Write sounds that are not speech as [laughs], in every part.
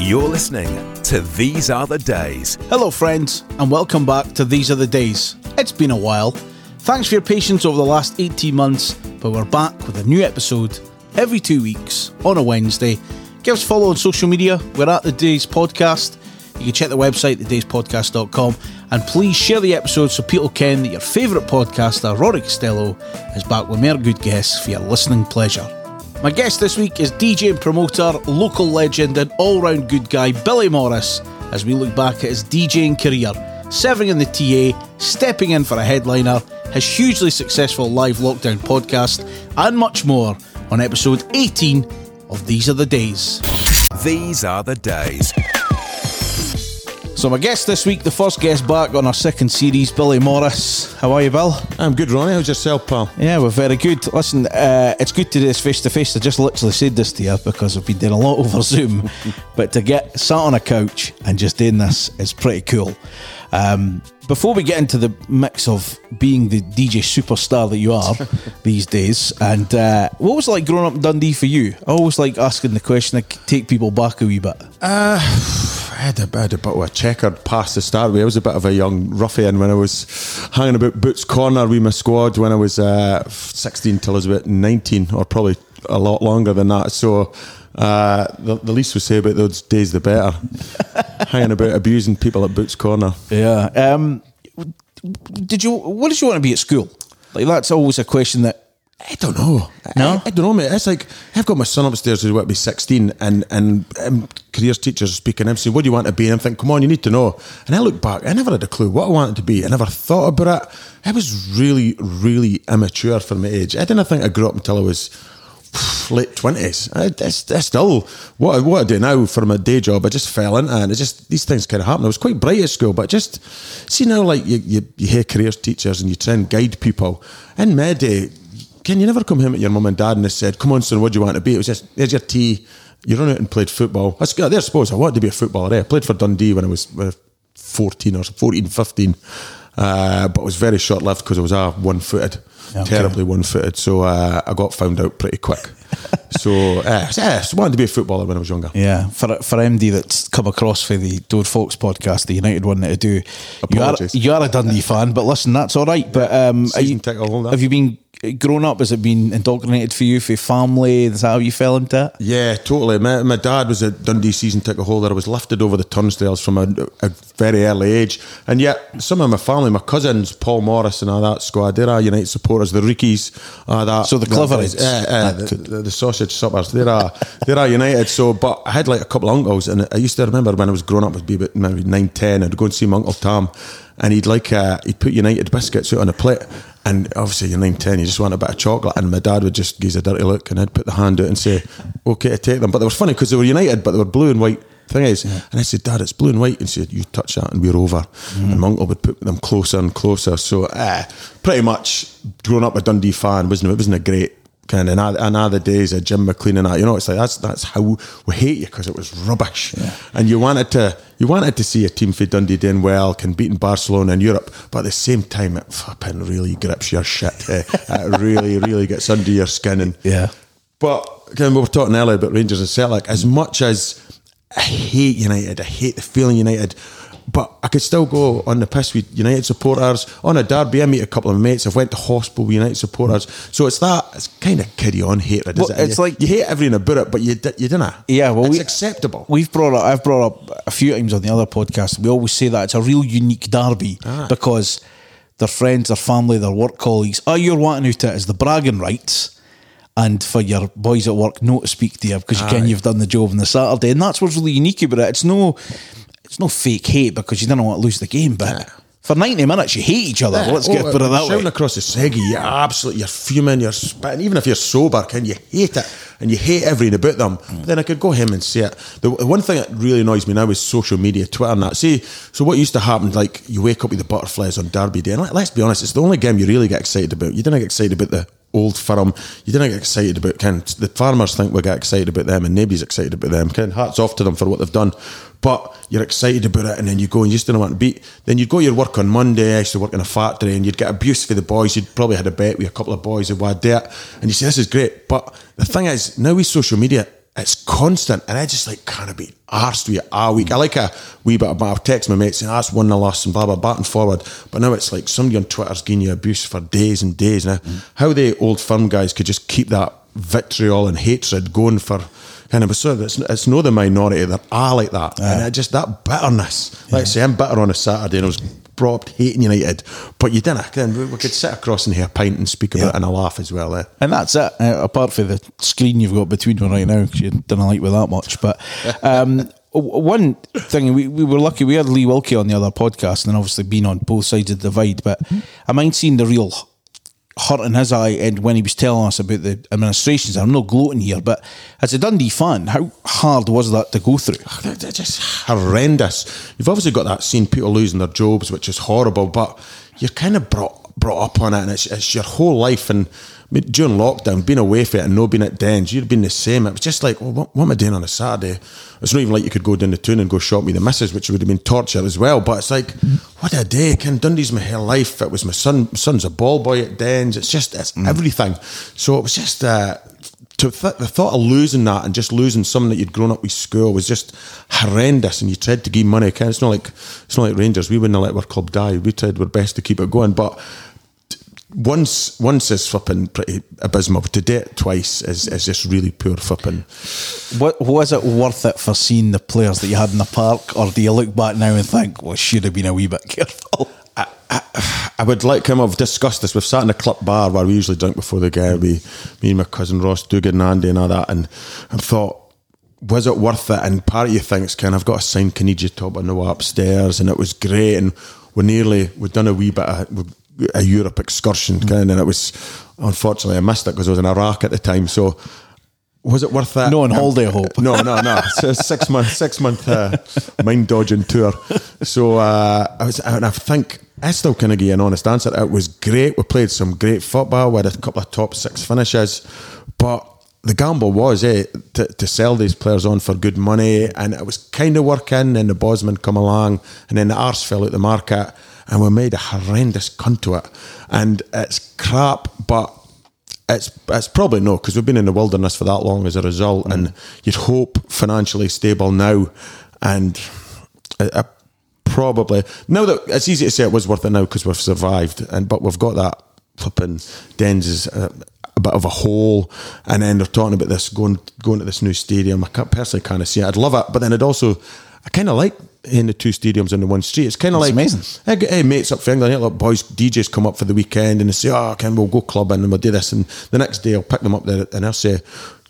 You're listening to These Are the Days. Hello, friends, and welcome back to These Are the Days. It's been a while. Thanks for your patience over the last 18 months, but we're back with a new episode every two weeks on a Wednesday. Give us a follow on social media. We're at The Days Podcast. You can check the website, thedayspodcast.com, and please share the episode so people can that your favourite podcaster, Rory Costello, is back with more good guests for your listening pleasure. My guest this week is DJ and promoter, local legend, and all round good guy Billy Morris as we look back at his DJing career, serving in the TA, stepping in for a headliner, his hugely successful live lockdown podcast, and much more on episode 18 of These Are the Days. These Are the Days. So, my guest this week, the first guest back on our second series, Billy Morris. How are you, Bill? I'm good, Ronnie. How's yourself, pal? Yeah, we're very good. Listen, uh, it's good to do this face to face. I just literally said this to you because I've been doing a lot [laughs] over Zoom, but to get sat on a couch and just doing this is pretty cool. Um, before we get into the mix of being the DJ superstar that you are [laughs] these days, and uh, what was it like growing up in Dundee for you? I always like asking the question to take people back a wee bit. Uh, [sighs] I had a, I had a bit of a checkered past to start with. I was a bit of a young ruffian when I was hanging about Boots Corner with my squad when I was uh, 16 till I was about 19, or probably a lot longer than that. So uh, the, the least we say about those days, the better. [laughs] hanging about abusing people at Boots Corner. Yeah. Um, did you? What did you want to be at school? Like that's always a question that I don't know. No? I, I don't know, mate. It's like I've got my son upstairs who's about to be sixteen, and and um, careers teachers speaking. I'm saying, "What do you want to be?" And I'm thinking, "Come on, you need to know." And I look back, I never had a clue what I wanted to be. I never thought about it. I was really, really immature for my age. I didn't think I grew up until I was late twenties. That's that's still what I, what I do now for my day job. I just fell into, it and it just these things kind of happen. I was quite bright at school, but just see now, like you you, you hear careers teachers and you try and guide people. In my day, can you never come home at your mum and dad and they said, "Come on, son, what do you want to be?" It was just there's your tea. You run out and played football. I there, I suppose I wanted to be a footballer. Eh? I played for Dundee when I was uh, 14 or 14, 15. Uh, but it was very short lived because I was uh, one footed, Okay. terribly one footed. So uh, I got found out pretty quick. [laughs] so uh, yeah, I wanted to be a footballer when I was younger. Yeah, for for MD that's come across for the Dode Fox podcast, the United one that I do. You are, Apologies. you are a Dundee fan, but listen, that's all right. But um, you, have you been grown up? Has it been indoctrinated for you, for your family? Is that how you fell into it? Yeah, totally. My, my dad was a Dundee season ticket holder. I was lifted over the turnstiles from a, a very early age. And yet, some of my family, my cousins, Paul Morris and all that squad, they're our United supporters, the Rickies, uh, that. So the Cliverites. Uh, uh, the, the, the sausage suppers, they're, uh, they're our United. So, but I had like a couple of uncles, and I used to remember when I was growing up, I'd be about maybe 9, 10, I'd go and see my Uncle Tom, and he'd like, uh, he'd put United biscuits out on a plate. And obviously, you're 9, 10, you just want a bit of chocolate. And my dad would just give us a dirty look and I'd put the hand out and say, okay take them. But they were funny because they were United, but they were blue and white thing is. And I said, Dad, it's blue and white. And he said, You touch that and we're over. And my uncle would put them closer and closer. So, uh, pretty much growing up a Dundee fan wasn't, it wasn't a great kind of, and, and other days of Jim McLean and that, you know, it's like that's that's how we hate you because it was rubbish. And you wanted to you wanted to see a team for Dundee doing well, can beating Barcelona in Europe, but at the same time, it flipping really grips your shit. eh? [laughs] it really, really gets under your skin. And Yeah. but again, we were talking earlier about Rangers and Celtic. As much as I hate United, I hate the feeling United. But I could still go on the piss with United supporters. On a derby, I meet a couple of mates. I've went to hospital with United supporters. So it's that, it's kind of carry on hatred, Well, it? it's you, like- you hate everything about it, but you, you didn't. Yeah, well, it's we- acceptable. We've brought up, I've brought up a few times on the other podcast. We always say that it's a real unique derby ah. because their friends, their family, their work colleagues. All you're wanting out of it is the bragging rights, and for your boys at work not to speak to you because you can you've done the job on the Saturday, and that's what's really unique about it. It's no, it's no fake hate because you don't want to lose the game, but. For 90 minutes, you hate each other. Let's get Oh, put it that way. across the seggy, you're absolutely, you're fuming, you're spitting. Even if you're sober, can you hate it? And you hate everything about them. Mm. Then I could go home and say it. The, the one thing that really annoys me now is social media, Twitter and that. See, so what used to happen, like you wake up with the butterflies on Derby Day, and let- let's be honest, it's the only game you really get excited about. You didn't get excited about the old firm. You didn't get excited about of, the farmers think we get excited about them and nobody's excited about them. Of hats off to them for what they've done. But you're excited about it and then you go and you just don't want to beat. Then you'd go your work on Monday, I used to work in a factory and you'd get abuse for the boys. You'd probably had a bet with a couple of boys who had dirt and you say, this is great. But the thing is, now with social media, it's constant, and I just like kind of be arsed with it all week. I like a wee bit of, I'll text my mates saying, that's one the last and blah, blah, back and forward. But now it's like somebody on Twitter's giving you abuse for days and days. Now, mm. how the old firm guys could just keep that vitriol and hatred going for kind of so it's, it's no the minority that are like that and it just that bitterness like I say I'm bitter on a Saturday and I was brought hating United but you didn't then we, could sit across and have a pint and speak about Yeah. it and a laugh as well eh? And that's it. Uh, apart from the screen you've got between me right now, 'cause you didn't like me that much. But [laughs] um, one thing we, we were lucky. We had Lee Wilkie on the other podcast, and obviously been on both sides of the divide. But I mind seeing the real hurt in his eye, and when he was telling us about the administrations. I'm not gloating here, but as a Dundee fan, how hard was that to go through? they're, they're just horrendous. You've obviously got that scene people losing their jobs, which is horrible, but you're kind of brought brought up on it, and it's, it's your whole life. And During lockdown, being away from it and not being at Dens, you'd have been the same. It was just like, well, what, what am I doing on a Saturday? It's not even like you could go down the town and go shop me the missus, which would have been torture as well. But it's like, what a day! Ken Dundee's my whole life. It was my son. My son's a ball boy at Dens. It's just it's everything. So it was just. Uh, to th- the thought of losing that and just losing something that you'd grown up with school was just horrendous. And you tried to give money. It's not like it's not like Rangers. We wouldn't let our club die. We tried our best to keep it going, but once once is flipping pretty abysmal. To do it twice is, is just really poor flipping. What was it worth it for seeing the players that you had in the park, or do you look back now and think, well, should have been a wee bit [laughs] careful? I would like him. I've discussed this. We've sat in a club bar where we usually drink before the game. We, me and my cousin Ross Dugan and Andy and all that, and I thought, was it worth it? And part of you thinks, kind I've got a signed Caniggia top on the way upstairs, and it was great. And we nearly we'd done a wee bit of a Europe excursion, kind, and it was unfortunately I missed it because I was in Iraq at the time. So. Was it worth that? No, on holiday, I hope. No, no, no. [laughs] It's a six month, six month uh, mind dodging tour. So uh, I was, and I think I still kind of give you an honest answer. It was great. We played some great football. We had a couple of top six finishes, but the gamble was eh, to, to sell these players on for good money, and it was kind of working. And the Bosman come along, and then the arse fell out the market, and we made a horrendous cunt to it. And it's crap, but it's it's probably no because we've been in the wilderness for that long as a result, and mm. you'd hope financially stable now, and I, I probably now that it's easy to say it was worth it now because we've survived, and but we've got that flipping Dens is a, a bit of a hole, and then they're talking about this going going to this new stadium. I can't, personally kind of see it. I'd love it, but then I'd also I kind of like in the two stadiums in the one street. It's kind of like amazing. I get hey, mates up for England. Hey, look, boys, DJs come up for the weekend and they say, "Oh, can we'll go clubbing and we'll do this." And the next day, I'll pick them up there and I'll say,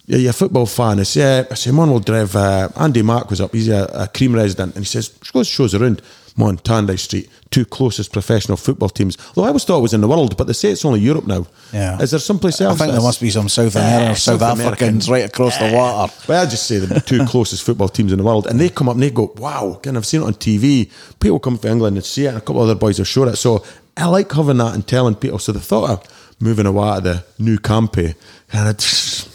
"Yeah, you're a football fan." I say, yeah. "I say, man, we'll drive." Uh, Andy Mark was up. He's a, a cream resident, and he says, "Goes shows around." Mon Tannadice Street, two closest professional football teams. Though I always thought it was in the world, but they say it's only Europe now. Yeah. Is there someplace else? I think there must be some South American, South, South Africans American. right across the water. Well, I just say the two [laughs] closest football teams in the world, and they come up and they go, "Wow!" Kind of seen it on TV. People come from England and see it, and a couple of other boys have showed it. So I like having that and telling people. So the thought of moving away to the new campy, and it,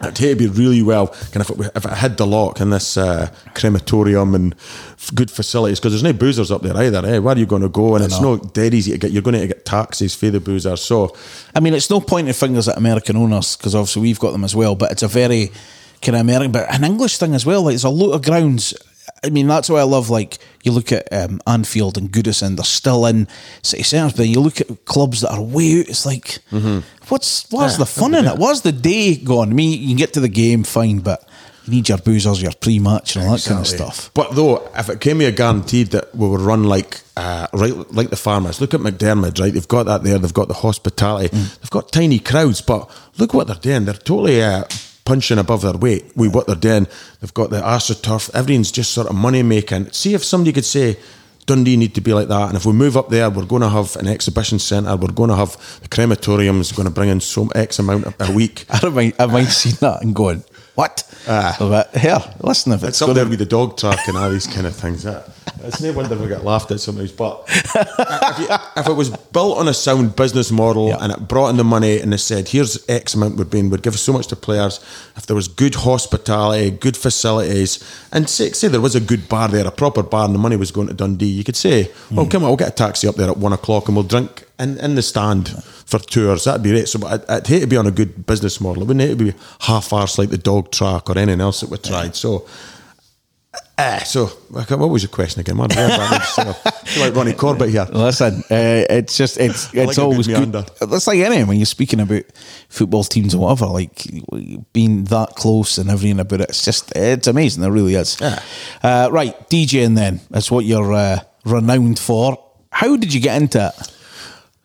I'd hate to be really well. Kind of if it had the lock in this uh, crematorium and f- good facilities, because there's no boozers up there either. Eh? Where are you going to go? And it's not dead easy to get. You're going to get taxis for the boozers. So I mean, it's no pointing fingers at American owners because obviously we've got them as well, but it's a very kind of American, but an English thing as well. Like, there's a lot of grounds. I mean, that's why I love, like, you look at um, Anfield and Goodison, they're still in city centres, but you look at clubs that are way out, it's like, what's what's Yeah, the fun in it? What's the day gone? I mean, you can get to the game, fine, but you need your boozers, your pre match, and all that kind of stuff. But though, if it came here guaranteed that we would run like uh, right like the farmers, look at McDiarmid, right? They've got that there. They've got the hospitality. Mm. They've got tiny crowds, but look what they're doing. They're totally uh, punching above their weight with what they're doing. They've got the AstroTurf. Everything's just sort of money making. See if somebody could say. Dundee need to be like that, and if we move up there, we're going to have an exhibition centre. We're going to have the crematorium's going to bring in some X amount a, week. [laughs] I don't mind, I might see that and going, what? Ah. But here, listen, if it's, It's up gonna- there with the dog track and all these kind of things. That, it's no wonder we get laughed at sometimes. But if, you, if it was built on a sound business model Yeah. and it brought in the money and they said, here's X amount we'd be, we'd give so much to players, if there was good hospitality, good facilities, and say, say there was a good bar there, a proper bar, and the money was going to Dundee, you could say, well, come on, we'll get a taxi up there at one o'clock and we'll drink in, in the stand for tours. That'd be great. So I'd, I'd hate to be on a good business model. It wouldn't hate to be half-arsed like the dog track or anything else that we tried. So. Uh, so, what was your question again? Man, I like Ronnie Corbett here. Listen, uh, it's just it's it's a always good good. It's like anything when you're speaking about football teams or whatever, like being that close and everything about it. It's just it's amazing. It really is. Yeah. Uh, right, DJing then. That's what you're uh, renowned for. How did you get into it?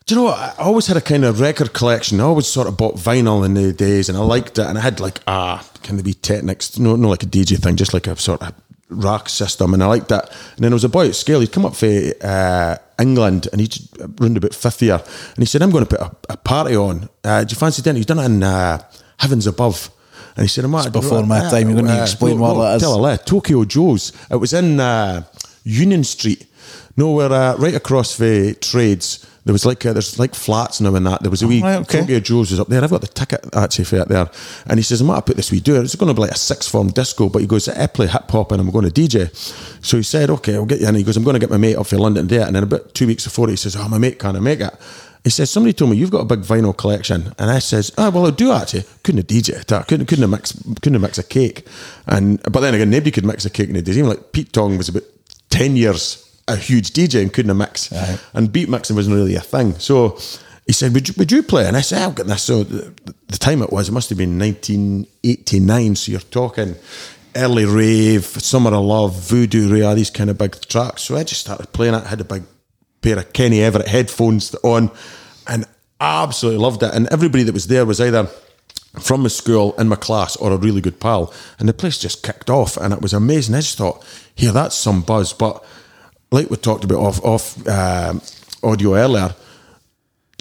Do you know what? I always had a kind of record collection. I always sort of bought vinyl in the days, and I liked it. And I had like ah, can they be Technics? No, no, like a DJ thing, just like a sort of rack system, and I liked that. And then there was a boy at scale. He'd come up for uh, England, and he'd round about fifth year, and he said, "I'm going to put a, a party on. Uh, do you fancy dinner?" He's done it in uh, Heavens Above. And he said, "I'm at- before my time. You're gonna explain what that is. Tell a lie. Tokyo Joe's. It was in uh, Union Street. No, we're uh, right across the trades. There was like uh, there's like flats now and that. There was a wee right, okay. Tokyo Joe's was up there. I've got the ticket actually for it there. And he says, I'm going to put this wee do. It's going to be like a six form disco, but he goes, I play hip hop and I'm going to DJ. So he said, Okay, I'll get you in. He goes, I'm going to get my mate up for London it. And then about two weeks before, he says, Oh, my mate can't make it. He says, Somebody told me you've got a big vinyl collection. And I says, Oh, well, I do actually. Couldn't have DJ it. I couldn't, couldn't, have mix, couldn't have mix a cake. And But then again, nobody could mix a cake in the days. Even like Pete Tong was about 10 years a huge DJ and couldn't have mix. Right. And beat mixing wasn't really a thing. So he said, Would you, would you play? And I said, I've got this. So the, the time it was, it must have been 1989. So you're talking early rave, Summer of Love, Voodoo Ray, these kind of big tracks. So I just started playing it, I had a big pair of Kenny Everett headphones on and absolutely loved it. And everybody that was there was either from my school in my class or a really good pal. And the place just kicked off and it was amazing. I just thought, here, that's some buzz. But like we talked about off off um, audio earlier,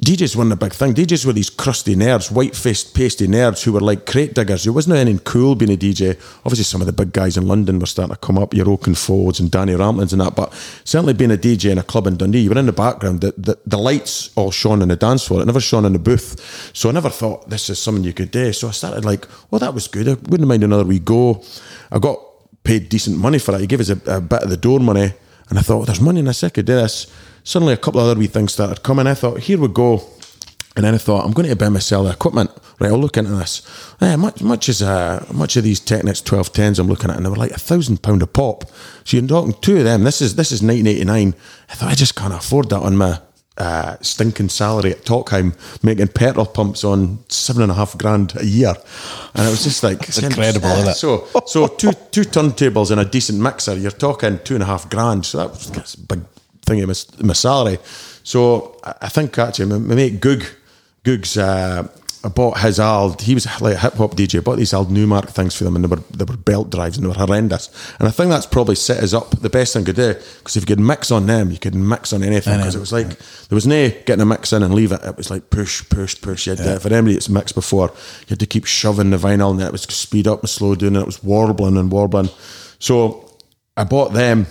DJs weren't a big thing. DJs were these crusty nerds, white faced, pasty nerds who were like crate diggers. There wasn't anything cool being a DJ. Obviously, some of the big guys in London were starting to come up, your Oakenfolds and Danny Ramplings and that. But certainly being a DJ in a club in Dundee, you were in the background. The, the, the lights all shone on the dance floor. It never shone in the booth. So I never thought this is something you could do. So I started like, well, that was good. I wouldn't mind another wee go. I got paid decent money for that. He gave us a, a bit of the door money. And I thought, there's money in this. I could do this. Suddenly, a couple of other wee things started coming. I thought, here we go. And then I thought, I'm going to buy myself the equipment. Right, I'll look into this. Yeah, much, much as uh, much of these Technics 1210s I'm looking at, and they were like a thousand pound a pop. So you're talking two of them. This is this is 1989. I thought I just can't afford that on my uh, stinking salary at Tokheim, making petrol pumps on seven and a half grand a year. And it was just like [laughs] it's incredible, isn't it? So so two two turntables and a decent mixer. You're talking two and a half grand. So that was that's a big thing of my, my salary. So I I think actually my, my mate Goog, Goog's uh, I bought his old. He was like a hip hop DJ. I bought these old Numark things for them, and they were they were belt drives, and they were horrendous. And I think that's probably set us up the best thing to do because if you could mix on them, you could mix on anything. Because it was like there was no getting a mix in and leave it. It was like push, push, push. You had to, for anybody that's mixed before, you had to keep shoving the vinyl, and it was speed up and slow down, and it was warbling and warbling. So I bought them.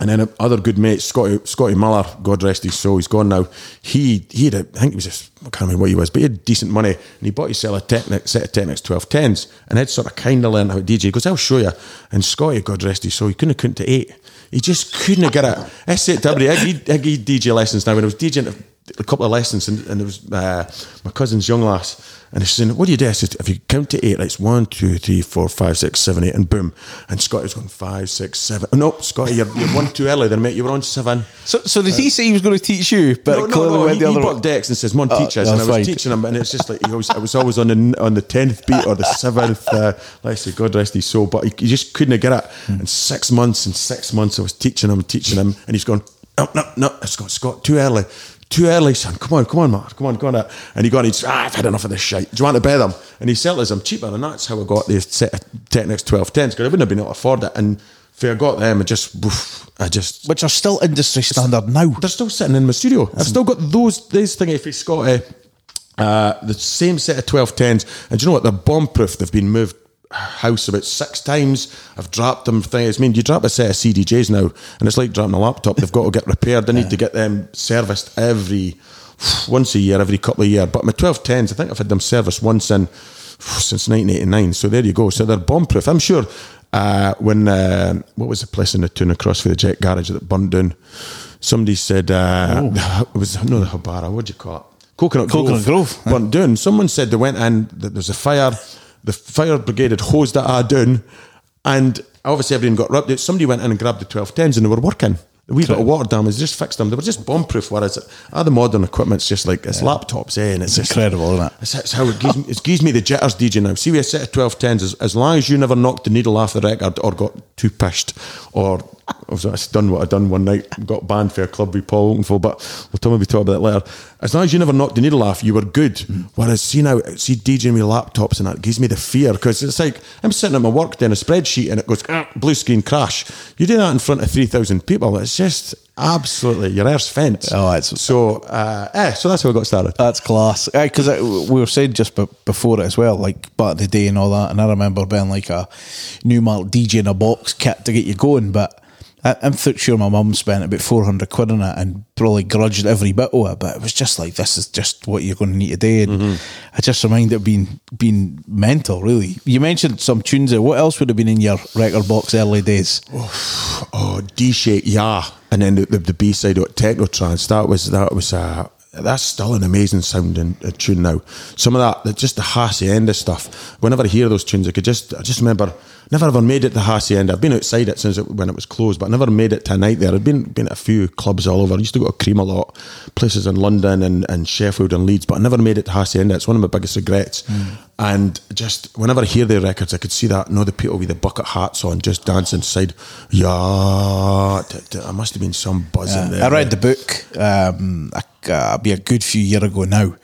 And then other good mate, Scotty, Scotty Miller, God rest his soul, he's gone now. He he had, a, I think he was just, I can't remember what he was, but he had decent money and he bought himself a Technic, set of Technics 1210s and I'd sort of kind of learned how to DJ. He goes, I'll show you. And Scotty, God rest his soul, he couldn't have couldn't to eight. He just couldn't have got it. I said to everybody, I I give DJ lessons now. When I was DJing a couple of lessons and, and there was uh, my cousin's young lass and she's saying, what do you do? I said, if you count to eight, like it's one, two, three, four, five, six, seven, eight, and boom. And Scotty was going five, six, seven. Oh, no, Scotty, you're, you're one too early then, mate. You were on seven. So, so did he say he was going to teach you? But No, no, clearly no. went He, the he other decks and says, "Mon, Oh, teach us." And I was teaching him, and it's just like he was, I was always on the on the tenth beat or the seventh. Uh, like I say, God rest his soul, but he, he just couldn't get it. And six months and six months, I was teaching him, teaching him, and he's going, "No, no, no, Scott, Scott, too early." Too early, son. Come on, come on, Mark. Come on, come on. And he got, he's, ah, I've had enough of this shit. Do you want to buy them? And he sold us them cheaper, and that's how I got this set of Technics 1210s, because I wouldn't have been able to afford it. And if I got them, I just, woof, I just, Which are still industry standard now. they're still sitting in my studio. I've still got those these thingy for Scotty. Uh, the same set of twelve tens, and do you know what? They're bomb proof. They've been moved house about six times. I've dropped them things. I mean, you drop a set of CDJs now, and it's like dropping a laptop. They've got to get repaired. They need to get them serviced every [sighs] once a year, every couple of years. But my twelve tens, I think I've had them serviced once in [sighs] since 1989. So there you go. So they're bomb proof. I'm sure. Uh, when uh, what was the place in the town across for the Jet Garage that burned down? somebody said uh, [laughs] it was no the Habara. What do you call it? Coconut Grove. Coconut Grove? Burnt down. Someone said they went in. That there's a fire. The fire brigade had hosed it all down, and obviously everything got ripped. out. Somebody went in and grabbed the twelve tens, and they were working. A wee bit of water damage, just fixed them. They were just bomb proof. Whereas all the modern equipment's just like it's laptops, eh? And it's, just, incredible, isn't it? It's, it's how it gives, me, it gives me the jitters, DJ. Now, see, with a set of twelve tens, as, as long as you never knocked the needle off the record or got too pished or I was done what I done one night, got banned for a club with Paul Oakenfold, but we'll tell maybe talk about that later. As long as you never knocked the needle off, you were good. Whereas see now, see DJing with laptops and that gives me the fear because it's like I'm sitting at my work doing a spreadsheet and it goes "Ah," blue screen crash. You do that in front of three thousand people, it's just absolutely your air's fence. Oh, it's- so uh, eh, so that's how I got started. That's class. Because we were saying just be- before it as well, like back in the day and all that. And I remember being like a Numark DJ in a box kit to get you going. But I, I'm th- sure my mum spent about 400 quid on it and probably grudged every bit of it. But it was just like, this is just what you're going to need today. And I just remind it of being, being mental, really. You mentioned some tunes there. What else would have been in your record box early days? Oh, D-Shake, yeah, and then the, the, the B side of Techno Trance. That was that was uh, that's still an amazing sounding uh, tune now. Some of that, just the hacienda stuff. Whenever I hear those tunes, I could just I just remember never ever made it to hacienda. I've been outside it since it, when it was closed, but I never made it to a night there. I'd been been at a few clubs all over. I used to go to Cream a lot, places in London and, and Sheffield and Leeds, but I never made it to hacienda. It's one of my biggest regrets. And just whenever I hear their records, I could see that. You know, the people with the bucket hats on, just dancing side. Yeah, I must have been some buzz in there. I read the book, um, a, uh, be a good few year ago now,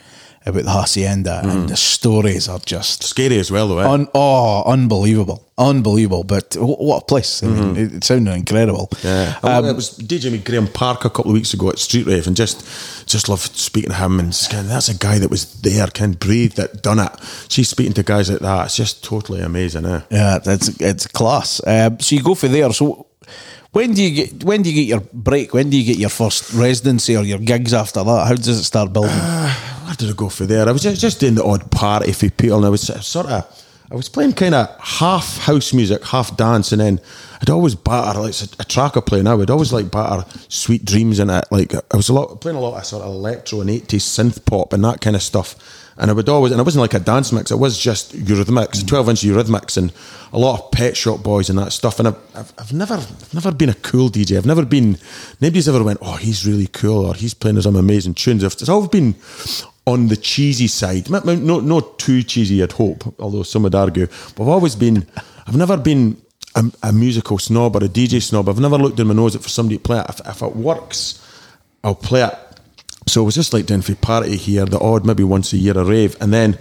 about the hacienda, Mm. and the stories are just Scary as well, though. Eh? un- oh, unbelievable, unbelievable. But wh- what a place! I mean, it, it sounded incredible. Mm-hmm. Yeah, I, I was DJing with Graeme Park a couple of weeks ago at Street Rave, and just just loved speaking to him. And just kind of- that's a guy that was there, kind of breathed it, done it. She's speaking to guys like that. It's just totally amazing. Eh? Yeah, it's it's class. Um, so you go for there. So when do you get when do you get your break? When do you get your first residency or your gigs after that? How does it start building? Uh, where did I go for there? I was just, just doing the odd party for people, and I was sort of. I was playing kind of half house music, half dance, and then I'd always batter like a, track I play. I'd always like batter "Sweet Dreams" in it. Like I was a lot playing a lot of sort of electro and eighties synth pop and that kind of stuff. And I would always, and it wasn't like a dance mix. It was just Eurythmics, mm. twelve inch Eurythmics, and a lot of Pet Shop Boys and that stuff. And I've, I've, I've never, I've never been a cool DJ. I've never been. Nobody's ever went, oh, he's really cool, or he's playing some amazing tunes. I've- It's always been on the cheesy side. M- m- No, not too cheesy, I'd hope. Although some would argue, but I've always been. I've never been a, a musical snob or a DJ snob. I've never looked in my nose at for somebody to play it. If, if it works, I'll play it. So it was just like doing for party here, the odd maybe once a year a rave, and then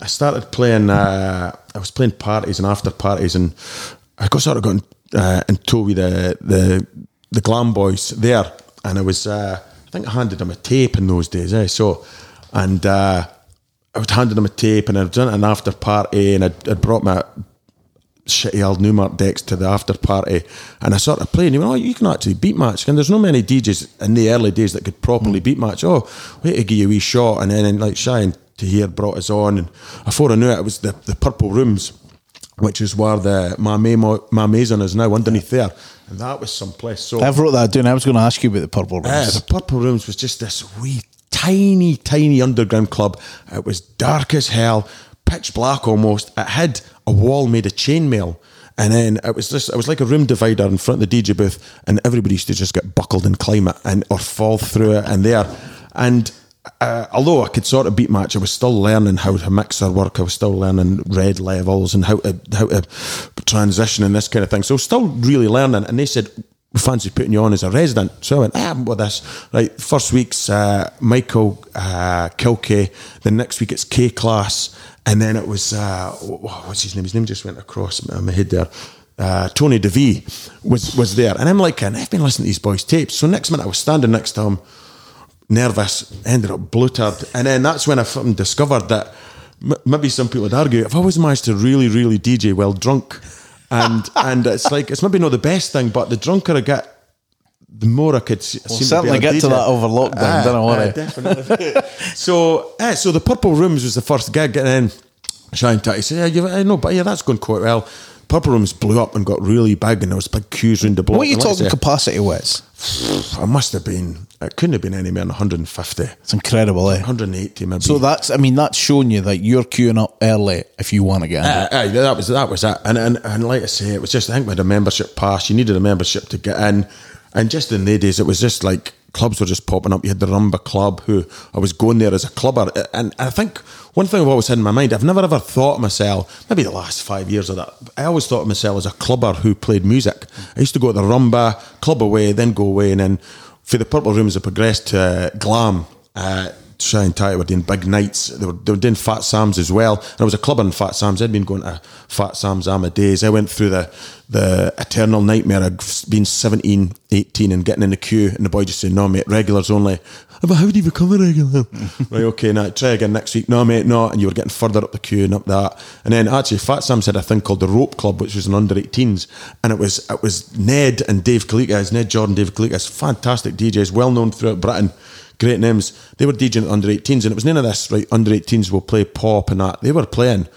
I started playing. Uh, I was playing parties and after parties, and I got sort of got in, uh, in with the the the glam boys there, and I was uh, I think I handed them a tape in those days, eh? So, and uh, I was handing them a tape, and I'd done an after party, and I'd, I'd brought my shitty old Numark decks to the after party, and I sort of played. And he went, "Oh, you can actually beat match." And there's no many DJs in the early days that could properly beat match. Oh, wait to give you a wee shot, and then and like Shine to here brought us on, and before I knew it, it was the the Purple Rooms, which is where the my Mo- my Maison is now underneath there, and that was some place. So I've wrote that down. I was going to ask you about the purple rooms. yeah, the Purple Rooms was just this wee tiny, tiny underground club. It was dark as hell, pitch black almost. It had a wall made of chainmail. And then it was just it was like a room divider in front of the DJ booth, and everybody used to just get buckled and climb it and or fall through it and there. And uh, although I could sort of beat match, I was still learning how to mixer work. I was still learning red levels and how to how to transition and this kind of thing. So still really learning. And they said, we fancy putting you on as a resident. So I went, ah, I'm with this. Right, first week's uh, Michael uh, Kilkie. Then next week it's K-Klass. And then it was, uh, wh- what's his name? His name just went across my head there. Uh, Tony De Vit was, was there. And I'm like, and I've been listening to these boys' tapes. So next minute I was standing next to him, nervous, ended up bluttered. And then that's when I discovered that m- maybe some people would argue, I've always managed to really, really DJ well drunk. And [laughs] and it's like, it's maybe not the best thing, but the drunker I get, the more I could seem certainly get to that over lockdown, don't worry. definitely. [laughs] so, eh, so the Purple Rooms was the first gig, and then Shine Tatty said, "Yeah, you, I know, but yeah, that's going quite well." Purple Rooms blew up and got really big, and there was big queues round the block. what are you talking capacity wise? [sighs] I must have been. It couldn't have been any more than 150, It's incredible, eh? 180 maybe. So that's, I mean, that's showing you that you're queuing up early if you want to get in. Uh, aye, that was that was it. And, and and like I say, it was just I think we had a membership pass. You needed a membership to get in, and just in the days, it was just like clubs were just popping up. You had the Rumba Club, who I was going there as a clubber, and I think one thing I've always had in my mind, I've never ever thought of myself. Maybe the last five years of that, I always thought of myself as a clubber who played music. I used to go to the Rumba club away, then go away, and then for the Purple Rooms, I progressed to uh, Glam. Uh, Shy and Tight were doing big nights. They were, they were doing Fat Sam's as well. And I was a club in Fat Sam's. I'd been going to Fat Sam's Amadeus. I went through the the eternal nightmare of being 17, 18 and getting in the queue and the boy just saying, no mate, regulars only. But how do you become a regular? [laughs] right, okay, now try again next week. No mate, no. And you were getting further up the queue and up that. And then actually Fat Sam's had a thing called the Rope Club, which was an under 18s. And it was it was Ned and Dave Kalikas, Ned Jordan, Dave Kalikas, fantastic DJs, well known throughout Britain great names. They were DJing under 18s, and it was none of this, right? Under 18s will play pop and that. They were playing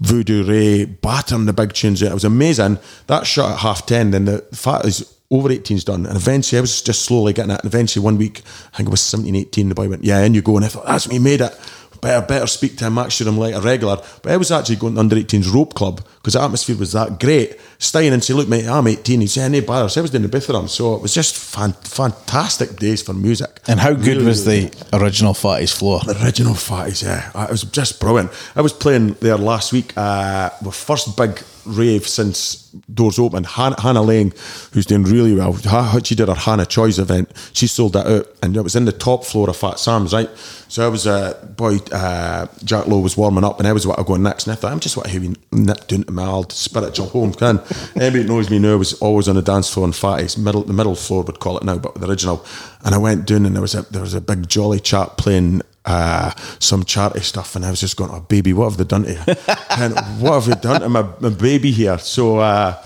Voodoo Ray, battering the big tunes. It was amazing. That shot at half 10, then the fat is over 18's done. And eventually, I was just slowly getting it. And eventually, one week, I think it was 17, 18, the boy went, Yeah, and you go. And I thought, That's me, made it. Better, better speak to him, make sure I'm like a regular. But I was actually going to under 18's rope club because the atmosphere was that great. Stein and say, Look, mate, I'm 18. He said, bother. So I was doing the bit. So it was just fan, fantastic days for music. And how good Really, was the original Fatty's floor? the original Fatties, yeah. Uh, It was just brilliant. I was playing there last week, uh, the first big rave since doors open. Han- Hannah Laing, who's doing really well, she did her Hannah Choice event. She sold that out, and it was in the top floor of Fat Sam's, right? So I was, uh, boy, uh, Jack Lowe was warming up, and I was what I going next. And I thought, I'm just what I been nipped into my old spiritual home. Can [laughs] anybody knows me now was always on the dance floor in Fatties, middle the middle floor would call it now, but the original. And I went down, and there was a there was a big jolly chap playing uh, some charity stuff, and I was just going, "Oh, baby, what have they done to you? [laughs] and what have they done to my, my baby here?" So, uh,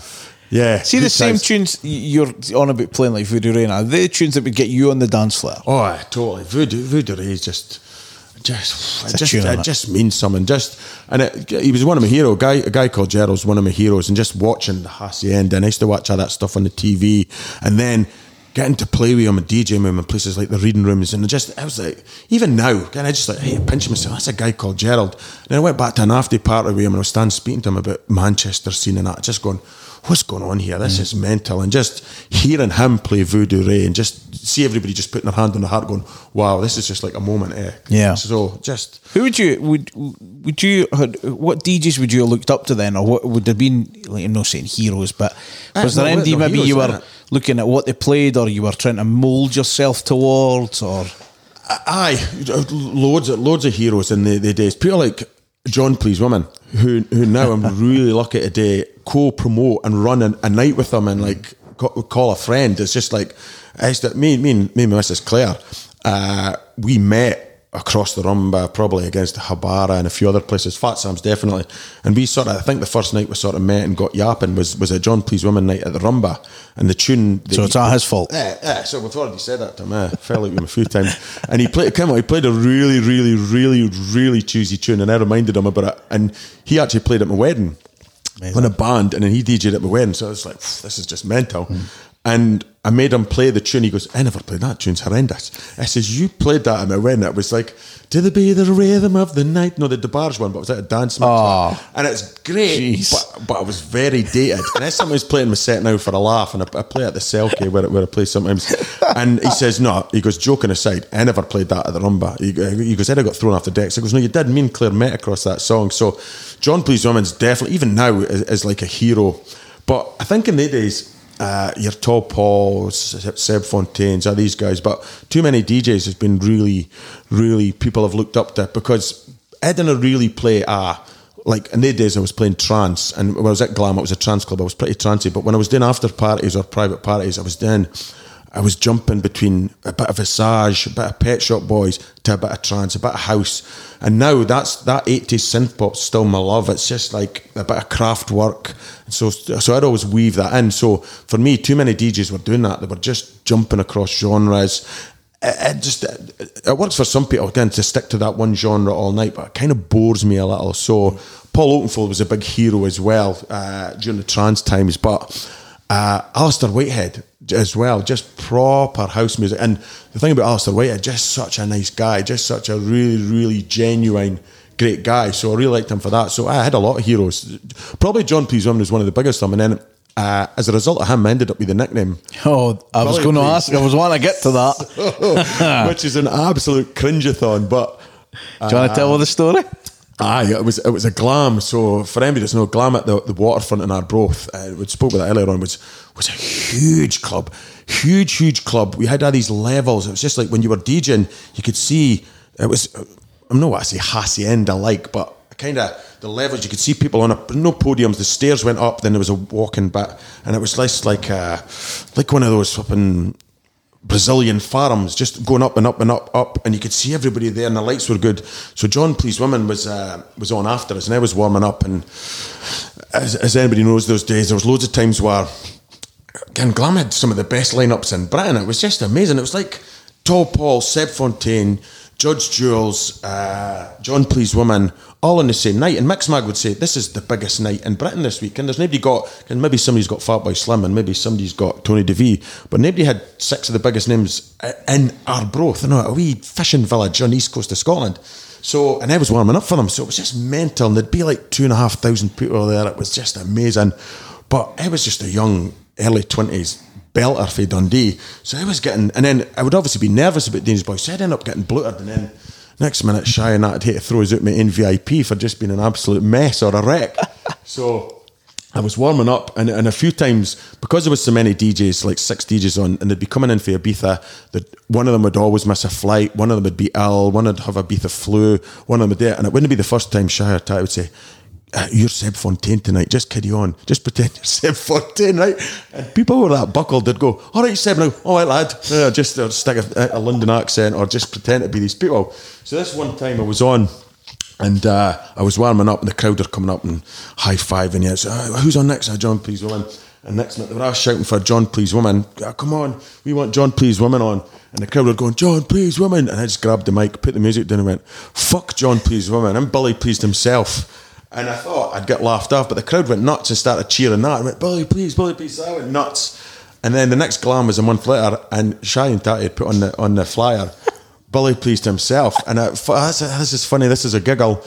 yeah. See the same times. tunes you're on about playing like Voodoo Ray are they the tunes that would get you on the dance floor? Oh, totally. Voodoo, Voodoo Ray is just, just, It's it just, it just means something. Just, and it, he was one of my heroes. Guy, a guy called Gerald's one of my heroes, and just watching the Hacienda, and I used to watch all that stuff on the TV, and then getting to play with him and DJ him in places like the reading rooms, and just, I was like, even now, and I just like, hey, I pinch myself. That's a guy called Gerald. And I went back to an after party with him, and I was standing speaking to him about Manchester scene and that, just going. What's going on here? This is mental. And just hearing him play Voodoo Ray and just see everybody just putting their hand on the heart, going, "Wow, this is just like a moment." Eh? Yeah. So just Who would you would would you what DJs would you have looked up to then, or what would have been like I'm not saying heroes, but was Uh, there no, any maybe heroes, you were innit? Looking at what they played, or you were trying to mould yourself towards, or aye, loads of loads of heroes in the, the days. People like Jon Pleased Wimmin, who who now I'm [laughs] really lucky today co-promote and run a, a night with them and like call a friend. It's just like I used to, me me and me and my Mrs Claire. Uh, we met across the Rumba, probably against Habara and a few other places. Fat Sam's definitely. And we sort of, I think the first night we sort of met and got yapping was was a Jon Pleased Wimmin night at the Rumba, and the tune. so he- it's not his fault. yeah, yeah, so we've already said that to him. I fell out with him a few times. And he played, come on, he played a really, really, really, really choosy tune. And I reminded him about it. And he actually played at my wedding on a band. And then he DJ'd at my wedding. So I was like, this is just mental. Hmm. And I made him play the tune. He goes, I never played that tune's horrendous. I says, You played that at my wedding. It was like, To the be the rhythm of the night. No, the DeBarge one, but it was like a dance mix. Oh. Ah. and it's great, but, but I was very dated. And that's something who's playing my set now for a laugh. And I, I play at the Selkie where, where I play sometimes. And he says, No, he goes, joking aside, I never played that at the Rumba. He, he goes, I got thrown off the decks. he goes, No, you did. Me and Claire met across that song. So Jon Pleased Wimmin's definitely, even now, is, is like a hero. But I think in the days, uh, your Tall Paul, Seb Fontaines, are these guys, but too many DJs has been really, really people have looked up to because I didn't really play a like in the days I was playing trance and when I was at Glam it was a trance club I was pretty trancey but when I was doing after parties or private parties I was doing I was jumping between a bit of Visage, a bit of Pet Shop Boys to a bit of trance, a bit of house, and now that's that 80s synth pop's still my love. It's just like a bit of Kraftwerk, so so I'd always weave that in. So for me, too many DJs were doing that. They were just jumping across genres. It, just it, it works for some people again to stick to that one genre all night, but it kind of bores me a little. So Paul Oakenfold was a big hero as well uh, during the trance times, but Uh, Alistair Whitehead as well, just proper house music. And the thing about Alistair Whitehead, just such a nice guy, just such a really, really genuine, great guy. So I really liked him for that. So I had a lot of heroes. Probably John Please Woman was one of the biggest of them. And then uh, as a result of him, I ended up with the nickname. Oh, I was going to ask. I was wanting to get to that. [laughs] which is an absolute cringeathon. But Do you want to tell the story? Aye, it was it was a glam. So for anybody that's no glam at the, the waterfront in Arbroath, uh, we spoke about that earlier on. Was was a huge club, huge huge club. We had all these levels. It was just like when you were DJing, you could see it was. I'm not what I say hacienda like, but kind of the levels. You could see people on a no podiums. The stairs went up. Then there was a walking back, and it was less like uh, like one of those flipping Brazilian farms, just going up and up and up, up, and you could see everybody there, and the lights were good. So Jon Pleased Wimmin was uh, was on after us, and I was warming up, and as, as anybody knows, those days there was loads of times where again Glam had some of the best lineups in Britain. It was just amazing. It was like Tall Paul, Seb Fontaine, Judge Jules, uh, John Please Woman, all on the same night. And Mixmag would say, This is the biggest night in Britain this week. And there's nobody got, and maybe somebody's got Fatboy Slim and maybe somebody's got Tony De Vit, but nobody had six of the biggest names in Arbroath, you know, a wee fishing village on the east coast of Scotland. So, and I was warming up for them. So it was just mental. And there'd be like two and a half thousand people there. It was just amazing. But I was just a young, early 20s belter for Dundee. So I was getting, and then I would obviously be nervous about Dane's Boys. So I'd end up getting bloated. And then next minute, Shy and that would hate to throw us out my NVIP for just being an absolute mess or a wreck. [laughs] so I was warming up, and, and a few times because there was so many DJs, like six DJs on, and they'd be coming in for Ibiza. That one of them would always miss a flight, one of them would be ill, one would have a Ibiza flu, one of them would do it, and it wouldn't be the first time Shy or Ty would say. Uh, you're Seb Fontaine tonight. Just carry on. Just pretend you're Seb Fontaine, right? And people were that buckled. They'd go, "All right, Seb, now, all right, lad." Uh, just uh, stick a, a London accent or just pretend to be these people. So this one time I was on, and uh, I was warming up, and the crowd are coming up and high fiving you. So, uh, who's on next? Uh, John, please, woman. And next minute, they were all shouting for John, please, woman. "Ah, come on, we want John, please, woman on. And the crowd were going, John, please, woman. And I just grabbed the mic, put the music down, and went, fuck John, please, woman. And Billy pleased himself. And I thought I'd get laughed off, but the crowd went nuts and started cheering that. I went, Billy, please, Billy, please. So I went nuts. And then the next glam was a month later, and Shy and Tatty had put on the on the flyer, [laughs] Billy pleased himself. And I, this is funny, this is a giggle.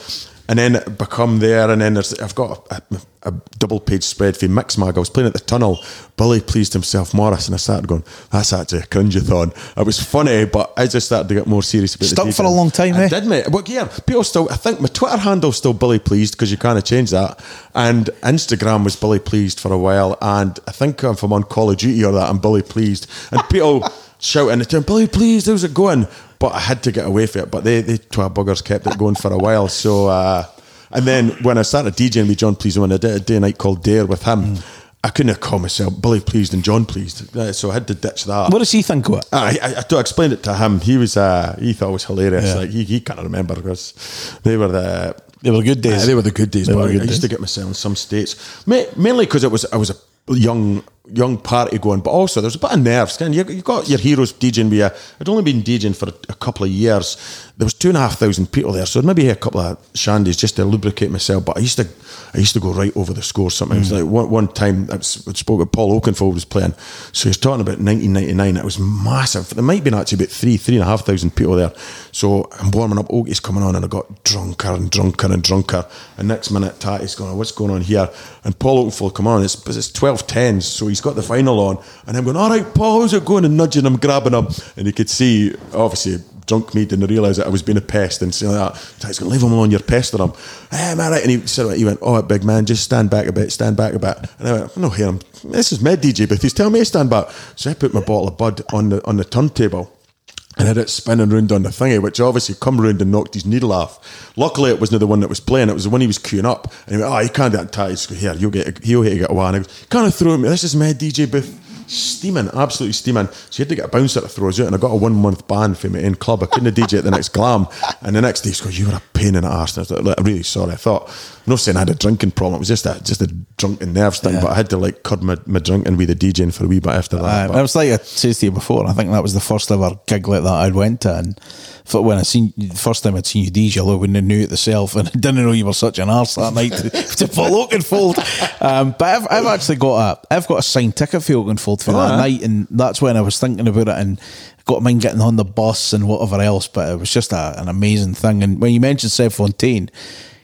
And then become there, and then there's, I've got a, a, a double page spread for Mixmag. I was playing at the tunnel. Billy pleased himself, Morris, and I started going, that's actually a cringeathon. It was funny, but I just started to get more serious about Stuck the for a long time, I eh? did, mate. Well, yeah, people still, I think my Twitter handle's still Billy Pleased because you kind of change that. And Instagram was Billy Pleased for a while. And I think if I'm on Call of Duty or that, I'm Billy Pleased. And people [laughs] shouting at him, Billy Pleased, how's it going? But I had to get away from it. But they, they twat buggers kept it going for a while. So, uh, and then when I started DJing with Jon Pleased, when I did a day night called Dare with him, I couldn't have called myself Billy Pleased and Jon Pleased. Uh, So I had to ditch that. What does he think of it? I, I, I explained it to him. He was uh, he thought it was hilarious. Yeah. Like he, he can't remember because they were the They were good days. uh, they were the good days. They but I, I used days. to get myself in some states, Ma- mainly because it was I was a young young party going, but also there's a bit of nerves. Can you you got your heroes DJing with you. I'd only been DJing for a, a couple of years. There was two and a half thousand people there, so maybe a couple of shandies just to lubricate myself. But I used to I used to go right over the score. Sometimes Mm. like one, one time I, was, I spoke with Paul Oakenfold was playing, so he was talking about 1999. It was massive. There might be actually about three three and a half thousand people there. So I'm warming up. Oakie's coming on, and I got drunker and drunker and drunker. And next minute, Tatty's going, "What's going on here?" And Paul Oakenfold come on. It's it's twelve tens, so he's got the final on, and I'm going, "All right, Paul, how's it going?" And nudging him, grabbing him, and you could see obviously drunk me didn't realise that I was being a pest and saying like that. Tatty's gonna "Leave him alone, you're pestering him." Eh, hey, am I right? And he said, "He went, oh, big man, just stand back a bit, stand back a bit." And I went, "No, here, I'm, this is med DJ, but he's telling me to stand back." So I put my bottle of Bud on the on the turntable and had it spinning round on the thingy, which obviously come round and knocked his needle off. Luckily, it wasn't the one that was playing; it was the one he was queuing up. And he went, "Oh, you can't do that." Go, here, you'll get, he'll hit get a one. And I go, "Can't throw me. This is my DJ booth." Steaming, absolutely steaming. So you had to get a bouncer to throw us out, and I got a one month ban from my own club. I couldn't [laughs] DJ at the next glam, and the next day he goes, "You were a pain in the arse." And I was like, "I'm really sorry." I thought, I'm not saying I had a drinking problem. It was just a just a drunken nerves thing, Yeah. but I had to like curb my, my drinking with the DJing for a wee bit after that. Um, but- it was like I said to you before. I think that was the first ever gig like that I'd went to, and for when I seen the first time I'd seen you DJ, I wouldn't have knew it myself, and [laughs] I didn't know you were such an arse that night to, [laughs] to pull Oakenfold. Um, but I've, I've actually got a I've got a signed ticket for Oakenfold for that night, and that's when I was thinking about it and. Got mine getting on the bus and whatever else, but it was just a, an amazing thing. And when you mentioned Seb Fontaine,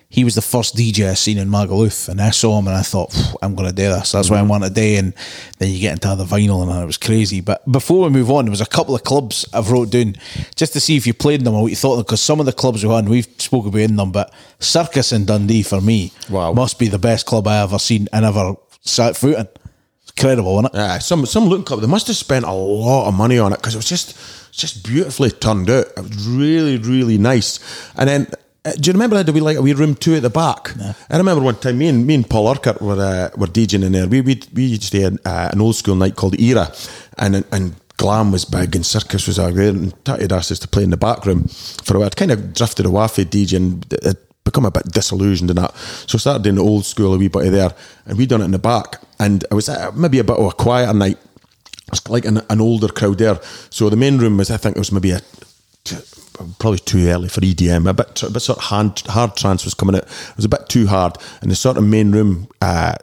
he was the first DJ I seen in Magaluf, and I saw him and I thought, I'm going to do this. That's why I want today. And then you get into the vinyl, and it was crazy. But before we move on, there was a couple of clubs I've wrote down just to see if you played them or what you thought of them, because some of the clubs we had, we've spoken about in them, but Circus in Dundee for me Wow. must be the best club I ever seen and ever sat foot in. Incredible, isn't it? Yeah, some some look club. They must have spent a lot of money on it because it was just it's just beautifully turned out. It was really really nice. And then uh, do you remember that we like a wee room two at the back? I remember one time me and me and Paul Urquhart were uh, were DJing in there. We we we used to uh, an old school night called Era, and and. Glam was big and Circus was out there, and Tatty had asked us to play in the back room for a while. I'd kind of drifted away from DJing, it become a bit disillusioned in that. So I started doing the old school a wee bit of there, and we done it in the back. And it was uh, maybe a bit of a quieter night. It's like an, an older crowd there. So the main room was, I think, it was maybe a probably too early for EDM. A bit, a bit sort of hand, hard trance was coming out. It was a bit too hard, and the sort of main room. Uh,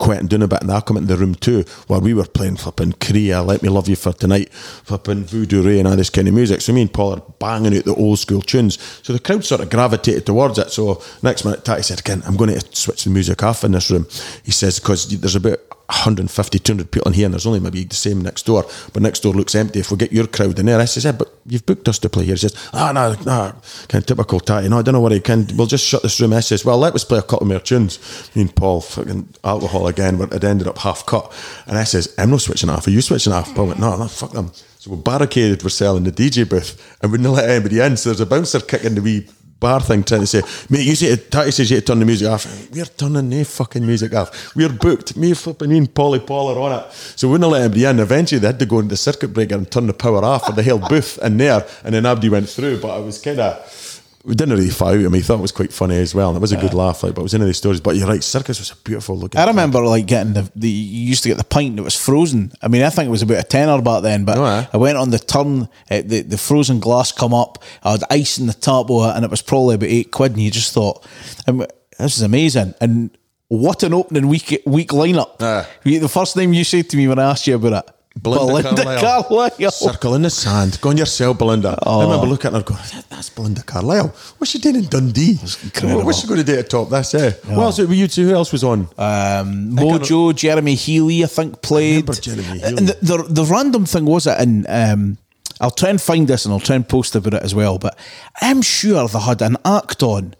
quieting down a bit and I come into the room too where we were playing flipping Kariya, Let Me Love You for Tonight, flipping Voodoo Ray and all this kind of music. So me and Paul are banging out the old school tunes. So the crowd sort of gravitated towards it. So next minute Tatty said again, I'm going to switch the music off in this room. He says, because there's about 150, 200 people in here and there's only maybe the same next door, but next door looks empty. If we get your crowd in there, I says, yeah, but you've booked us to play here. He says, ah, no, no, kind of typical Tatty. No, I don't know what he can, we'll just shut this room. I says, well, let us play a couple more tunes. Me and Paul, fucking alcohol again, but it ended up half cut. And I says, I'm not switching off. Are you switching off? Paul went, no, no, fuck them. So we're barricaded, we're selling the DJ booth and we didn't let anybody in. So there's a bouncer kicking the wee bar thing trying to say, mate, you say, Tatty says you have to turn the music off. We're turning the fucking music off. We're booked. Me flipping me and Polly Paul are on it. So we wouldn't let anybody in. Eventually they had to go into the circuit breaker and turn the power off for the whole booth in there. And then Abdi went through. But it was kind of, we didn't really fight. I mean, he thought it was quite funny as well. And it was a good laugh, like, but it was of these stories. But you're right, Circus was a beautiful looking. I remember like getting the, the you used to get the pint that was frozen. I mean, I think it was about a tenner back then, but Oh, yeah. I went on the turn, uh, the the frozen glass come up. I had ice in the top of it, and it was probably about eight quid. And you just thought, um, this is amazing. And what an opening week week lineup! The first name you said to me when I asked you about it, Belinda Carlisle. Carlisle. Circle in the sand. Go on yourself, Belinda. I remember looking at her going, "That- that's Belinda Carlisle. What's she doing in Dundee? incredible. What's she going to do at top? That's it. What else were you two? Who else was on? Um, Mojo, Jeremy Healy, I think played. remember Jeremy And the, the the random thing was it, and um, I'll try and find this and I'll try and post about it as well. But I'm sure they had an act on,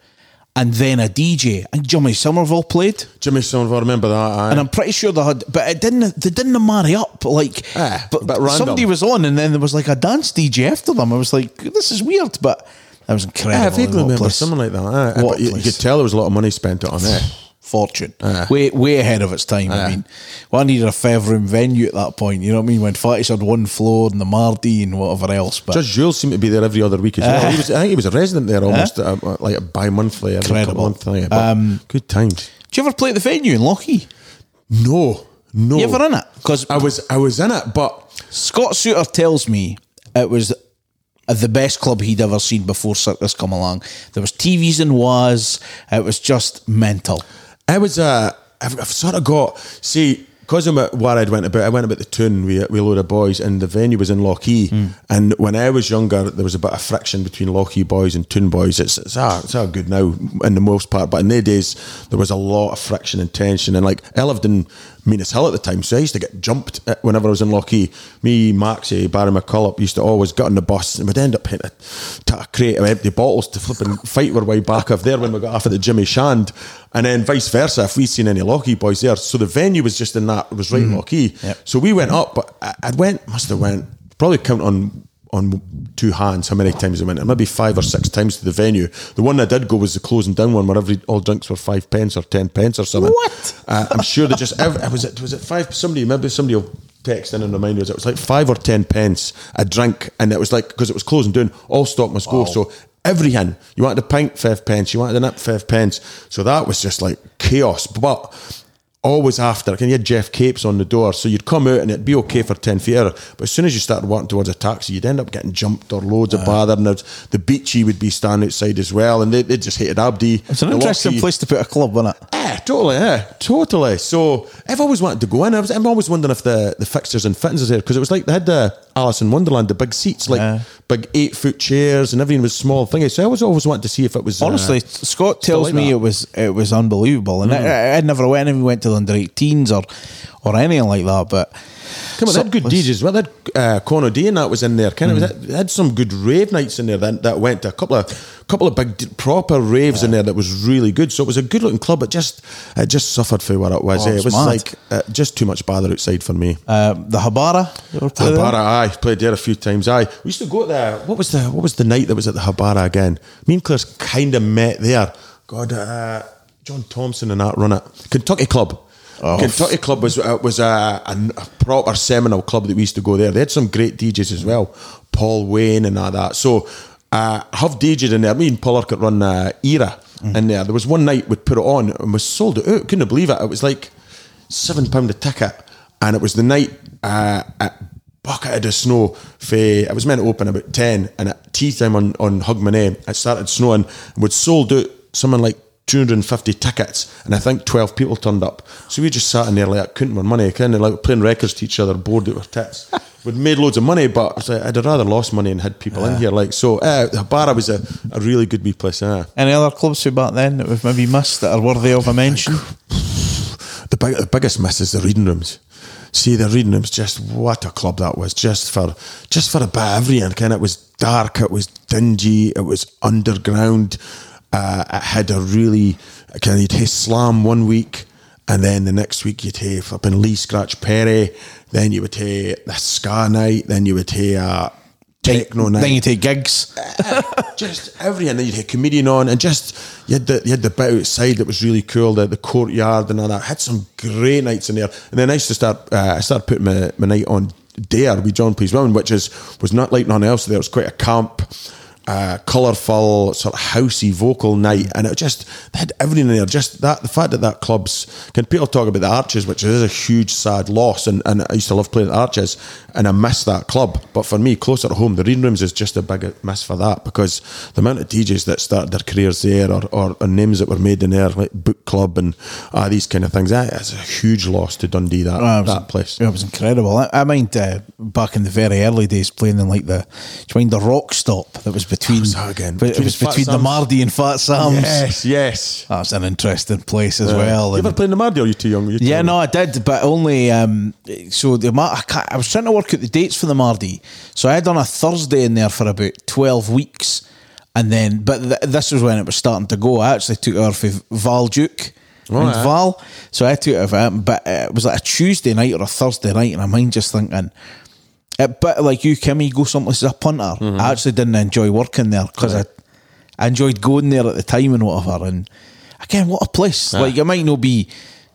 and then a DJ, and Jimmy Somerville played, Jimmy Somerville, I remember that. aye. and I'm pretty sure they had, but it didn't. They didn't marry up. Like, Ah, but random. somebody was on, and then there was like a dance DJ after them. I was like, this is weird, but that was incredible. Yeah, I vaguely remember place. something like that. aye. What But you, you could tell there was a lot of money spent on it. [sighs] [laughs] fortune. Ah. Way way ahead of its time. I ah. mean, well, I needed a five room venue at that point. You know what I mean? When Fatty's had one floor and the Mardi and whatever else. But Judge Jules seemed to be there every other week as well. He was, I think he was a resident there almost ah. uh, like a bi-monthly, every Incredible. months. Yeah, but um, good times. do you ever play at the venue in Lochee? No, no. You ever in it? Because I was, I was in it, but Scott Suter tells me it was the best club he'd ever seen before Circus come along. There was TVs and was. It was just mental. I was uh, I've, I've sort of got see because I'm at where I'd went about. I went about the tune with, with a load of boys, and the venue was in Lochee. And when I was younger, there was a bit of friction between Lochee boys and Tune boys. It's it's all, it's all good now in the most part, but in the days there was a lot of friction and tension. And like I lived in Menzieshill at the time, so I used to get jumped uh, whenever I was in Lochee. Me, Maxie, Barry McCullough used to always get on the bus and we'd end up hitting a, crate of empty bottles to flip and [laughs] fight our way back off there when we got off at the Jimmy Shand. And then vice versa, if we seen any Lochee boys there. So the venue was just in that, was right in Lochee. Yep. So we went up, but I, I went, must have went, probably count on on two hands how many times I went, maybe five or six times to the venue. The one I did go was the closing down one where every all drinks were five pence or ten pence or something. What? Uh, I'm sure they just. ev- Was it was it five? Somebody maybe somebody will text in and remind us it was like five or ten pence a drink, and it was like because it was closing down, all stock must go. So everything you wanted a pint, five pence. You wanted a nip, five pence. So that was just like chaos. But always after, can you had Geoff Capes on the door, so you'd come out and it'd be okay for ten feet. But as soon as you started walking towards a taxi, you'd end up getting jumped or loads of bother. And the beachy would be standing outside as well, and they, they just hated Abdi. It's an interesting place to put a club, isn't it? Yeah, totally, yeah, totally. So I've always wanted to go in. I was, I'm always wondering if the, the fixtures and fittings is there because it was like they had the Alice in Wonderland, the big seats, like Yeah. big eight foot chairs, and everything was small thingy. So I was always wanted to see if it was uh, Honestly, Scott tells like me that. Mm. it was it was unbelievable, and I, I never went. Even went to the under 18s or or anything like that. But Come on, they had good DJs. Well, they had uh, Con D and that was in there. Kind Mm. of, they had some good rave nights in there that, that went to a couple of couple of big proper raves in there that was really good. So it was a good looking club. It just it just suffered for what it was. Oh, it was mad. like uh, just too much bother outside for me. uh, the Habara, you ever play there? Habara, aye, played there a few times. Aye, we used to go there. what was the what was the night that was at the Habara again? Me and Claire's kind of met there. God, uh, John Thompson and that run it. Kentucky Club. Oh. Kentucky Club was uh, was a, a, proper seminal club that we used to go there. They had some great DJs as well, Paul Wayne and all that. So uh, I have DJed in there. Me and Paul Urquhart run uh, Era in there. There was one night we'd put it on and we sold it out. Couldn't believe it. It was like seven pound a ticket, and it was the night uh, at bucket of snow. For it was meant to open about ten, and at tea time on on Hogmanay, it started snowing. and We'd sold out something like. 250 tickets and I think 12 people turned up. So we just sat in there like couldn't win money, kind of like playing records to each other, bored out of tits. [laughs] We'd made loads of money, but I was like, I'd rather lost money and had people in here. Like so, uh, Habara was a, a really good wee place. Yeah. Any other clubs who back then that we've maybe missed that are worthy of a mention? the, big, the biggest miss is the reading rooms. See the reading rooms, just what a club that was. Just for just for a bit of everything. Kind it was dark, it was dingy, it was underground. Uh, it had a really kind of you'd have slam one week, and then the next week you'd have flipping Lee Scratch Perry. Then you would have the ska night. Then you would have uh, techno night Then you'd take gigs. just everything. Then you'd a comedian on, and just you had the you had the bit outside that was really cool, the, the courtyard and all that. had some great nights in there. And then I used to start. Uh, I started putting my, my night on Dare with Jon Pleased Wimmin, which is was not like nothing else. There was quite a camp. Uh, colourful, sort of housey vocal night, and it just they had everything in there. Just that the fact that that club's can people talk about the Arches, which is a huge sad loss, and, and I used to love playing at Arches, and I miss that club. But for me, closer to home, the reading rooms is just a big miss for that because the amount of DJs that started their careers there, or, or, or names that were made in there, like Book Club and uh, these kind of things, that is a huge loss to Dundee. That Oh, that place. It was incredible. I, I mind uh, back in the very early days playing in like the, do you mind the rock stop that was between, was that again? but it was Fat between the? Mardy and Fat Sam's. Yes, yes. That was an interesting place as well. you ever and- played the Mardy? Or are you too young? You too yeah, young? no, I did, but only um, so the Mar- I, can't, I was trying to work out the dates for the Mardi. so I had on a Thursday in there for about twelve weeks, and then but th- this was when it was starting to go. I actually took it off of Val Duke. Oh, and yeah. Val, so I took it him, but uh, it was like a Tuesday night or a Thursday night, and I'm mind just thinking, a bit like you, Kim, you go someplace as a punter. Mm-hmm. I actually didn't enjoy working there because I, I enjoyed going there at the time and whatever. And again, what a place! Like it might not be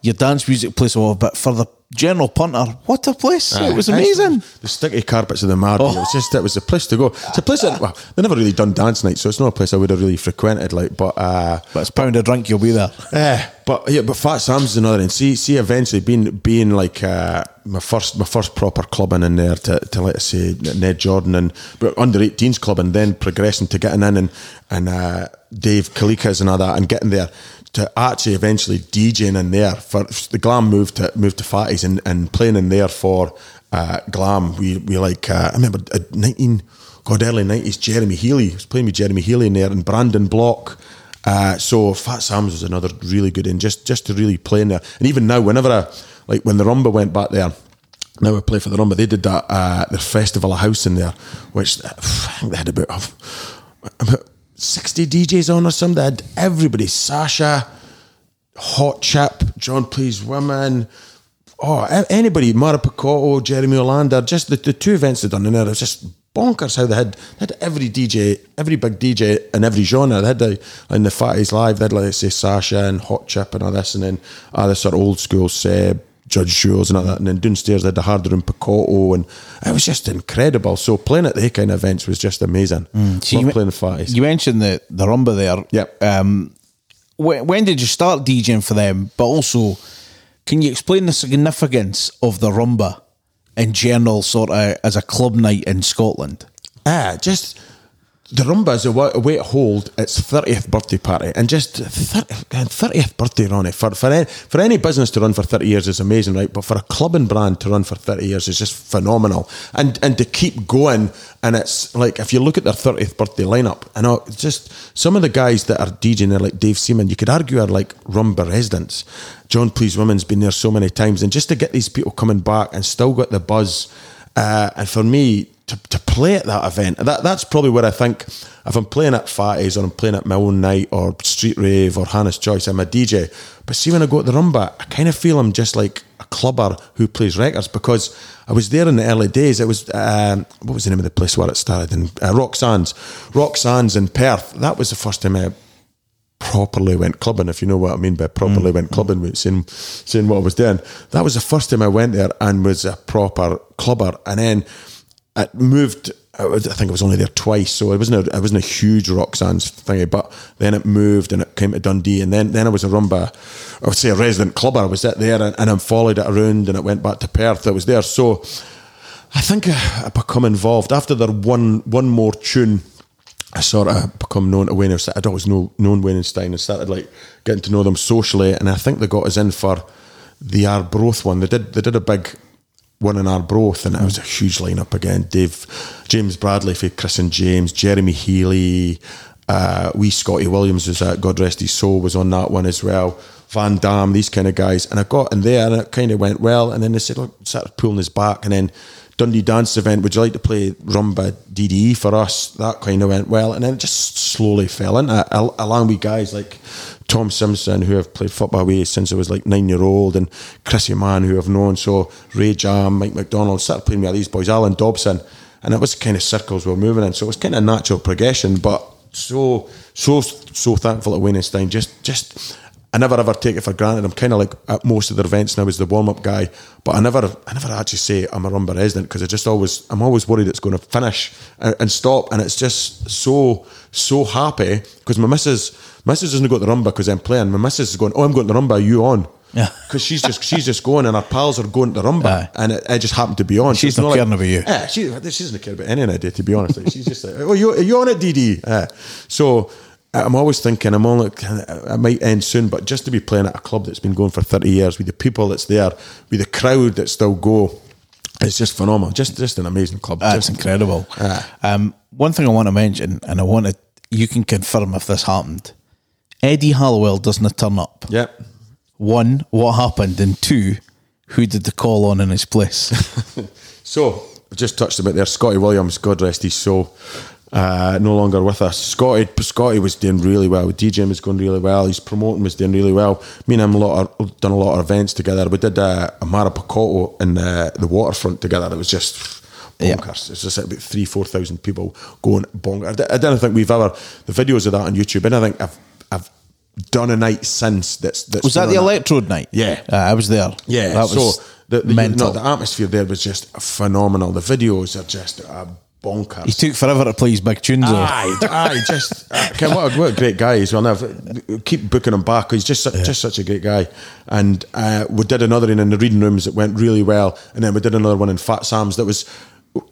your dance music place whatever, but for the general punter, what a place! it was amazing. The sticky carpets of the Mardy. It was just it was a place to go. It's a place that well, they never really done dance nights, so it's not a place I would have really frequented. Like, but uh, But it's pound a drink, you'll be there. eh, but yeah, but Fat Sam's is another. And see, see, eventually being being like uh, my first my first proper clubbing in there to, to let us say Ned Jordan and but under 18s club and then progressing to getting in and and uh, Dave Kalikas and all that and getting there to actually eventually DJing in there for the glam moved to moved to Fatties and, and playing in there for uh, glam. We we like uh, I remember uh, 19 God early 90s Jeremy Healy was playing with Jeremy Healy in there and Brandon Block. Uh, so Fat Sam's was another really good in just just to really play in there. And even now, whenever I like when the Rumba went back there, now I play for the Rumba. They did that uh, the Festival of House in there, which I think they had about, about sixty DJs on or something. Had everybody: Sasha, Hot Chip, Jon Pleased Wimmin. Oh, anybody, Mauro Picotto, Jeremy Olander, just the, the two events they've done in there, it was just bonkers how they had they had every DJ, every big DJ in every genre. They had the, in the Fatties Live, they had like say Sasha and Hot Chip and all this, and then other sort of old school Seb, Judge Jules and all that. And then downstairs they had the harder and Picotto, and it was just incredible. So playing at the kind of events was just amazing. So Love you, playing fatties. you mentioned the, the rumba there. Yep. Um, when, when did you start DJing for them? But also, can you explain the significance of the rumba in general, sort of as a club night in Scotland? Ah, just the rumba is a to hold its 30th birthday party and just 30, 30th birthday run for for any, for any business to run for 30 years is amazing right? But for a club and brand to run for 30 years is just phenomenal. And and to keep going and it's like if you look at their 30th birthday lineup I know just some of the guys that are DJing there like Dave Seaman you could argue are like rumba residents. Jon Pleased Wimmin's been there so many times and just to get these people coming back and still got the buzz uh, and for me to, to play at that event, that that's probably where I think if I'm playing at Fatties or I'm playing at my own night or Street Rave or Hannah's Choice, I'm a DJ. But see, when I go to the Rumba, I kind of feel I'm just like a clubber who plays records because I was there in the early days. It was, um, what was the name of the place where it started? In uh, Rock Sands. Rock Sands in Perth. That was the first time I properly went clubbing, if you know what I mean by properly went clubbing, with saying, saying what I was doing. That was the first time I went there and was a proper clubber. And then it moved. I think I was only there twice, so it wasn't a, it wasn't a huge sands thingy. But then it moved and it came to Dundee, and then then I was a rumba, I would say a resident clubber. I was at there and, and I followed it around, and it went back to Perth. I was there, so I think I, I become involved after there one one more tune. I sort of become known to Wayne. I'd always know, known Wayne and Stein and started like getting to know them socially. And I think they got us in for the Arbroath one. They did they did a big in Arbroath, and it was a huge lineup again. Dave, James Bradley for Chris and James, Jeremy Healy, uh, wee Scotty Williams was at God rest his soul was on that one as well. Van Damme, these kind of guys, and I got in there and it kind of went well. And then they said, look, started pulling his back, and then Dundee Dance Event, would you like to play Rumba DDE for us? That kind of went well, and then it just slowly fell into it, along with guys like Tom Simpson, who I've played football with since I was like nine year old, and Chrissy Mann, who I've known. So Ray Jam, Mike McDonald, started playing with all these boys, Alan Dobson, and it was kind of circles we were moving in. So it was kind of natural progression, but so so so thankful to Wayne and Stein. Just just I never ever take it for granted. I'm kind of like at most of their events now as the warm up guy, but I never I never actually say I'm a rumba resident because I just always I'm always worried it's going to finish and, and stop, and it's just so so happy because my missus missus doesn't go to the rumba because I'm playing. My missus is going, oh, I'm going to the rumba. Are you on? Yeah. Because she's just she's just going and her pals are going to the rumba Aye. and it, it just happened to be on. She's it's not caring about you. Yeah, she, she doesn't care about any idea to be honest. Like, she's just like, oh, you, are you on it, DD? Uh, so I'm always thinking I'm on it. I might end soon, but just to be playing at a club that's been going for 30 years with the people that's there, with the crowd that still go, it's just phenomenal. Just just an amazing club. That's just, incredible. Aye. Um, one thing I want to mention, and I want to, you can confirm if this happened. Eddie Halliwell doesn't turn up. Yep. One, what happened, and two, who did the call on in his place? [laughs] So I just touched about there. Scotty Williams, God rest his soul, uh, no longer with us. Scotty, Scotty was doing really well. DJing was going really well. His promoting was doing really well. Me and him a lot of, done a lot of events together. We did uh, a Mauro Picotto in the, the waterfront together. It was just Yeah. bonkers. It's just about three, four thousand people going bonkers. I don't think we've ever the videos of that on YouTube. And I think I've done a night since that's that's Was that the Electrode night? Yeah. Uh, I was there. yeah, that was so the, the, mental. no, the atmosphere there was just phenomenal. The videos are just uh, bonkers. he took forever to play his big tunes. Aye, aye, just uh, what, a, what a great guy as well. Now, keep booking him back. He's just su- just such a great guy. And uh, we did another one in the reading rooms that went really well, and then we did another one in Fat Sam's that was.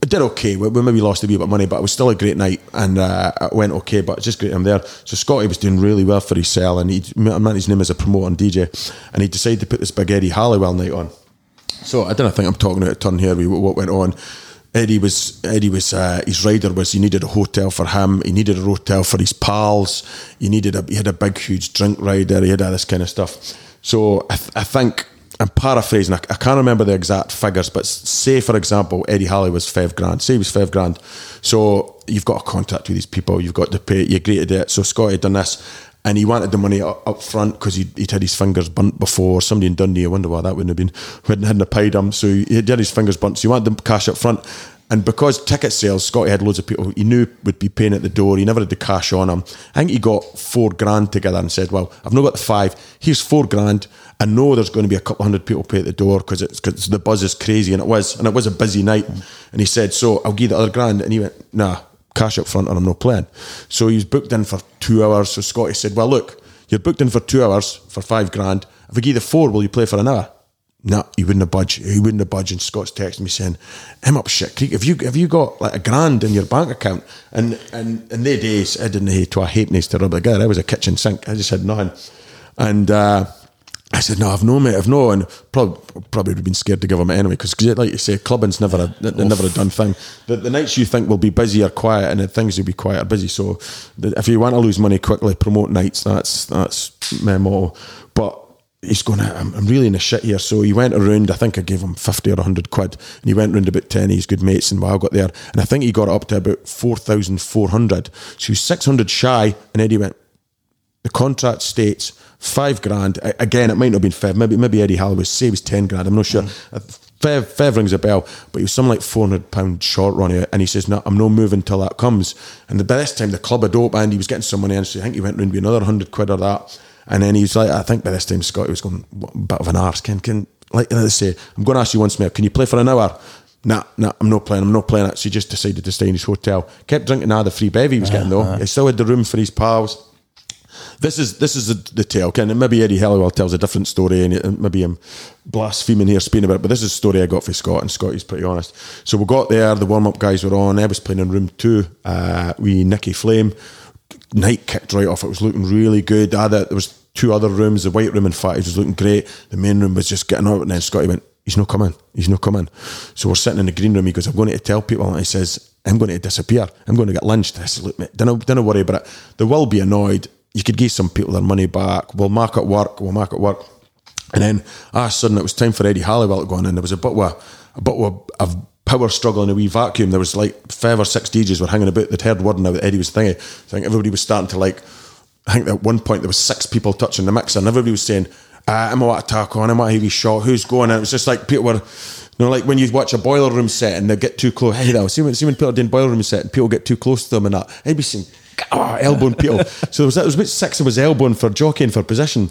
It did okay. We, maybe lost a wee bit of money, but it was still a great night and uh, it went okay. But just great I'm there. So Scotty was doing really well for his cell, and he I met his name as a promoter and DJ, and he decided to put this Eddie Halliwell night on. So I don't think I'm talking out of turn here what went on. Eddie was Eddie was uh, his rider was he needed a hotel for him. He needed a hotel for his pals. He needed a he had a big huge drink rider. He had all this kind of stuff. So I, th- I think I'm paraphrasing. I, I can't remember the exact figures, but say for example Eddie Halliwell was five grand. Say he was five grand. So you've got a contract with these people. You've got to pay. You agree to it. So Scott had done this and he wanted the money up, up front because he'd, he'd had his fingers burnt before. Somebody in Dundee, I wonder why that wouldn't have been, [laughs] hadn't, hadn't paid him. So he had his fingers burnt. So he wanted the cash up front. And because ticket sales, Scotty had loads of people he knew would be paying at the door. He never had the cash on him. I think he got four grand together and said, "Well, I've not got the five. Here's four grand. I know there's going to be a couple hundred people pay at the door because it's because the buzz is crazy, and it was, and it was a busy night." And he said, "So I'll give the other grand," and he went, "Nah." Cash up front, and I'm not playing. So he was booked in for two hours. So Scotty said, "Well, look, you're booked in for two hours for five grand. If I give you the four, will you play for an hour?" No, he wouldn't have budge. He wouldn't have budge. And Scott's texting me saying, "I'm up shit creek. Have you have you got like a grand in your bank account?" And and in the days, I didn't hate to a halfpennies to rub a guy. I was a kitchen sink. I just had nothing. And uh, I said, "No, I've no mate. I've no." And probably probably would have been scared to give him it anyway because, like you say, clubbing's never a never a done thing. The, the nights you think will be busy or quiet, and the things will be quiet or busy. So, if you want to lose money quickly, promote nights. That's that's my motto. But he's going, I'm, I'm really in a shit here. So he went around, I think I gave him 50 or 100 quid, and he went around about 10 of his good mates, and while I got there, and I think he got it up to about 4,400. So he was 600 shy, and Eddie went, the contract states five grand. Again, it might not have been Fev, maybe, maybe Eddie Halliwell, say it was 10 grand, I'm not sure. Uh, Fev, Fev rings a bell, but he was some like 400 pound short on it, and he says, no, I'm not moving till that comes. And by this time, the club had opened, he was getting some money in, so I think he went around with another 100 quid or that. And then he's like, I think by this time Scotty was going, a bit of an arse. Can, can, like they say, I'm going to ask you once more, can you play for an hour? Nah, nah, I'm not playing, I'm not playing it. So he just decided to stay in his hotel. Kept drinking all the free bevy he was getting though. He still had the room for his pals. This is this is the, the tale. Ken, and maybe Eddie Halliwell tells a different story, and it- maybe I'm blaspheming here, speaking about it. But this is a story I got for Scott, and Scotty's pretty honest. So we got there, the warm up guys were on. I was playing in room two. Uh, we Nicky Flame. Night kicked right off. It was looking really good. I, there was two other rooms. The white room, in fact, it was looking great. The main room was just getting up, and then Scotty went, "He's not coming. He's not coming." So we're sitting in the green room. He goes, "I'm going to tell people." And he says, "I'm going to disappear. I'm going to get lynched." I said, "Look, mate, don't don't worry about it. They will be annoyed. You could give some people their money back. We'll mark at work. We'll mark at work." And then, ah, sudden it was time for Eddie Halliwell to go on, and there was a bit of a, a bit of, a, of power struggle in a wee vacuum. There was like five or six DJs were hanging about. They'd heard word now that Eddie was thingy. I think everybody was starting to like. I think at one point there was six people touching the mixer, and everybody was saying, uh, "I'm a what attack on. I'm a heavy shot. Who's going?" And it was just like people were. You know, like when you watch a boiler room set and they get too close. Hey, though, see when, see when people are doing boiler room set and people get too close to them and that. I'd be saying, oh, elbowing people. [laughs] so there was, there was about six of us elbowing for jockeying for position.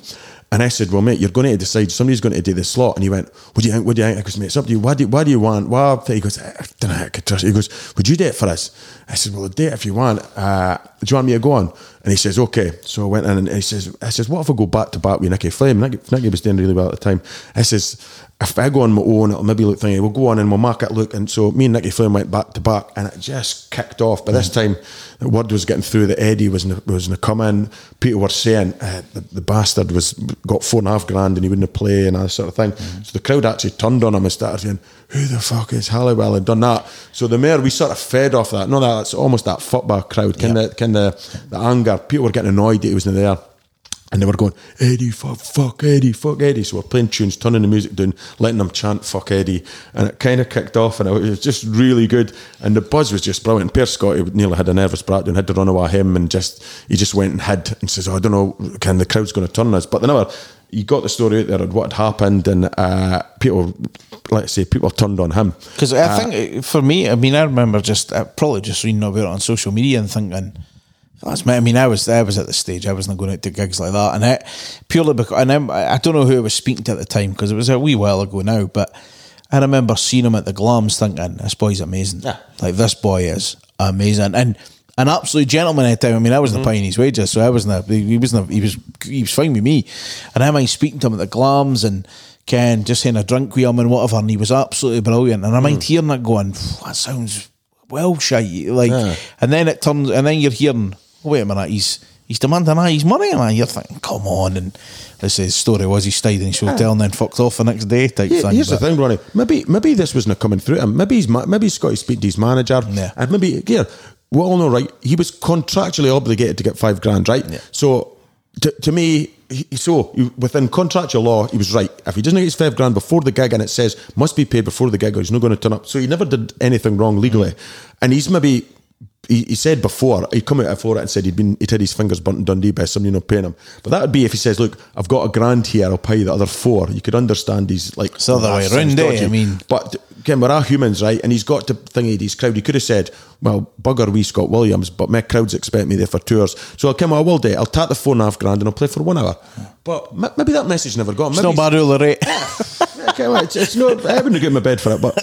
And I said, well, mate, you're going to decide. Somebody's going to do the slot. And he went, what do you think? What do you think? I goes, mate, it's up to you. Why do you, why do you want? Why? He goes, I don't know I could trust you. He goes, would you do it for us? I said, well, I'll do it if you want. Uh, do you want me to go on? And he says, okay. So I went in and he says, I says, what if I go back to back with Nicky Flame? Nicky, Nicky was doing really well at the time. I says, if I go on my own, it'll maybe look thingy. We'll go on and we'll mark it look. And so me and Nicky Flame went back to back, and it just kicked off. By this time, the word was getting through that Eddie was in, was in come in. People were saying uh, the, the bastard was got four and a half grand and he wouldn't play and all that sort of thing. So the crowd actually turned on him and started saying, "Who the fuck is Halliwell?" and done that. So the mayor, we sort of fed off that. No, that's almost that football crowd, kind of, kind of the anger. People were getting annoyed that he wasn't there. And they were going, Eddie, fuck, fuck Eddie, fuck Eddie. So we're playing tunes, turning the music down, letting them chant, fuck Eddie. And it kind of kicked off and it was just really good. And the buzz was just brilliant. Pierre Scotty nearly had a nervous breakdown, had to run away him and just, he just went and hid and says, oh, I don't know, can the crowd's going to turn on us? But they never, he got the story out there of what had happened and uh, people, let's say, people turned on him. Because I think uh, for me, I mean, I remember just uh, probably just reading about it on social media and thinking, that's me. I mean, I was I was at the stage. I wasn't going out to gigs like that, and it purely because and I'm, I don't know who I was speaking to at the time because it was a wee while ago now. But I remember seeing him at the Glams, thinking this boy's amazing. Yeah. Like this boy is amazing, and an absolute gentleman at the time. I mean, I wasn't mm-hmm. paying his wages, so I wasn't. A, he wasn't. A, he was. He was fine with me, and I mind speaking to him at the Glams and. Ken just saying a drink with him and whatever, and he was absolutely brilliant. And I mind mm. hearing that going, that sounds well shite. Like, and then it turns, and then you're hearing, wait a minute, he's he's demanding all his money, and you're thinking, come on. And this his story was he stayed in his hotel and then fucked off the next day type Yeah, thing. here's the but- thing, Ronnie. Maybe maybe this wasn't coming through him. Maybe he's maybe he's got to speak to his manager. Yeah. And maybe yeah, we all know right. He was contractually obligated to get five grand, right? Yeah. So to, to me, he, so within contractual law, he was right. If he doesn't get his five grand before the gig, and it says must be paid before the gig, or he's not going to turn up. So he never did anything wrong legally, Mm. and he's maybe. He, he said before he'd come out before it and said he'd been he'd had his fingers burnt in Dundee by somebody not paying him. But that would be if he says, "Look, I've got a grand here. I'll pay you the other four. You could understand he's like It's the other way "Ah, sounds round, eh? dodgy." I mean- but again, we're all humans, right? And he's got to thingy his crowd. He could have said, well, bugger wee Scott Williams, but my crowds expect me there for tours. So I'll come, I will do. I'll tap the four and a half grand and I'll play for one hour. But m- maybe that message never got. It's not bad rule of rate. [laughs] Okay, well, it's, it's not. I wouldn't get my bed for it, but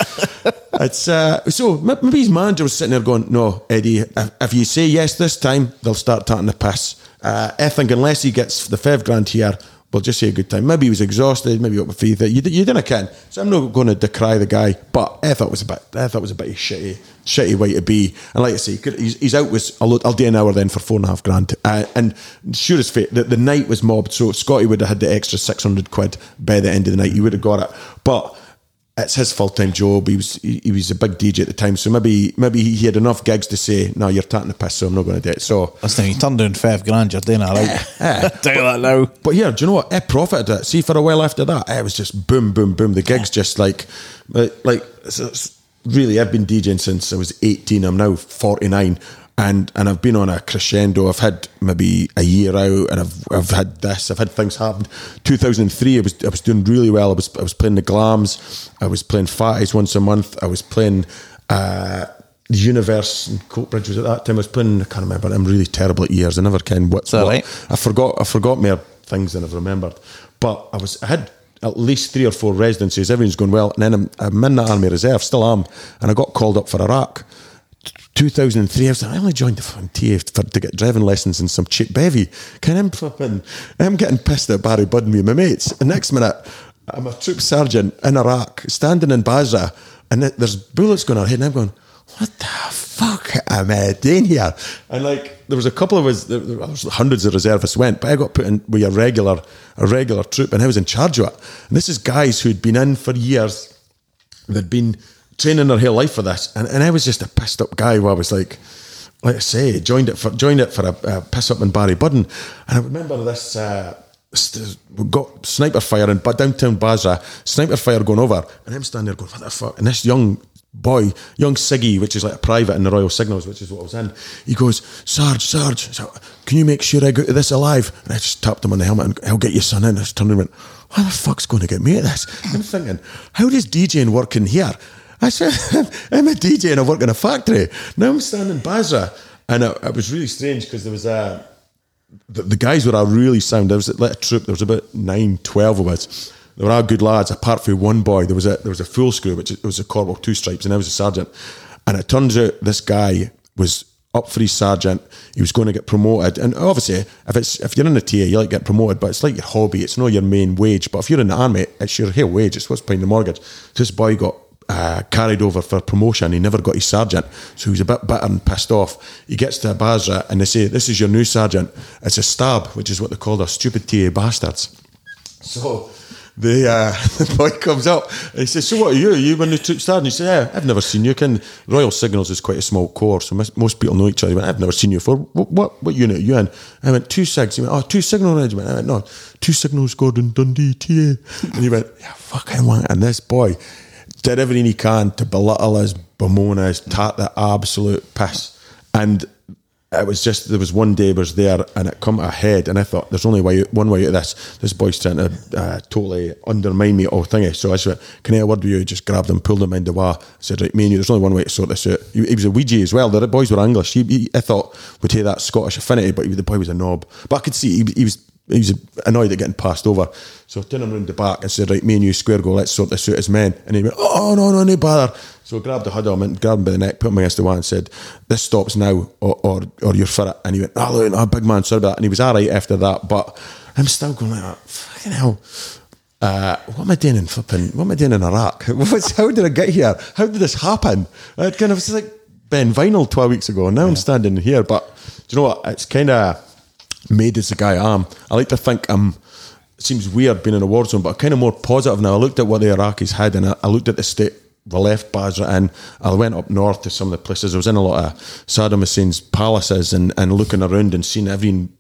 [laughs] it's uh, so maybe his manager was sitting there going, "No, Eddie, if, you say yes this time, they'll start taking the piss." Uh, I think unless he gets the five grand here, we'll just say a good time. Maybe he was exhausted, maybe up with faith. You, you didn't can, so I'm not going to decry the guy, but I thought it was a bit. I thought it was a bit shitty, shitty way to be. And like I say, he's, he's out with I'll, I'll do an hour then for four and a half grand. Uh, and sure as fate, the, the night was mobbed, so Scotty would have had the extra six hundred quid by the end of the night. He would have got it, but it's his full time job. He was he, he was a big DJ at the time, so maybe maybe he had enough gigs to say, "No, you're taking the piss, so I'm not going to do it." So, Listen, you turned down five grand, you're doing all right. [laughs] [laughs] Tell you that now. but yeah, do you know what? I profited it. See, for a while after that, it was just boom, boom, boom. The gigs just like like, like really. I've been DJing since I was 18. I'm now 49. And, and I've been on a crescendo. I've had maybe a year out, and I've I've had this. I've had things happen. 2003, I was I was doing really well. I was I was playing the Glams. I was playing Fatties once a month. I was playing uh, the Universe and Coatbridge was at that time. I was playing. I can't remember. I'm really terrible at years. I never can. What's that what. right? I forgot. I forgot more things than I've remembered. But I was. I had at least three or four residencies. Everything's going well, and then I'm, I'm in the army reserve. Still am, and I got called up for Iraq. 2003, I was like, I only joined the fucking TA for, to get driving lessons in some cheap bevy. Can I'm flipping, I'm getting pissed at Barry Buddon with my mates. And next minute, I'm a troop sergeant in Iraq, standing in Basra, and th- there's bullets going on ahead, and I'm going, what the fuck am I doing here? And like, there was a couple of us, there, there was hundreds of reservists went, but I got put in with a regular, a regular troop, and I was in charge of it. And this is guys who'd been in for years, they'd been training their whole life for this, and, and I was just a pissed up guy. Where I was like, like I say, joined it for joined it for a, a piss up in Barry Buddon, and I remember this. Uh, we got sniper fire in downtown Basra, sniper fire going over, and I'm standing there going, "What the fuck?" And this young boy, young Siggy, which is like a private in the Royal Signals, which is what I was in, he goes, "Sarge, Sarge, can you make sure I get this alive?" And I just tapped him on the helmet and I'll get your son in. I just turned and went, "What the fuck's going to get me at this?" I'm thinking, how does DJing work in here? I said, [laughs] I'm a DJ and I work in a factory. Now I'm standing in Basra. And it, it was really strange because there was a, the, the guys were all really sound. There was like a troop, there was about nine, 12 of us. They were all good lads, apart from one boy. There was a there was a full screw, which it was a corporal two stripes, and I was a sergeant. And it turns out this guy was up for his sergeant. He was going to get promoted, and obviously, if it's if you're in the TA, you like get promoted, but it's like your hobby. It's not your main wage. But if you're in the army, it's your whole wage. It's what's paying the mortgage. This boy got uh, carried over for promotion. He never got his sergeant, so he's a bit bitter and pissed off. He gets to a Basra and they say, "This is your new sergeant." It's a stab, which is what they call their stupid TA bastards. So the, uh, [laughs] the boy comes up and he says, So what are you? Are you when the troop started? He says, Yeah, I've never seen you. Can Royal Signals is quite a small corps, so most, people know each other. He went, I've never seen you before. What, what, what unit are you in? I went, Two Sigs. He went, Oh, two Signal Regiment. I went, No, two Signals Gordon Dundee TA. And he went, Yeah, fucking want. And this boy did everything he can to belittle us, bemoan us, tat the absolute piss. And it was just there was one day I was there and it come ahead and I thought there's only way one way out of this. This boy's trying to uh, totally undermine me or thingy. So I said, "Can I have a word with you?" Just grabbed him, pulled him into wah. I said, "Right, me and you. There's only one way to sort this out." He, he was a Ouija as well. The boys were English. He, he, I thought would take that Scottish affinity, but he, the boy was a knob. But I could see he, he was he was annoyed at getting passed over. So I turned him round the back and said, Right, me and you square go, let's sort this out as men. And he went, Oh, no, no, no bother. So I grabbed the hood on him and grabbed him by the neck, put him against the wall and said, This stops now or, or, or you're for it. And he went, Oh, look, no, big man, sorry about that. And he was all right after that. But I'm still going like, Fucking hell. Uh, what am I doing in flipping? What am I doing in Iraq? [laughs] How did I get here? How did this happen? It kind of was like Ben Vinyl 12 weeks ago. And now I'm standing here. But do you know what? It's kind of made as the guy I am. I like to think I'm. It seems weird being in a war zone, but I'm kind of more positive now. I looked at what the Iraqis had, and I, I looked at the state we left Basra, and I went up north to some of the places. I was in a lot of Saddam Hussein's palaces, and, and looking around and seeing everything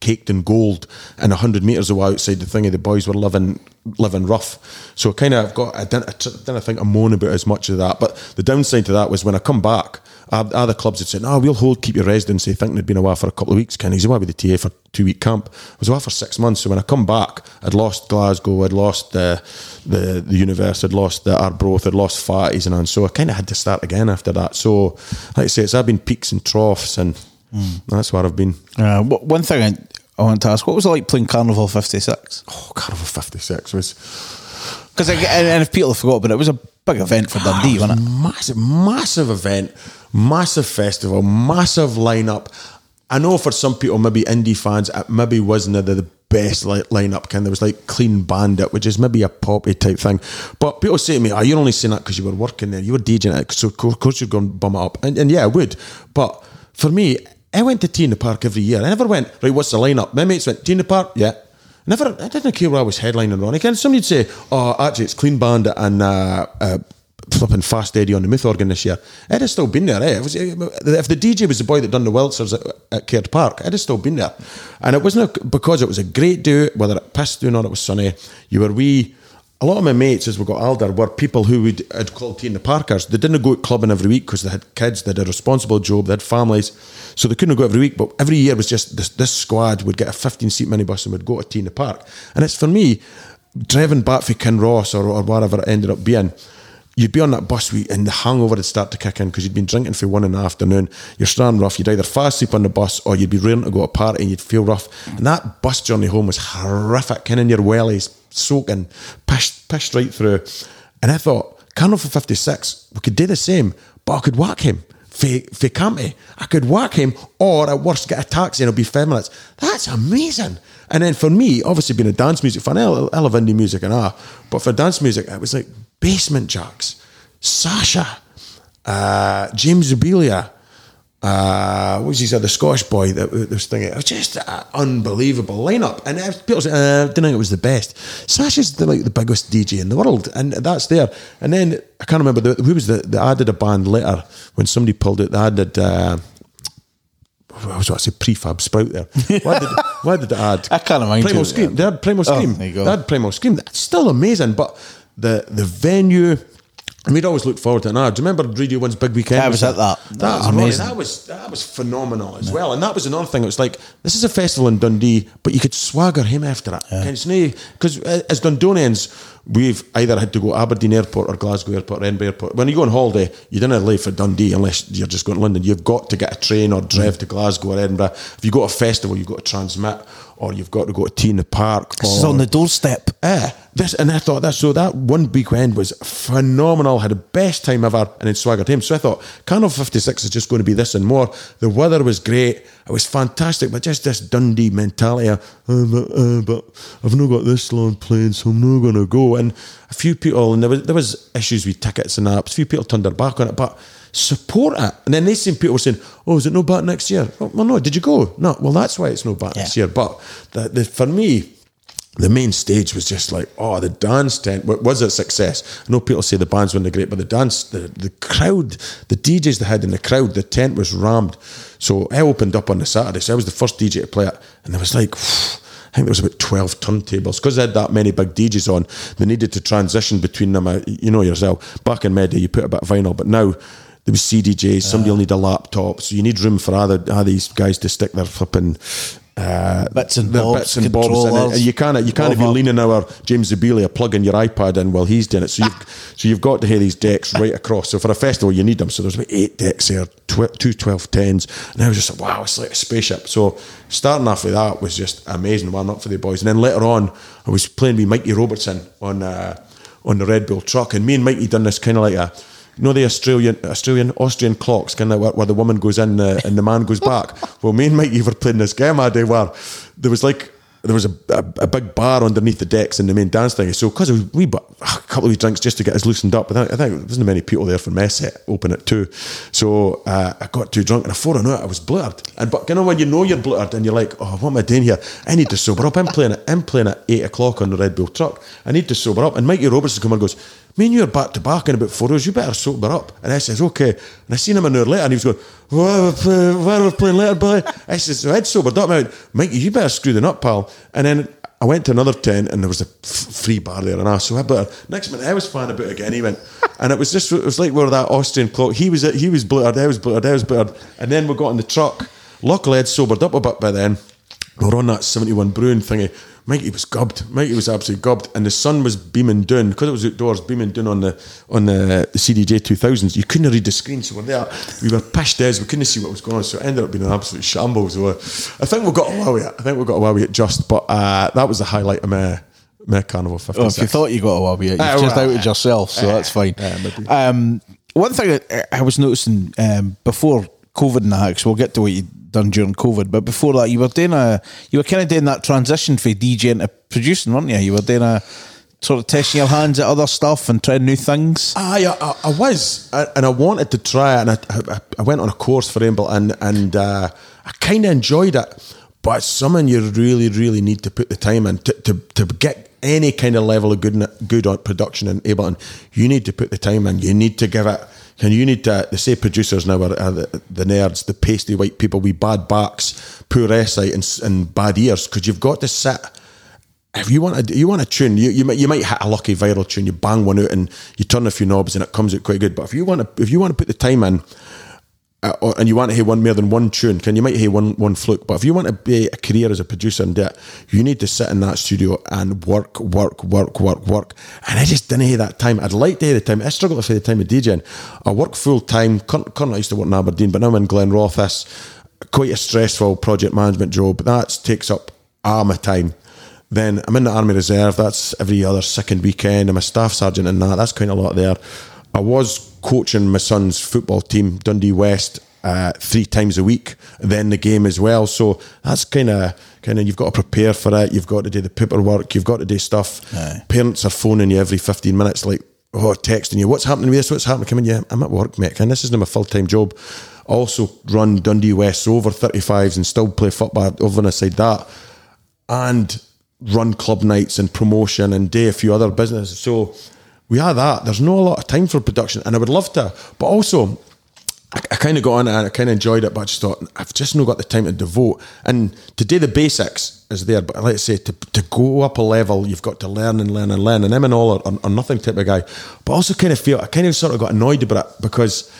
caked in gold, and hundred meters away outside the thingy, the boys were living living rough. So I kind of got I didn't, I didn't think I'm moaning about as much of that, but the downside to that was when I come back, other clubs had said, "No, we'll hold, keep your residency," thinking they'd been away for a couple of weeks. Can he's away with the TA for two week camp. I was away for six months. So when I come back, I'd lost Glasgow, I'd lost the the the universe, I'd lost the Arbroath, I'd lost Fatties, and, on. so I kind of had to start again after that. So, like I say, it's I've been peaks and troughs, and that's where I've been. Uh, one thing I, I want to ask: What was it like playing Carnival '56? Oh, Carnival '56 was. Because and, and if people have forgot, but it was a big event for Dundee, ah, wasn't it? massive, massive event, massive festival, massive lineup. I know for some people, maybe indie fans, it maybe wasn't the, the best li- lineup. Kind there was like Clean Bandit, which is maybe a poppy type thing. But people say to me, "Oh, you're only saying that because you were working there, you were DJing it, so of course you're going to bum it up." And, and yeah, I would. But for me, I went to the Park every year. I never went right. What's the lineup? My mates went the Park, yeah. Never, I didn't care where I was headlining on. Again, somebody'd say, "Oh, actually, it's Clean Bandit and uh, uh, flipping Fast Eddie on the Myth organ this year." I'd have still been there. Eh? Was, if the DJ was the boy that done the Weltzers at, at Caird Park, I'd have still been there. And it wasn't a, because it was a great do, whether it pissed down or it was sunny. You were wee. A lot of my mates, as we got older, were people who would had called Tina Parkers. They didn't go clubbing every week because they had kids, they had a responsible job, they had families, so they couldn't go every week. But every year was just this, this squad would get a 15 seat minibus and would go to T in the Park. And it's for me, driving back from Kinross or, or wherever it ended up being, you'd be on that bus week and the hangover would start to kick in because you'd been drinking for one in the afternoon. You're starting rough. You'd either fast asleep on the bus or you'd be ready to go to a party and you'd feel rough. And that bus journey home was horrific. Of in your wellies, soaking, pished, pished right through. And I thought, Carnival for 56, we could do the same, but I could whack him. For, Campy, I could whack him, or at worst get a taxi and it'll be five minutes. That's amazing. And then for me, obviously being a dance music fan, I I love indie music and ah, but for dance music, it was like Basement Jaxx, Sasha, uh, James Zabiela, uh, what was he said, the Scottish boy that, that was thinking, it was just an unbelievable lineup. And people say, uh, I didn't think it was the best. Sasha's the, like the biggest DJ in the world, and that's there. And then I can't remember the, who was the, the added a band later when somebody pulled it. They added. Uh, I was what to say prefab sprout there. Why did why did it add? [laughs] I can't who- Scream. They had Primal Oh, Scream. there you go. They had Primal Scream. That's still amazing, but the the venue. And we'd always look forward to it. Now, do you remember Radio One's big weekend? I was at that. That, That was amazing. That was that was phenomenal as well. And that was another thing. It was like this is a festival in Dundee, but you could swagger him after it. Because uh, as Dundonians, we've either had to go Aberdeen Airport or Glasgow Airport or Edinburgh Airport. When you go on holiday, you don't leave for Dundee unless you're just going to London. You've got to get a train or drive mm. to Glasgow or Edinburgh. If you go to a festival, you've got to transmit, or you've got to go to T in the Park. This is on the doorstep. Eh, this and I thought that so that one weekend was phenomenal. Had the best time ever, and then swaggered him. So I thought Carnival Fifty Six is just going to be this and more. The weather was great. It was fantastic, but just this Dundee mentality. Of, uh, but, uh, but I've not got this long plane, so I'm not going to go. And a few people, and there was there was issues with tickets and that. A few people turned their back on it, but support it. And then they same people were saying, "Oh, is it no back next year?" Well, well, no. Did you go? No. Well, that's why it's no back next Yeah. year. But the, the, for me the main stage was just like, oh, the dance tent was a success. I know people say the bands weren't great, but the dance, the, the crowd, the DJs they had in the crowd, the tent was rammed. So I opened up on the Saturday, so I was the first DJ to play it, and there was like, I think there was about 12 turntables. Because they had that many big DJs on, they needed to transition between them. Uh, You know yourself, back in Medi, you put a bit of vinyl, but now there was CDJs, somebody will need a laptop, so you need room for other, other these guys to stick their flipping uh, Bits and bobs, bits and bobs in it. And you can't you can't be leaning our James Zabiela plugging your iPad in while he's doing it. So you've [laughs] so you've got to have these decks right across. So for a festival, you need them. So there's about eight decks there, tw- two 12 tens, and I was just like, wow, it's like a spaceship. So starting off with that was just amazing. Warm up for the boys, and then later on, I was playing with Mikey Robertson on uh, on the Red Bull truck, and me and Mikey done this kind of like a. You know the Australian, Australian, Austrian clocks, kind of where, where the woman goes in uh, and the man goes back. [laughs] Well, me and Mikey were playing this game one day where there was like there was a, a, a big bar underneath the decks in the main dance thing. So because we bought a couple of drinks just to get us loosened up, I think, I think there wasn't many people there for mess set open at two. So uh, I got too drunk and before I knew it, I was blurred. And but you know when you know you're blurred and you're like, oh, what am I doing here? I need to sober up. I'm playing it. I'm playing at eight o'clock on the Red Bull truck. I need to sober up. And Mikey Robertson come and goes. Me and you are back to back in about four hours. You better sober up. And I says, okay. And I seen him an hour later, and he was going, "Why are we playing, later, boy?" I says, so I'd sobered up. I went, Mikey, you better screw the up, pal. And then I went to another tent and there was a free bar there, and I so I better. Next minute, I was fine about again. He went, and it was just it was like we were that Austrian clock. He was he was blurred, I was blurred, I was blurred, and then we got in the truck. Luckily, I'd sobered up a bit by then. We're on that seventy-one Bruin thingy. Mikey was gubbed. Mikey was absolutely gobbed, and the sun was beaming down because it was outdoors, beaming down on the on the, the CDJ two thousands. You couldn't read the screen, so we're there. We were pished as we couldn't see what was going on, so it ended up being an absolute shambles. So, uh, I think we got away with it. I think we got away with it just, but uh, that was the highlight of my my carnival six. if you thought you got away with it, you've Ah, just well, outed yourself, so that's fine. yeah, um, one thing I, was noticing um, before COVID and that, 'cause we'll get to what you done during COVID, but before that, you were doing a, you were kind of doing that transition from DJing to producing, weren't you? You were doing a sort of testing your hands at other stuff and trying new things. I, I, I was, I- and I wanted to try it, and I, I, went on a course for Amble, and and uh, I kind of enjoyed it. But it's something you really, really need to put the time in to, to, to get any kind of level of good good on production in Ableton. You need to put the time in. You need to give it. And you need to. They say producers now are, are the, the nerds, the pasty white people with bad backs, poor eyesight, and, and bad ears. Because you've got to sit if you want to you want a tune, you, you might you might hit a lucky viral tune, you bang one out and you turn a few knobs and it comes out quite good. But if you want to if you want to put the time in, uh, and you want to hear one more than one tune, can you might hear one one fluke. But if you want to be a career as a producer and do it, you need to sit in that studio and work, work, work, work, work. And I just didn't have that time. I'd like to have the time. I struggle to find the time of DJing. I work full time. Currently, I used to work in Aberdeen, but now I'm in Glenrothes. That's quite a stressful project management job. That takes up all my time. Then I'm in the Army Reserve. That's every other second weekend. I'm a staff sergeant in that. That's quite a lot there. I was coaching my son's football team, Dundee West, uh, three times a week. Then the game as well. So that's kind of kind of you've got to prepare for it. You've got to do the paperwork. You've got to do stuff. Aye. Parents are phoning you every 15 minutes, like oh, texting you. What's happening with this? What's happening? Come in. Yeah, I'm at work, mate. And this isn't my full time job. I also run Dundee West over 35s and still play football over on the side that and run club nights and promotion and do a few other businesses. So we are that. There's no a lot of time for production, and I would love to, but also. I, I kind of got on it and I kind of enjoyed it, but I just thought I've just not got the time to devote. And to do the basics is there, but let's say to, to go up a level, you've got to learn and learn and learn. And I'm an all or, or nothing type of guy, but also kind of feel I kind of sort of got annoyed about it because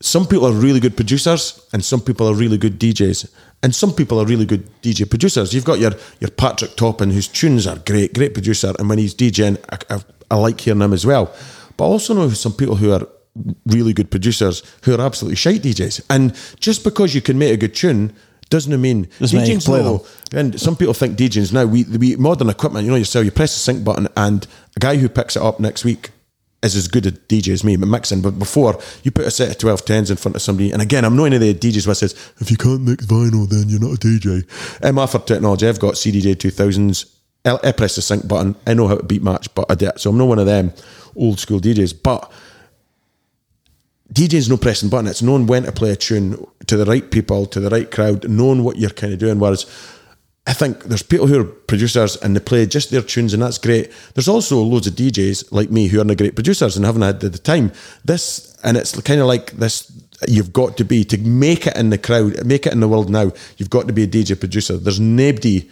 some people are really good producers and some people are really good DJs and some people are really good DJ producers. You've got your your Patrick Topping whose tunes are great, great producer, and when he's DJing, I, I, I like hearing him as well. But I also know some people who are really good producers who are absolutely shite DJs. And just because you can make a good tune doesn't mean Doesn't DJs play know- And some people think DJs now we we modern equipment. You know yourself. You press the sync button, and a guy who picks it up next week is as good a DJ as me, but mixing. But before, you put a set of 12 tens in front of somebody, and again, I'm not any of the DJs where says, if you can't mix vinyl, then you're not a DJ. I'm after technology. I've got CDJ 2000s. I, I eh, press the sync button. I know how to beat match, but I do it. So I'm not one of them old school DJs. But DJ's no pressing button. It's knowing when to play a tune to the right people, to the right crowd, knowing what you're kind of doing. Whereas I think there's people who are producers and they play just their tunes, and that's great. There's also loads of DJs like me who aren't great producers and haven't had the time. This and it's kind of like this. You've got to be to make it in the crowd, make it in the world now. You've got to be a DJ producer. There's nobody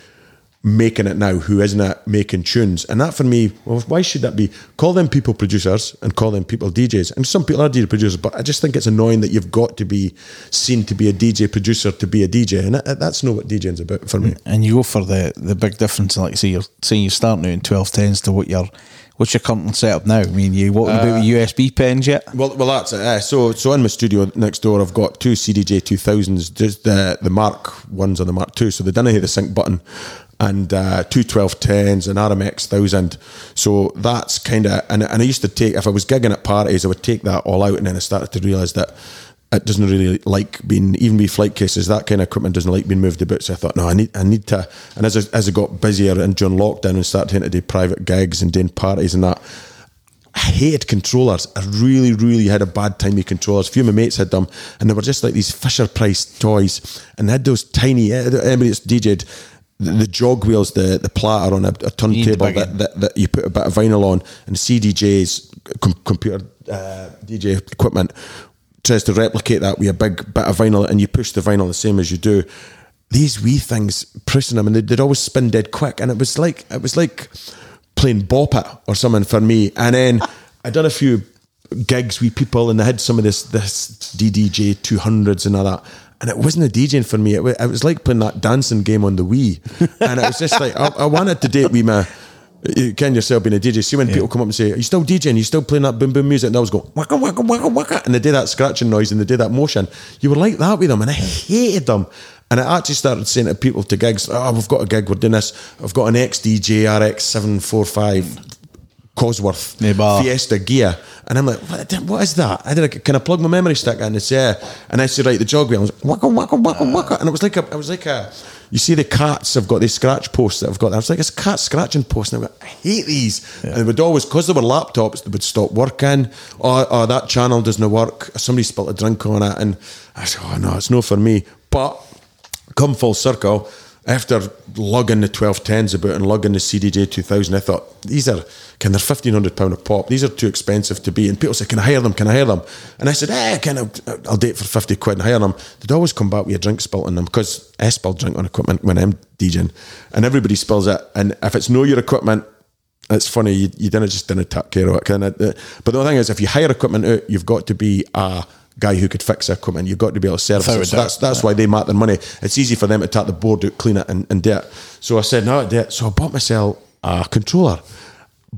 making it now who isn't it making tunes. And that for me, well, why should that be? Call them people producers and call them people DJs. And some people are DJ producers, but I just think it's annoying that you've got to be seen to be a DJ producer to be a DJ. And that, that's not what DJing's about for me. And you go for the the big difference, like say you're saying you're starting out in twelve tens to what your what's your current setup now? I mean, you what about with USB pens yet? Well, well, that's it. eh. so, so in my studio next door, I've got two CDJ two thousands, just the the Mark ones on the Mark two, so they didn't have the sync button, and uh, two and RMX thousand. So that's kind of and and I used to take if I was gigging at parties, I would take that all out, and then I started to realise that. It doesn't really like being even with flight cases. That kind of equipment doesn't like being moved about. So I thought, no, I need, I need to. And as I, as I got busier and during lockdown and started to do private gigs and doing parties and that, I hated controllers. I really, really had a bad time with controllers. A few of my mates had them, and they were just like these Fisher Price toys, and they had those tiny. Anybody that's DJed, the, the jog wheels, the the platter on a, a turntable that, that, that you put a bit of vinyl on, and CDJs, com- computer uh, DJ equipment, tries to replicate that with a big bit of vinyl, and you push the vinyl the same as you do. these wee things pressing them, and they'd, they'd always spin dead quick, and it was like it was like playing Bop It or something for me. And then [laughs] I'd done a few gigs with people, and they had some of this this DDJ two hundreds and all that. And it wasn't a DJing for me. It was, it was like playing that dancing game on the Wii, and it was just like I, I wanted to date with my. You can yourself being a DJ. See when people come up and say, "Are you still DJing? Are you still playing that boom boom music?" And I was going waka waka waka waka, and they did that scratching noise and they did that motion. You were like that with them, and I hated them. And I actually started saying to people to gigs, "Oh, we've got a gig. We're doing this. I've got an XDJ RX seven four five Cosworth Yeah. Fiesta gear. And I'm like, what, what is that? I did. Like, can I plug my memory stick in? And it's yeah. And I said, right, the jog wheel. I was like, waka waka waka waka. And it was like a, it was like a. You see the cats have got these scratch posts that I've got. I was like, it's a cat scratching post. And I, went, I hate these. And they would always, because they were laptops, they would stop working. Or, oh, that channel doesn't work. Somebody spilt a drink on it. And I said, oh no, it's no for me. But come full circle, after lugging the 1210s about and lugging the CDJ 2000, I thought, these are, can they're £1,500 a pop. These are too expensive to be. And people say, can I hire them? Can I hire them? And I said, eh, can I, I'll date for 50 quid and hire them. They'd always come back with a drink spilt on them because I spill drink on equipment when I'm DJing and everybody spills it. And if it's no your equipment, it's funny, you, you didn't just didn't take care of it. Kind of, but the thing is, if you hire equipment out, you've got to be a guy who could fix the equipment. You've got to be able to service it. So that's that's why they make their money. It's easy for them to take the board out, clean it, and, and do it. So I said, no, I do it. So I bought myself a controller.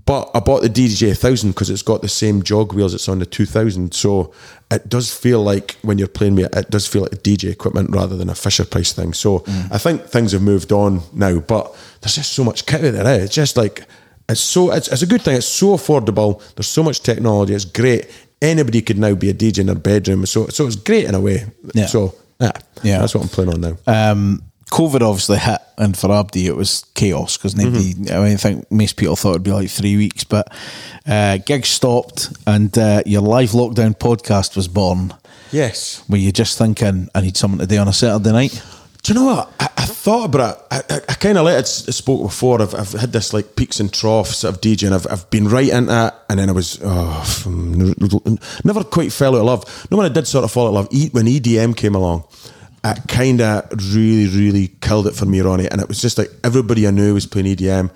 But I bought the DDJ 1000 because it's got the same jog wheels it's on the 2000. So it does feel like when you're playing with it, it does feel like a DJ equipment rather than a Fisher Price thing. So I think things have moved on now, but there's just so much kit out there. Eh? It's just like, it's so, it's, it's a good thing. It's so affordable. There's so much technology. It's great. Anybody could now be a DJ in their bedroom. So, so it's great in a way. Yeah. So, yeah, Yeah. that's what I'm playing on now. um, COVID obviously hit, and for Abdi it was chaos because nobody. Mm-hmm. I mean, I think most people thought it'd be like three weeks, but uh, gigs stopped, and uh, your live lockdown podcast was born. yes. Were you just thinking, I need something to do on a Saturday night? Do you know what? I, I thought about it. I, I, I kind of let it spoke before. I've, I've had this like peaks and troughs of DJing. I've, I've been right into it, and then I was oh, never quite fell out of love. No, when I did sort of fall out of love, when EDM came along, it kind of really, really killed it for me, Ronnie. And it was just like everybody I knew was playing EDM,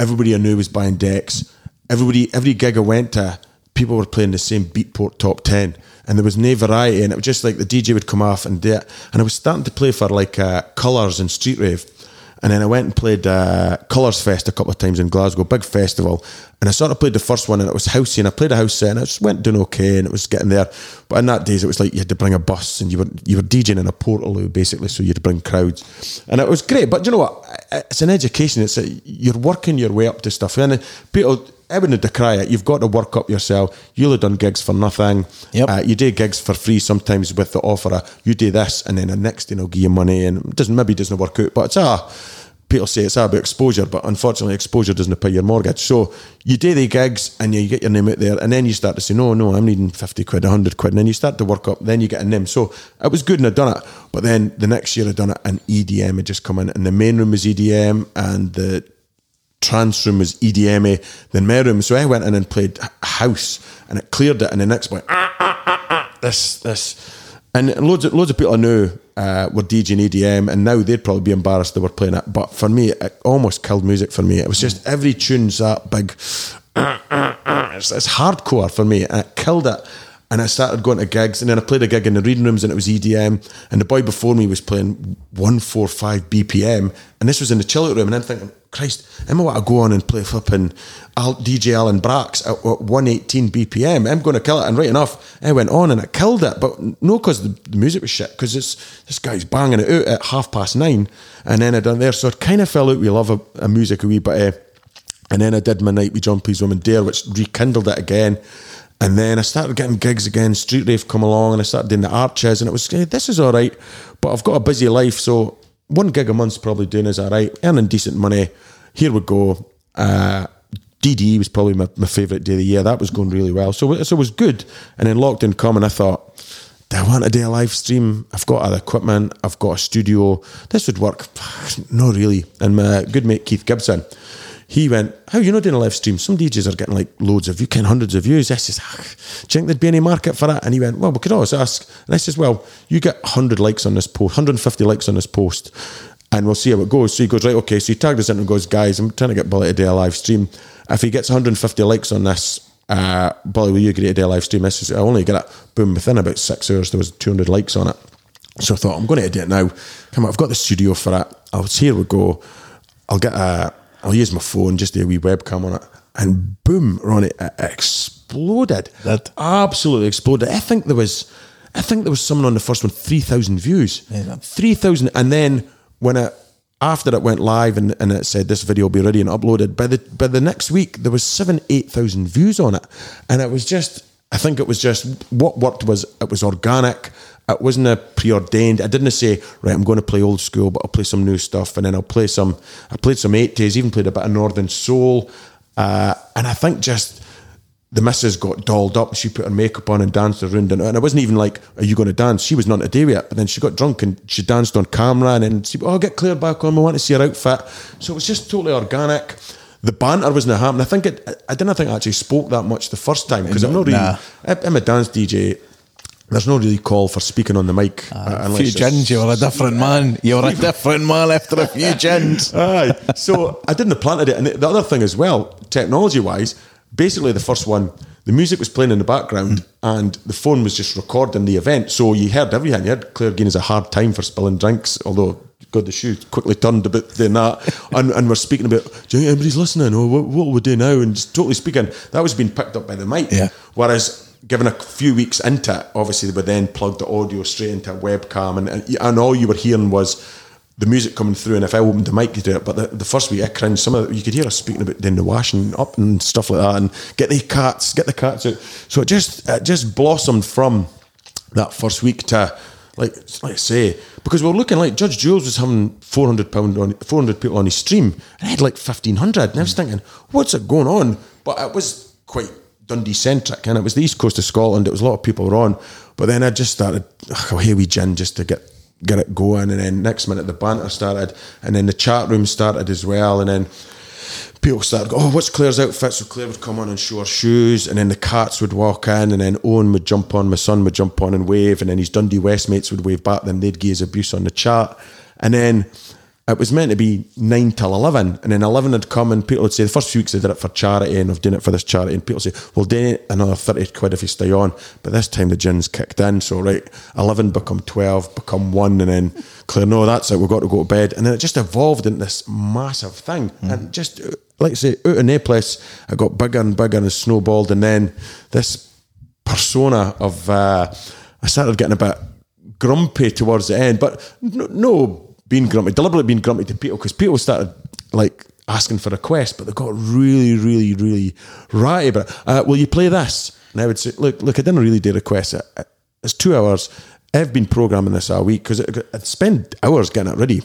everybody I knew was buying decks, everybody, every gig I went to, people were playing the same Beatport top 10 and there was no variety and it was just like the DJ would come off and do it and I was starting to play for like uh, Colours and Street Rave and then I went and played uh, Colours Fest a couple of times in Glasgow, big festival. And I sort of played the first one and it was housey and I played a house set and I just went doing okay and it was getting there. But in that days it was like you had to bring a bus and you were you were DJing in a portal basically, so you had to bring crowds. And it was great. But you know what? It's an education. It's a, you're working your way up to stuff. And people I wouldn't decry it. You've got to work up yourself. You'll have done gigs for nothing. Yep. Uh, you do gigs for free sometimes with the offer of you do this and then the next thing will give you money and it doesn't maybe doesn't work out. But it's a people say it's all about exposure, but unfortunately exposure doesn't pay your mortgage. So you do the gigs and you get your name out there and then you start to say, No, no, I'm needing fifty quid, hundred quid, and then you start to work up, then you get a name. So it was good and I'd done it. But then the next year I'd done it and EDM had just come in and the main room was EDM and the trance room was EDM, then my room. So I went in and played house, and it cleared it. And the next one, ah, ah, ah, ah, this, this, and loads of loads of people I knew uh, were DJing EDM, and now they'd probably be embarrassed they were playing it. But for me, it almost killed music for me. It was just every tune's that big. ah, ah, ah. It's, it's hardcore for me, and it killed it. And I started going to gigs, and then I played a gig in the reading rooms, and it was EDM. And the boy before me was playing 145 BPM, and this was in the chill out room. And I'm thinking, Christ, I'm going to go on and play flipping DJ Alan Braxe at, at 118 BPM. I'm going to kill it. And right enough, I went on and it killed it, but no because the, music was shit, because this guy's banging it out at half past nine. And then I done there, so it kind of fell out. We love a, a music a wee bit. Uh, and then I did my night with Jon Pleased Wimmin Dare, which rekindled it again. And then I started getting gigs again. Street Rave come along, and I started doing the arches, and it was hey, this is all right, but I've got a busy life, so one gig a month's probably doing is all right, earning decent money. Here we go. Uh, DD was probably my, my favourite day of the year. That was going really well, so so it was good. And then lockdown come, and I thought, do I want to do a live stream? I've got other equipment. I've got a studio. This would work. [sighs] No, really. And my good mate Keith Gibson, he went, "How you not doing a live stream? Some DJs are getting like loads of views, hundreds of views." I says, ah, "Do you think there'd be any market for that?" And he went, "Well, we could always ask." And I says, "Well, you get hundred likes on this post, 150 likes on this post." And we'll see how it goes. So he goes, right, okay. So he tagged us in and goes, guys, I'm trying to get Bully to do a live stream. If he gets 150 likes on this, uh, will you agree to do a live stream? I says, I only get it. Boom, within about six hours, there was 200 likes on it. So I thought, I'm going to do it now. Come on, I've got the studio for it. I'll here we go. I'll get a, Oh, I'll use my phone, just do a wee webcam on it. And boom, Ronnie, it exploded. That- absolutely exploded. I think there was, I think there was someone on the first one, 3,000 views. Yeah. 3,000. And then when it, after it went live and, and it said this video will be ready and uploaded, by the by the next week there was seven, eight thousand views on it. And it was just I think it was just what worked was it was organic. It wasn't a preordained. I didn't say, right, I'm going to play old school, but I'll play some new stuff and then I'll play some I played some 80s, even played a bit of Northern Soul. Uh, and I think just the missus got dolled up. She put her makeup on and danced around. And, and it wasn't even like, Are you going to dance? She was not a do yet, But then she got drunk and she danced on camera. And then she, Oh, get Claire back on. We want to see her outfit. So it was just totally organic. The banter wasn't happening. I think it, I didn't think I actually spoke that much the first time because I'm not really, Nah. I- I'm a dance DJ. There's no really call for speaking on the mic. uh, A few gins, you were a different man. You were a [laughs] different man after a few gins. [laughs] Aye. So I didn't have planted it. And the other thing as well, technology wise, basically the first one, the music was playing in the background and the phone was just recording the event. So you heard everything. You had Claire Guinness a hard time for spilling drinks, although God the shoe quickly turned about doing that. [laughs] and, and we're speaking about, do you think anybody's listening? Or what, what will we do now? And just totally speaking, that was being picked up by the mic. Yeah. Whereas given a few weeks into it, obviously they would then plug the audio straight into a webcam and, and, and all you were hearing was the music coming through and if I opened the mic you do it. But the, the first week I cringed, some of it, you could hear us speaking about doing the washing up and stuff like that and get the cats, get the cats out. So it just it just blossomed from that first week to like like I say, because we are looking like Judge Jules was having four hundred pound on four hundred people on his stream, and I had like fifteen hundred, and I was thinking, what's it going on? But it was quite Dundee centric, and it was the east coast of Scotland. It was a lot of people were on, but then I just started, oh, here we gin just to get get it going, and then next minute the banter started, and then the chat room started as well, and then people started oh, what's Claire's outfit? So Claire would come on and show her shoes, and then the cats would walk in, and then Owen would jump on, my son would jump on and wave, and then his Dundee West mates would wave back, then they'd gaze abuse on the chat. And then it was meant to be nine till 11, and then 11 had come, and people would say, the first few weeks I did it for charity, and I've done it for this charity, and people say, well, donate another 30 quid if you stay on. But this time the gins kicked in, so right, 11 become 12, become 1, and then Claire, no, that's it, we've got to go to bed. And then it just evolved into this massive thing, and just, like I say, out of no place, it got bigger and bigger and snowballed, and then this persona of, uh, I started getting a bit grumpy towards the end, but no, no being grumpy, deliberately being grumpy to people because people started like asking for requests, but they got really, really, really ratty about it. Uh, will you play this? And I would say, look, look, I didn't really do requests. It- it- It's two hours. I've been programming this all week because I'd spend hours getting it ready.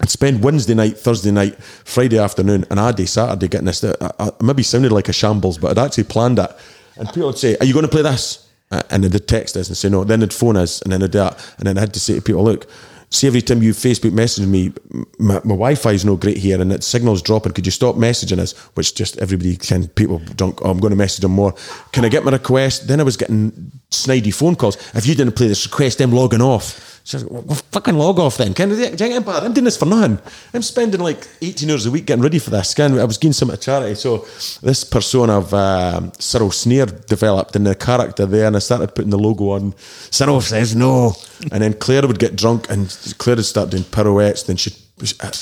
I'd spend Wednesday night, Thursday night, Friday afternoon, and a day Saturday getting this. I, I maybe sounded like a shambles, but I'd actually planned it. And people would say, "Are you going to play this?" Uh, And then they'd text us and say no. Then they'd phone us, and then they'd that. And then I had to say to people, "Look, see every time you Facebook message me, my, my Wi-Fi is no great here, and its signal's dropping. Could you stop messaging us?" Which just everybody can. People drunk. Oh, I'm going to message them more. Can I get my request? Then I was getting snidey phone calls. If you didn't play this request, I'm logging off. Well, fucking log off then. Can you I'm doing this for nothing. I'm spending like 18 hours a week getting ready for this. Can I was getting some at charity. So this persona of um, Cyril Sneer developed in the character there, and I started putting the logo on. Cyril says no, and then Claire would get drunk, and Claire would start doing pirouettes. Then she,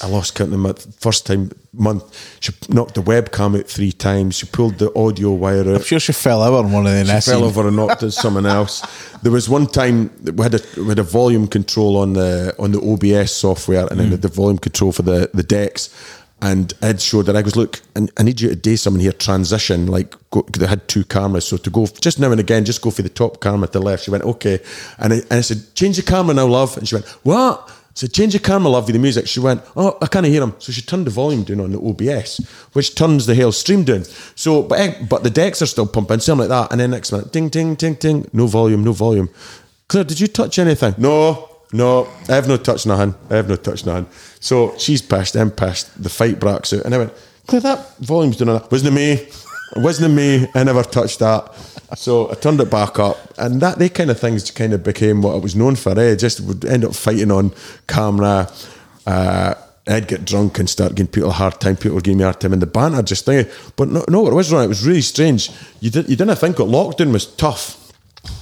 I lost count of the month. First time month, she knocked the webcam out three times. She pulled the audio wire out I'm sure she fell over on one of the she fell over and knocked at someone else. There was one time that we had a we had a volume control on the on the OBS software, and then hmm. the volume control for the the decks. And Ed showed that I goes, look, I, I need you to do something here, transition. Like go, they had two cameras, so to go just now and again, just go for the top camera to the left. She went, okay, and I, and I said, change the camera now, love. And she went, what? Said, change camera, love, with the music. She went, oh, I can't hear him. So she turned the volume down on the OBS, which turns the whole stream down. So, but, eh, but the decks are still pumping, something like that. And then next minute, ding, ding, ding, ding, no volume, no volume. Claire, did you touch anything? No, no, I have no touch nothing. I have no touch nothing. So she's pissed, I'm pissed. The fight breaks out. And I went, Claire, that volume's doing that. Wasn't it me? It wasn't me. I never touched that. So I turned it back up, and that they kind of things just kind of became what I was known for. Eh? Just would end up fighting on camera. Uh, I'd get drunk and start giving people a hard time. People were giving me a hard time, and the banter just thing. But no, no, it was wrong. It was really strange. You did, you didn't think that lockdown was tough,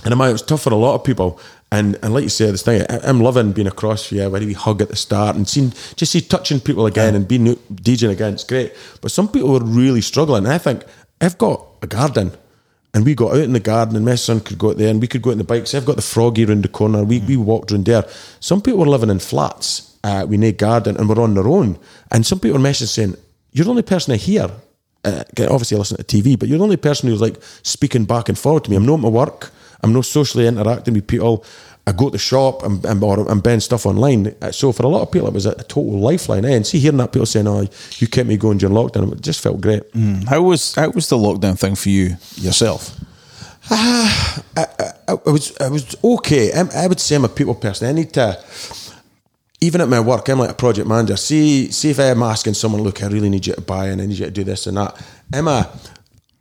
and I mean, it was tough for a lot of people. And and like you said, this thing, I, I'm loving being across for you. Where do we hug at the start and seeing just see touching people again and being DJing again. It's great. But some people were really struggling. And I think I've got a garden. And we got out in the garden, and my son could go out there, and we could go out in the bikes. I've got the froggy around the corner. We, we walked around there. Some people were living in flats uh, with no garden and we're on their own. And some people were messaging saying, You're the only person I hear. Uh, obviously, I listen to TV, but you're the only person who's like speaking back and forward to me. I'm not at my work. I'm not socially interacting with people. I go to the shop and, and or I'm buying stuff online. Uh, So for a lot of people, it was a, a total lifeline. Eh? And see, hearing that people saying, "Oh, you kept me going during lockdown," it just felt great. How was how was the lockdown thing for you yourself? [sighs] I, I was I was okay. I'm, I would say I'm a people person. I need to, even at my work, I'm like a project manager. See, see if I'm asking someone, look, I really need you to buy and I need you to do this and that. I'm a,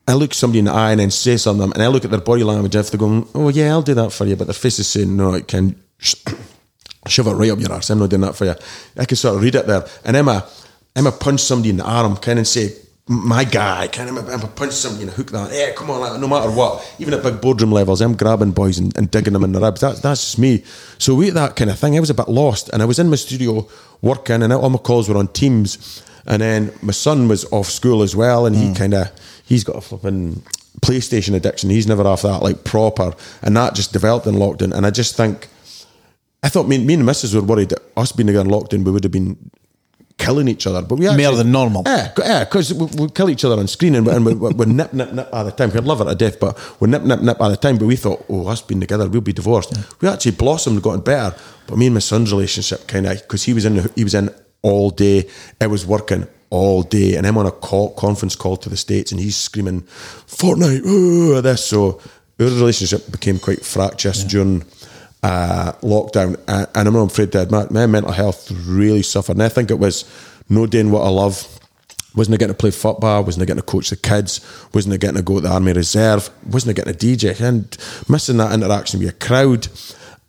I look somebody in the eye and then say something, and I look at their body language. If they're going, oh yeah, I'll do that for you, but their face is saying, no, it can [coughs] shove it right up your arse. I'm not doing that for you. I can sort of read it there, and I'm a, I'm a punch somebody in the arm, kind of say, my guy, kind of, I'm a punch somebody and hook that. Yeah, come on, like, no matter what. Even at big boardroom levels, I'm grabbing boys and, and digging them in the ribs. That's that's just me. So we that kind of thing. I was a bit lost, and I was in my studio working, and all my calls were on Teams. And then my son was off school as well, and he hmm. kind of he's got a flipping PlayStation addiction. He's never off that like proper, and that just developed in lockdown. And I just think, I thought me, me and the missus were worried that us being again locked in, we would have been killing each other. But we actually, More than normal. Yeah, yeah, because we, we kill each other on screen and, we, and we, we nip, nip, nip at the time. We'd love her to death, but we nip, nip, nip at the time. But we thought, oh, us being together, we'll be divorced. We actually blossomed, gotten better. But me and my son's relationship kind of, because he was in, he was in all day. I was working all day, and I'm on a call, conference call to the states, and he's screaming, "Fortnite, oh, this." So our relationship became quite fractious during uh, lockdown, and, and I'm not afraid to admit my mental health really suffered. And I think it was no doing what I love. Wasn't I getting to play football? Wasn't I getting to coach the kids? Wasn't I getting to go to the army reserve? Wasn't I getting to DJ? And missing that interaction with a crowd,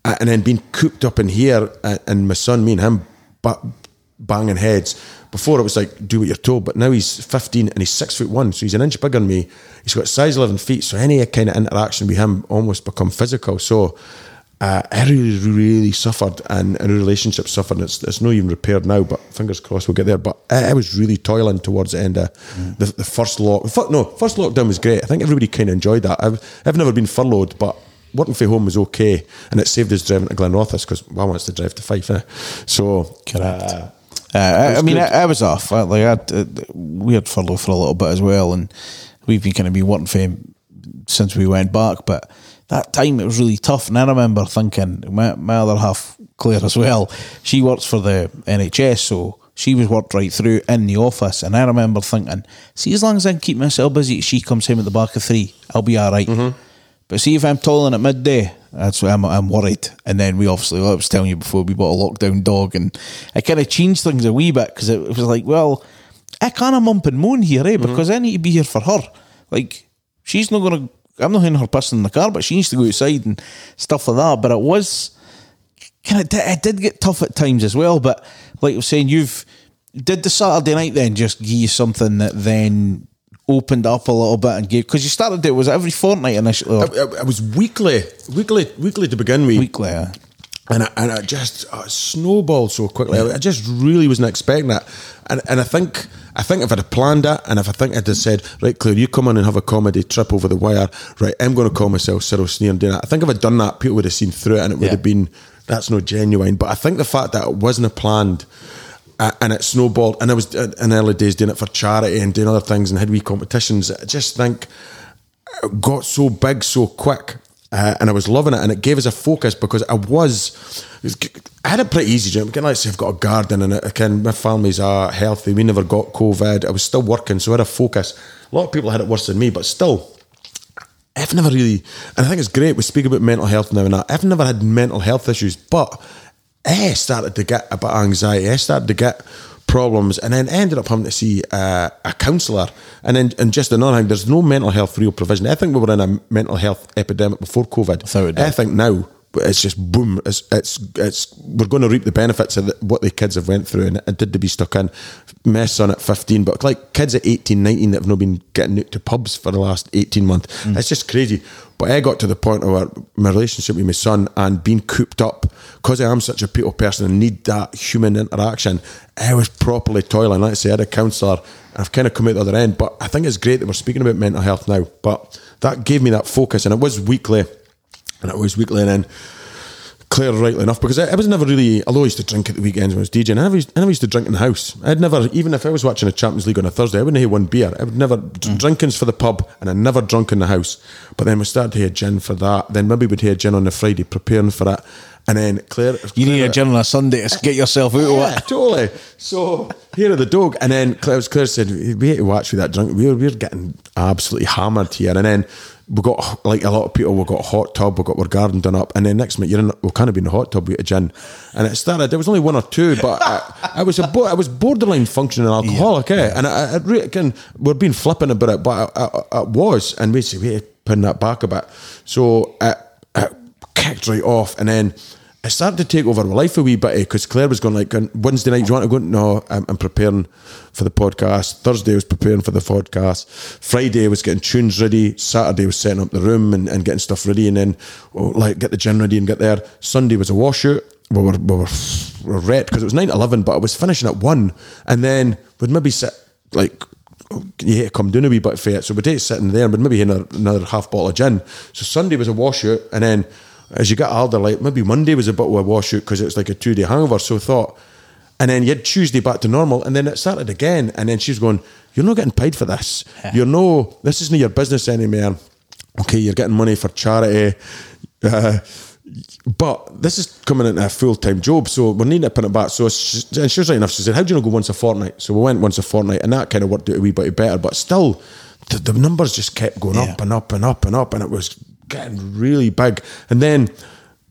uh, and then being cooped up in here, uh, and my son, me and him, ba- banging heads. Before it was like do what you're told, but now he's 15 and he's six foot one, so he's an inch bigger than me. He's got size 11 feet, so any kind of interaction with him almost become physical. So uh, I really, really suffered, and, and our relationship suffered. And it's, it's not even repaired now, but fingers crossed we'll get there. But I, I was really toiling towards the end of the, the first lock. No, first lockdown was great. I think everybody kind of enjoyed that. I've, I've never been furloughed, but working from home was okay, and it saved us driving to Glenrothes because one wants to drive to Fife. Eh? So Correct. uh, Uh, I, I mean. I, I was off. I, like I had, uh, we had furlough for a little bit as well, and we've been kind of been working for him since we went back. But that time it was really tough, and I remember thinking my, my other half, Claire as well. She works for the NHS, so she was worked right through in the office, and I remember thinking, see, as long as I can keep myself busy, she comes home at the back of three, I'll be all right. But see if I'm toiling at midday, that's why I'm, I'm worried. And then we obviously, well, I was telling you before, we bought a lockdown dog, and I kind of changed things a wee bit because it was like, well, I can't mump and moan here, eh? Because I need to be here for her. Like, she's not going to, I'm not hearing her pissing in the car, but she needs to go outside and stuff like that. But it was kind of, it did get tough at times as well. But like I was saying, you've, did the Saturday night then just give you something that then opened up a little bit and gave, because you started it, was every fortnight initially? Or it, it- was weekly, weekly, weekly to begin with. weekly, yeah. and I, and I just uh, snowballed so quickly. I just really wasn't expecting that, and and I think I think if I'd have planned it, and if I think I'd have said, right, Claire, you come on and have a comedy trip over the wire, right, I'm going to call myself Cyril Sneer and doing that. I think if I'd done that, people would have seen through it, and it would Yeah. have been that's not genuine. But I think the fact that it wasn't a planned. And it snowballed, and I was uh, in early days doing it for charity and doing other things and had wee competitions. I just think it got so big so quick uh, and I was loving it and it gave us a focus because I was I had it pretty easy Jim. Can I say I've got a garden and can my family's uh, healthy we never got COVID I was still working so I had a focus a lot of people had it worse than me but still I've never really, and I think it's great. We speak about mental health now and that. I've never had mental health issues, but I started to get a bit of anxiety. I started to get problems, and then ended up having to see uh, a counsellor. And then, and just another thing, there's no mental health real provision. I think we were in a mental health epidemic before COVID. Doubt. I think now it's just boom. It's it's it's we're going to reap the benefits of the, what the kids have went through, and it did to be stuck in mess on at 15, but like kids at 18, 19 that have not been getting out to pubs for the last 18 months. Mm. It's just crazy. But I got to the point where my relationship with my son and being cooped up because I am such a people person and need that human interaction. I was properly toiling. Like I say, I had a counsellor and I've kind of come out the other end. But I think it's great that we're speaking about mental health now. But that gave me that focus, and it was weekly and it was weekly. And then Claire, rightly enough, because I, I was never really, although I used to drink at the weekends when I was DJing, I never, used, I never used to drink in the house. I'd never, even if I was watching a Champions League on a Thursday, I wouldn't have one beer. I would never, mm. drinking's for the pub, and I never drunk in the house. But then we started to hear gin for that. Then maybe we'd hear gin on the Friday, preparing for it. And then Claire. You need a gin on a Sunday to get yourself out of yeah, it. totally. So here are the dog, and then Claire, Claire said, "We had to watch with that drunk. We were, we were getting absolutely hammered here." And then we got like a lot of people. We got a hot tub. We got our garden done up, and then next minute you're in. We kind of in the hot tub with a gin, and it started. There was only one or two, but I, I was a bo- I was borderline functioning alcoholic, eh? And I, I really, we're being flippant about it, but I, I, I was, and we said we had to pin that back a bit. So it, I kicked right off, and then. I started to take over my life a wee bit eh, because Claire was going like Wednesday night. Do you want to go? No, I'm, I'm preparing for the podcast. Thursday I was preparing for the podcast. Friday I was getting tunes ready. Saturday I was setting up the room and, and getting stuff ready, and then well, like get the gym ready and get there. Sunday was a washout. We were we were, we were wrecked because it was 9-11, but I was finishing at one, and then we'd maybe sit like oh, you hate to come down a wee bit for it. So we'd hate sitting there, but maybe another, another half bottle of gin. So Sunday was a washout, and then as you got older, like maybe Monday was a bit of a washout because it was like a two day hangover. So I thought, and then you had Tuesday back to normal, and then it started again. And then she was going, "You're not getting paid for this. You're no. This isn't your business anymore. Okay, you're getting money for charity." Uh, but this is coming into a full time job, so we're needing to pin it back. So she, and she was right enough. She said, "How do you not go once a fortnight?" So we went once a fortnight, and that kind of worked out a wee bit better. But still, the, the numbers just kept going Yeah. up and up and up and up, and it was getting really big. And then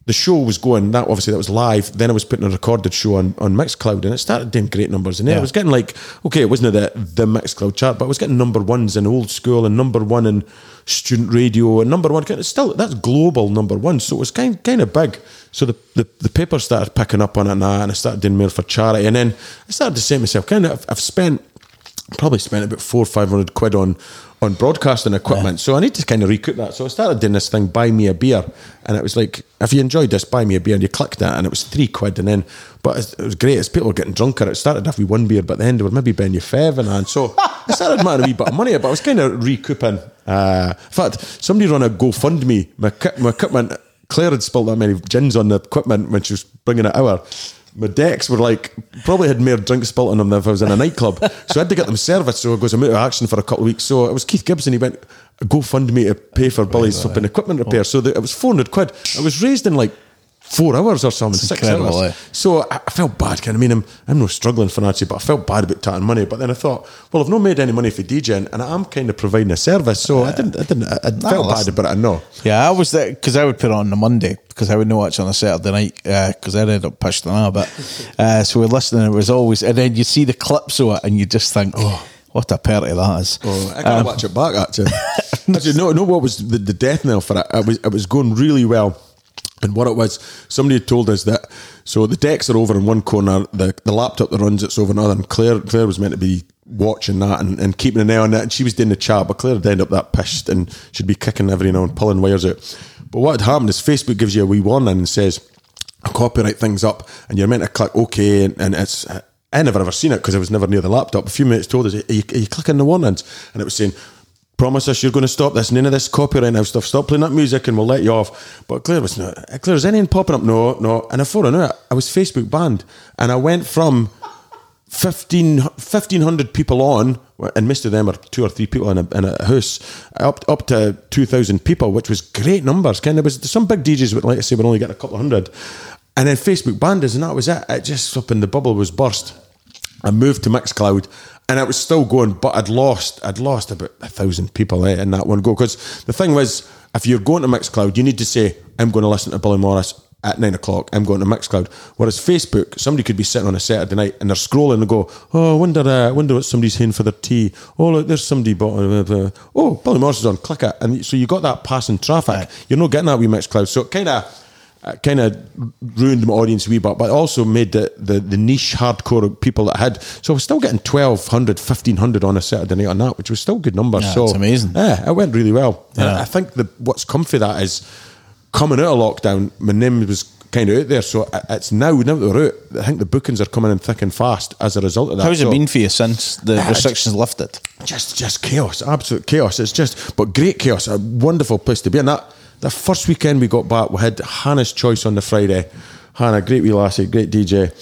the show was going. That obviously that was live. Then I was putting a recorded show on on Mixcloud, and it started doing great numbers. And then Yeah. I was getting like, okay, it wasn't the the Mixcloud chart, but I was getting number ones in old school and number one in student radio and number one. It's still that's global number one, so it was kind kind of big. So the, the, the paper started picking up on it now, and I started doing more for charity. And then I started to say to myself, kind of, I've, I've spent probably spent about four or five hundred quid on on broadcasting equipment. So I need to kind of recoup that. So I started doing this thing, buy me a beer, and it was like, if you enjoyed this, buy me a beer, and you clicked that, and it was three quid, and then, but it was great. As people were getting drunker, it started off with one beer, but then they were maybe buying you five, and and so I started making a wee bit of money, but I was kind of recouping. Uh, in fact, somebody run a GoFundMe. My my equipment. Claire had spilled that many gins on the equipment when she was bringing it out. My decks were like probably had more drinks spilt on them than if I was in a nightclub. so I had to get them serviced. So I goes I'm out of action for a couple of weeks. So it was Keith Gibson. He went go fund me to pay for Billy's flipping equipment repair. Oh. So the, it was four hundred quid. It was raised in like four hours or something. Six hours. eh? So I, I felt bad. Kind of, I mean, I'm I'm not struggling financially, but I felt bad about taking money. But then I thought, well, I've not made any money for DJing, and I'm kind of providing a service. So I didn't. I didn't. I, felt bad about it. I know. Yeah, I was there because I would put it on a Monday because I would know watch on a Saturday night because I ended up pushed on a bit. [laughs] Uh, so we're listening. It was always, and then you see the clips of it, and you just think, oh, what a party that is. Oh, I gotta watch it back actually. [laughs] actually, no, no. What was the, the death knell for it? It was it was going really well. And what it was, somebody had told us that. So the decks are over in one corner, the the laptop that runs it's over another. And Claire Claire was meant to be watching that and, and keeping an eye on that. And she was doing the chat, but Claire had ended up that pissed and she'd be kicking every now and pulling wires out. But what had happened is Facebook gives you a wee warning and says, I copyright things up, and you're meant to click OK, and, and it's. I never ever seen it because I was never near the laptop. A few minutes told us, are you, are you clicking the warnings? And it was saying, promise us you're going to stop this, none of this copyright now stuff. Stop playing that music and we'll let you off. But Claire was not. Claire, is anything popping up? No, no. And before I knew it, I was Facebook banned, and I went from 15, 1,500 people on, and most of them are two or three people in a, in a house, up up to 2,000 people, which was great numbers. Kind of was some big DJs would like to say we'd only get a couple of hundred. And then Facebook banned us, and that was it. It just up in the bubble was burst. I moved to Mixcloud, and it was still going, but I'd lost, I'd lost about a thousand people eh, in that one go. Because the thing was, if you're going to Mixcloud, you need to say, "I'm going to listen to Billy Morris." at nine o'clock, I'm going to Mixcloud. Whereas Facebook, somebody could be sitting on a Saturday night and they're scrolling and go, oh, I wonder, uh, wonder what somebody's saying for their tea. Oh, look, there's somebody bought. Uh, uh, oh, Billy Morris is on. Click it, and so you got that passing traffic. You're not getting that wee Mixcloud, so it kind of. Uh, kind of ruined my audience a wee bit, but also made the, the, the niche hardcore people that I had. So I was still getting 1,200, 1,500 on a Saturday night on that, which was still good numbers. Yeah, so it's amazing. Yeah, it went really well. Yeah. I think the, what's come for that is coming out of lockdown, my name was kind of out there. So it's now, now that we're out, I think the bookings are coming in thick and fast as a result of that. How's it been for you since the Ah, restrictions lifted? just just chaos, absolute chaos. It's just, but great chaos. A wonderful place to be. And that the first weekend we got back, we had Hannah's Choice on the Friday. Hannah, great wee lassie, great DJ.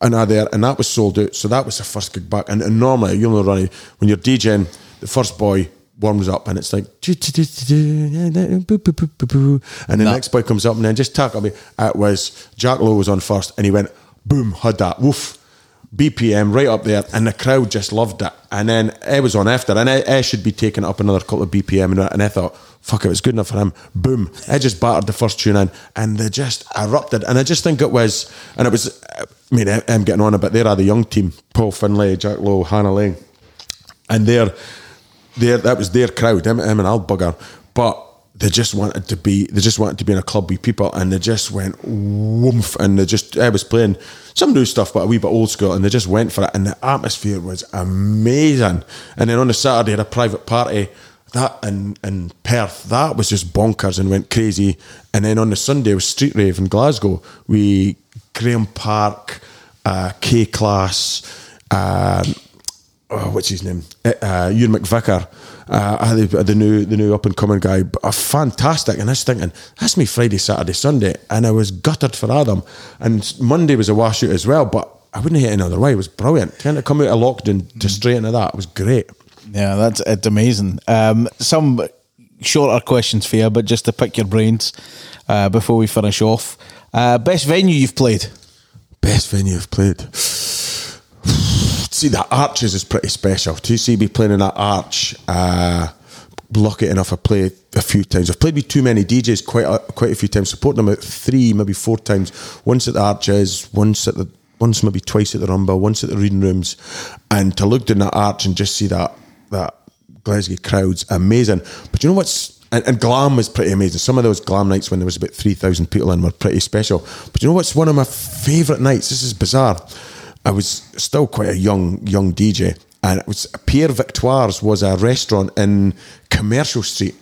And I there, and that was sold out. So that was the first gig back. And, and normally, you'll know, Ronnie, when you're DJing, the first boy warms up and it's like, and the next boy comes up and then just tackle me. It was Jack Lowe was on first, and he went boom, had that woof. BPM right up there, and the crowd just loved it. And then I was on after, and I, I should be taking up another couple of BPM, and, and I thought, fuck, it was good enough for him. Boom, I just battered the first tune in, and they just erupted. And I just think it was, and it was, I mean, I'm getting on a bit. There are the young team: Paul Finlay, Jack Lowe, Hannah Laing, and they're, they're that was their crowd. I'm, I'm an old bugger, but they just wanted to be they just wanted to be in a club with people and they just went woof and they just I was playing some new stuff but a wee bit old school and they just went for it and the atmosphere was amazing and then on the Saturday had a private party that in, in Perth that was just bonkers and went crazy and then on the Sunday was Street Rave in Glasgow we Graeme Park uh, K-Klass um, oh, what's his name? Uh, Uh, Ewan McVicar, uh, the, the new the new up and coming guy, uh, fantastic. And I was thinking, that's me Friday, Saturday, Sunday, and I was gutted for Adam. And Monday was a washout as well, but I wouldn't hate any other way. It was brilliant. Trying to come out of lockdown to straight into that was great. Yeah, that's it's amazing. Um, some shorter questions for you, but just to pick your brains uh, before we finish off. Uh, best venue you've played? Best venue I've played. [sighs] See, the Arches is pretty special. To see me playing in that arch, uh, lucky enough I played a few times. I've played with too many DJs quite a, quite a few times. Supported them about three, maybe four times. Once at the Arches, once at the once maybe twice at the Rumble, once at the Reading Rooms, and to look down that arch and just see that that Glasgow crowds, amazing. But you know what's and, and glam was pretty amazing. Some of those glam nights when there was about three thousand people in were pretty special. But you know what's one of my favourite nights? This is bizarre. I was still quite a young young DJ, and it was Pierre Victoire's was a restaurant in Commercial Street.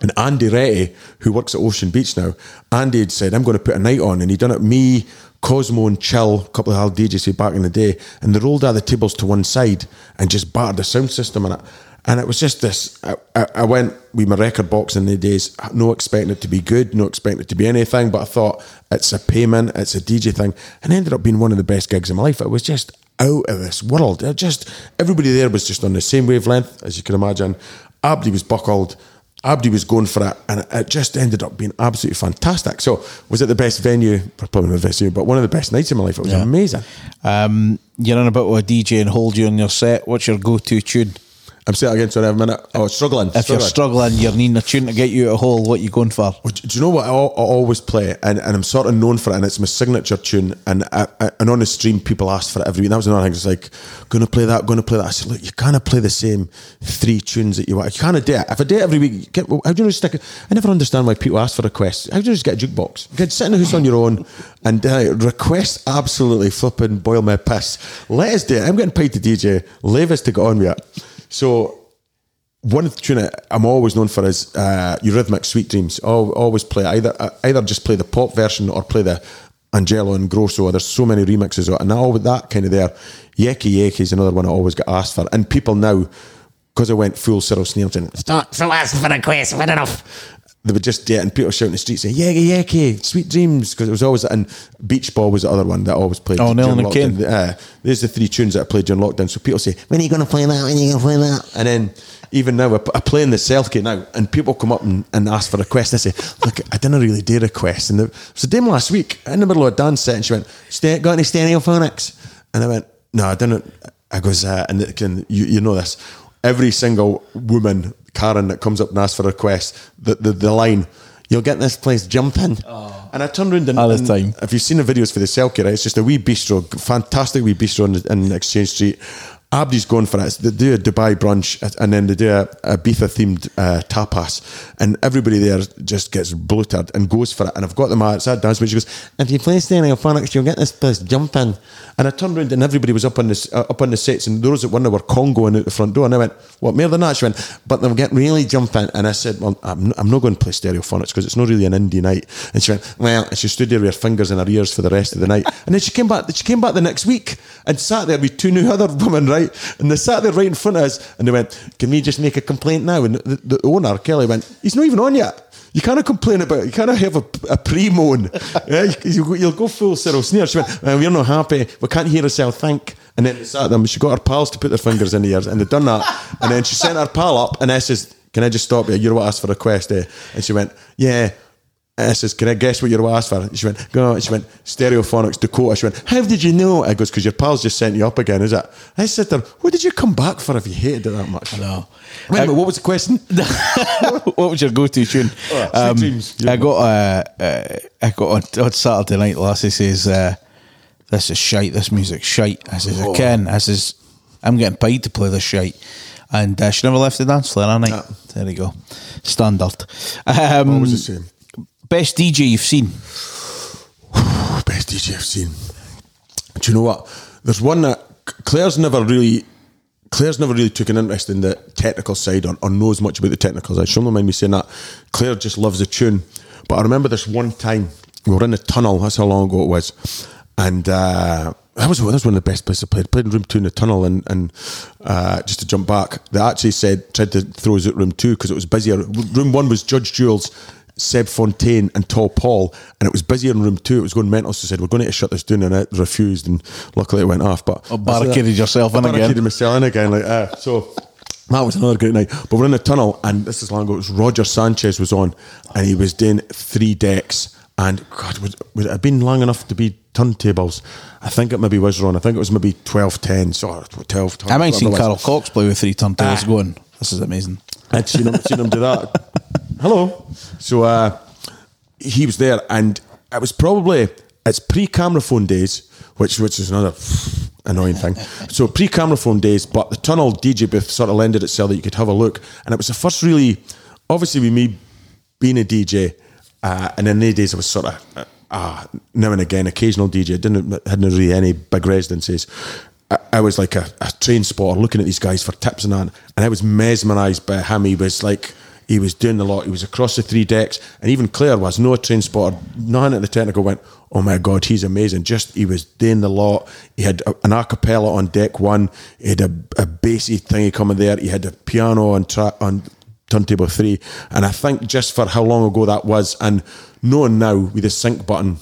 And Andy Retty, who works at Ocean Beach now, Andy had said, I'm going to put a night on. And he'd done it me, Cosmo, and Chill, a couple of old DJs back in the day. And they rolled out the tables to one side and just battered the sound system in it. And it was just this. I, I, went with my record box in the days, no expecting it to be good, no expecting it to be anything. But I thought it's a payment, it's a DJ thing. And ended up being one of the best gigs of my life. It was just out of this world. It just everybody there was just on the same wavelength, as you can imagine. Abdi was buckled. Abdi was going for it, and it just ended up being absolutely fantastic. So, was it the best venue? Probably not the best venue, but one of the best nights of my life. It was Yeah. amazing. Um, you're in a bit with a DJ and hold you on your set. What's your go-to tune? I'm saying again, sorry, a minute. Oh, struggling. If you're struggling, you're needing a tune to get you out of hole. What you going for? Well, Do you know what I, I always play, and, and I'm sort of known for it, and it's my signature tune. And I, I, and on the stream, people ask for it every week. And that was another thing. It's like, going to play that, going to play that. I said, look, you can't play the same three tunes that you want. You can't do it. If I do it every week, get, how do you just stick it? I never understand why people ask for requests. How do you just get a jukebox? You can sit in the house on your own and uh, request absolutely flipping boil my piss. Let us do it. I'm getting paid to DJ. Leave us to get on with it. So one tune I'm always known for is uh, Eurythmic Sweet Dreams. I'll always play either uh, either just play the pop version or play the Angelo and Grosso. There's so many remixes of it, and all with that kind of there. Yeke Yeke is another one I always get asked for, and people now because I went full Cyril Sneerton, Stop, so ask for a request, fair enough. They would just yeah, and people shouting in the streets saying "Yeah, yeah, Sweet Dreams, because it was always and Beach Ball was the other one that I always played. Oh, Nalin and Kane. Uh, there's the three tunes that I played during lockdown. So people say, When are you going to play that? When are you going to play that? And then even now, I play in the Selkie now, and people come up and, and ask for requests. And I say, look, I didn't really do requests. And there was a dame last week in the middle of a dance set, and she went, "Ste- got any stereophonics? And I went, no, I didn't. I goes, uh, and can, you, you know this. Every single woman, Karen, that comes up and asks for a request, the, the, the line, You'll get this place jumping. Oh. And I turned around and, All this and time. if you've seen the videos for the Selkie, right, it's just a wee bistro, fantastic wee bistro in, in Exchange Street. Abdi's going for it. They do a Dubai brunch and then they do a, Ibiza themed uh, tapas, and everybody there just gets bloated and goes for it. And I've got them at that dance, but she goes, "If you play Stereophonics, you'll get this place jumping." And I turned around and everybody was up on the uh, up on the sets, and those that were were congoing out the front door. And I went, "What more than that?" She went, "But they'll get really jumping." And I said, "Well, I'm, I'm not going to play Stereophonics because it's not really an indie night." And she went, "Well," and she stood there with her fingers in her ears for the rest of the night. And then she came back. She came back the next week and sat there with two new other women, right? And they sat there right in front of us, and they went, "Can we just make a complaint now?" And the, the owner, Kelly, went, "He's not even on yet." You can't complain about it. You can't have a, a pre-moan. [laughs] yeah, you, you'll go full Cyril Sneer. She went, "Uh, we're not happy. We can't hear ourselves think. And then sat them. She got her pals to put their fingers in the ears, and they'd done that. And then she sent her pal up, and I says, "Can I just stop you? You're what asked for a request, eh?" And she went, "Yeah." And I says, "Can I guess what you're asked for?" And she went, "Go." on." She went, "Stereophonics Dakota." She went, "How did you know?" I goes, "Because your pals just sent you up again, is it?" I said to her, "What did you come back for if you hated it that much?" No. Wait a minute, what was the question? [laughs] what was your go-to tune? Oh, Um, Dreams. I got uh, uh, I got on, on Saturday night. Lassie says, uh, "This is shite. This music's shite." I says, Oh. "I can." I says, "I'm getting paid to play this shite." And uh, she never left the dance floor night. There you go, standard. Um, What was the same? Best DJ you've seen? Best DJ I've seen. Do you know what? There's one that Claire's never really. Claire's never really took an interest in the technical side or, or knows much about the technical side. She'll not mind me saying that. Claire just loves the tune. But I remember this one time we were in a tunnel. That's how long ago it was, and uh, that was that was one of the best places I played. Played in room two in the tunnel, and and uh, just to jump back, they actually said tried to throw us at room two because it was busier. Room one was Judge Jules. Seb Fontaine and Tall Paul, and it was busy in room two. It was going mental, so I said, We're going to shut this down, and it refused, and luckily it went off. But Oh, barricaded yourself I in again. barricaded myself in again, like ah. So that was another great night. But we're in the tunnel, and this is long ago. It was Roger Sanchez was on, and he was doing three decks. And God, would, would it have been long enough to be turntables? I think it maybe was wrong. I think it was maybe 12 10s or 12 I might seen Carl. Cox play with three turntables Ah. going. This is amazing. I'd seen him, seen him do that. Hello. So uh, he was there, and it was probably it's pre-camera phone days, which which is another [sighs] annoying thing. So pre-camera phone days, but the tunnel DJ booth sort of lended itself that you could have a look, and it was the first really, obviously with me being a DJ, uh, and in the days I was sort of. Uh, uh, now and again, occasional DJ. Didn't hadn't really any big residencies. I, was like a, a train spotter looking at these guys for tips and that, and I was mesmerised by him. He was like he was doing the lot. He was across the three decks, and even Claire was no train spotter. None at the technical went, "Oh my god, he's amazing!" Just he was doing the lot. He had a, an acapella on deck one. He had a, a bassy thingy coming there. He had a piano on track on turntable three, and I think just for how long ago that was, and knowing now with the sync button.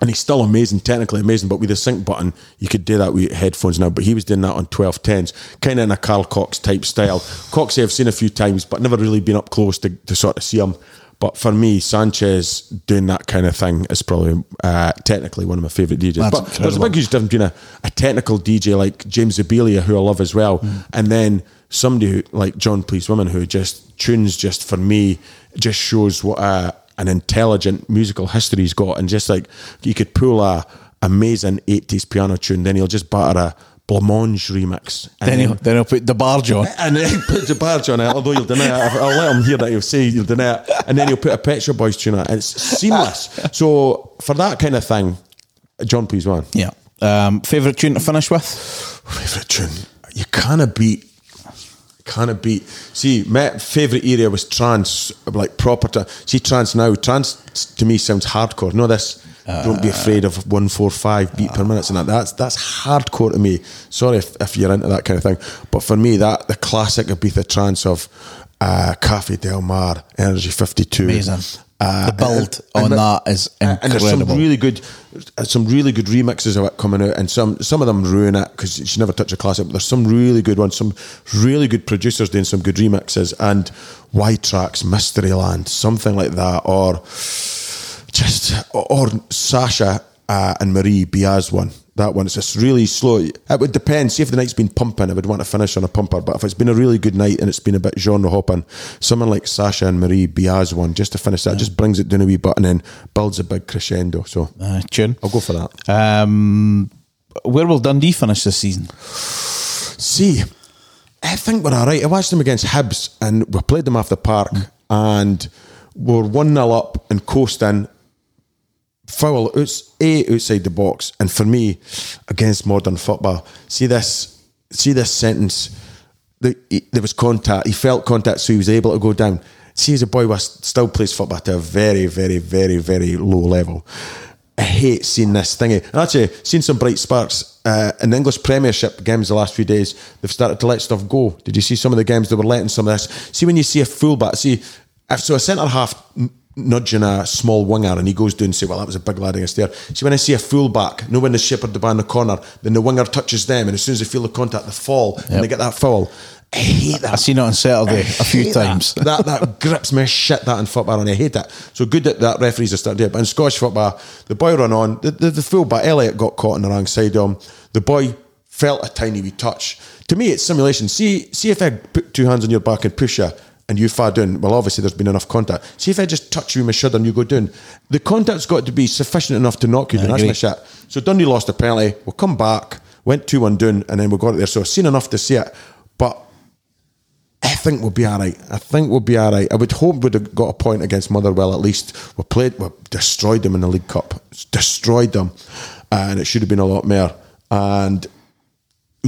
And he's still amazing, technically amazing, but with the sync button, you could do that with headphones now. But he was doing that on 1210s, kind of in a Carl Cox type style. Coxie I've seen a few times, but never really been up close to, to sort of see him. But for me, Sanchez doing that kind of thing is probably uh, technically one of my favourite DJs. That's but there's a big huge difference between a, a technical DJ like James Zabiela, who I love as well, and then somebody who, like Jon Pleased Wimmin, who just tunes just for me, just shows what a, an intelligent musical history he's got. And just like you could pull a amazing 80s piano tune, then he'll just batter a Blancmange remix. And Then he'll, then he'll put the barge on. [laughs] and then he puts the badge on it, although you'll deny it. I'll let him hear that. He'll say you'll deny it. And then he'll put a Pet Shop Boys tune on it. It's seamless. So for that kind of thing, Jon Pleased One. Yeah. Um, Favourite tune to finish with? Favourite tune. You can't beat. Can't beat. See, my favourite area was trance, like proper. Tra- See, trance now. Trance to me sounds hardcore. No, this. don't be afraid of one four five beat per minute and that. That's that's hardcore to me. Sorry if, if you're into that kind of thing, but for me, that the classic Ibiza trance of uh, Cafe Del Mar, Energy Fifty Two. Amazing. the build on that is and there's some really good, uh, some really good remixes of it coming out, and some some of them ruin it because you should never touch a classic. But there's some really good ones, some really good producers doing some good remixes, and White Tracks, Mysteryland, something like that, or just or Sasha uh, and Marie Biaz one. That one. It's just really slow. It would depend. See if the night's been pumping, I would want to finish on a pumper. But if it's been a really good night and it's been a bit genre hopping, someone like Sasha and Marie Biaz one, just to finish that, just brings it down a wee bit and then builds a big crescendo. So Uh, tune. I'll go for that. Um, where will Dundee finish this season? See, I think we're all right. I watched them against Hibs and we played them off the park and we're 1 0 up and coasting. Foul, outs- A, outside the box. And for me, against modern football, see this, see this sentence. The, he- there was contact. He felt contact, so he was able to go down. See, as a boy, was still plays football at a very, very, very, very low level. I hate seeing this thingy. And actually, seen some bright sparks uh, in the English Premiership games the last few days. They've started to let stuff go. Did you see some of the games they were letting some of this? See, when you see a fullback, see, if so a centre half nudging a small winger and he goes down and say, Well, that was a big lad against there. See, when I see a fullback, know when the shepherd the in the corner, then the winger touches them, and as soon as they feel the contact, they fall and they get that foul. I hate that. I've seen it on Saturday a few that. times. [laughs] That. that grips me shit that in football, and I hate that. So good that that referees are starting to do it. But in Scottish football, the boy run on the the, the full back Elliot got caught on the wrong side of him. The boy felt a tiny wee touch. To me, it's simulation. See, see if I put two hands on your back and push you. And you fall down. Well, obviously, there's been enough contact. See if I just touch you with my shoulder and you go down. The contact's got to be sufficient enough to knock you down. That's my shit. So Dundee lost a penalty. We'll come back, went 2 1 down, and then we got it there. So I've seen enough to see it. But I think we'll be all right. I think we'll be all right. I would hope we'd have got a point against Motherwell at least. We played, we destroyed them in the League Cup. Destroyed them. And it should have been a lot more. And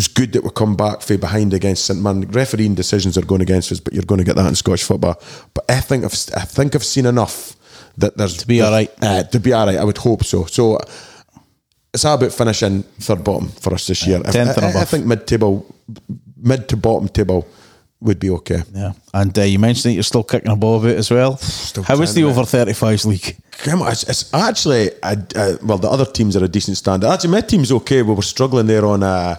was good that we come back from behind against St Mirren. Refereeing decisions are going against us, but you're going to get that in Scottish football. But I think I've, I think I've seen enough that there's to be all right. Uh, to be all right, I would hope so. So it's all about finishing third bottom for us this year. I- tenth I, I above. think mid table, mid to bottom table would be okay. Yeah, and uh, you mentioned that you're still kicking a ball about as well. How is the over 35s league? It's, it's actually, I, uh, well, the other teams are a decent standard. Actually, my team's okay. We were struggling there on uh,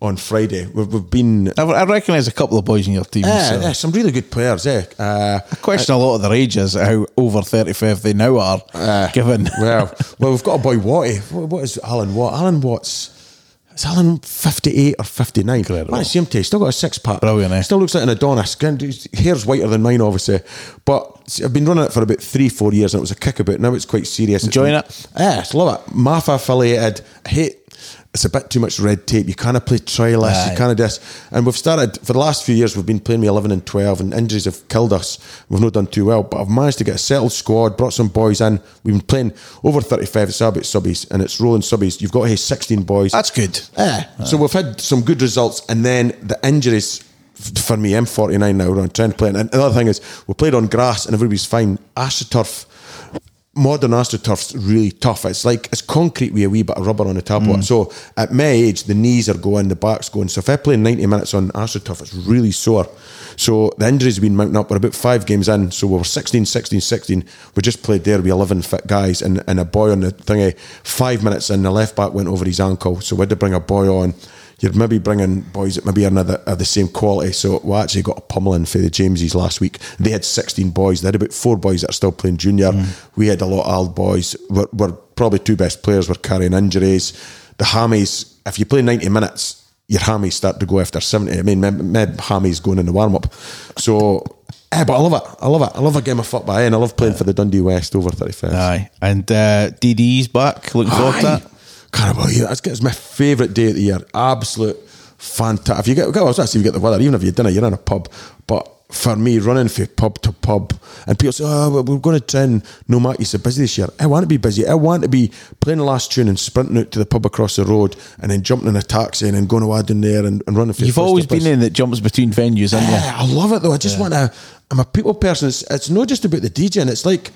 on Friday. We've, we've been. I, I recognise a couple of boys in your team. Yeah, so. yeah, some really good players, eh? Uh, I question a lot of their ages, how over 35 they now are, Uh, given. [laughs] well, well, we've got a boy Watty. What, what is Alan Watt? Alan Watt's. Is Alan 58 or 59? Incredible. Man, I him taste. Still got a six pack. Brilliant, eh? Still looks like an Adonis. His hair's whiter than mine, obviously. But I've been running it for about three, four years and it was a kickabout. Now it's quite serious. It's Enjoying been- it? Yeah, I love it. MAFA affiliated. I hate. It's a bit too much red tape. You kind of play trialists. Aye. You kind of do this. And we've started for the last few years. We've been playing with eleven and twelve, and injuries have killed us. We've not done too well, but I've managed to get a settled squad. Brought some boys in. We've been playing over thirty-five. It's about subbies, and it's rolling subbies. You've got to sixteen boys. That's good. Yeah. So we've had some good results, and then the injuries for me. I'm 49 now. We're trying to play, and another thing is we played on grass, and everybody's fine. AstroTurf, modern AstroTurf's really tough. It's like it's concrete with a wee bit of rubber on the top of it. So at my age, the knees are going, the back's going. So if I play 90 minutes on AstroTurf, it's really sore. So the injuries have been mounting up. We're about five games in. So we were 16, 16, 16. We just played there with 11 fit guys and, and a boy on the thingy. Five minutes in, the left back went over his ankle. So we had to bring a boy on. You're maybe bringing boys that maybe are another are the same quality. So we actually got a pummeling for the Jameses last week. They had 16 boys. They had about four boys that are still playing junior. We had a lot of old boys. We're, we're probably two best players were carrying injuries. The hammies, if you play 90 minutes, your hammies start to go after 70. I mean, my, my hammies going in the warm up. So, eh, but I love it. I love it. I love a game of football, eh, and I love playing for the Dundee West over 35. Aye. And uh, DD's back. Looking forward to that. Can't. It's, it's my favourite day of the year. Absolute fantastic. If you get, I was actually if you get the weather, even if you dinner, you're in a pub. But for me, running from pub to pub, and people say, "Oh, we're going to try and no matter you so busy this year." I want to be busy. I want to be playing the last tune and sprinting out to the pub across the road, and then jumping in a taxi and then going to Aden there and, and running. For You've always been in that jumps between venues, haven't you? Yeah, I love it though. I just want to. I'm a people person. It's, it's not just about the DJing. It's like,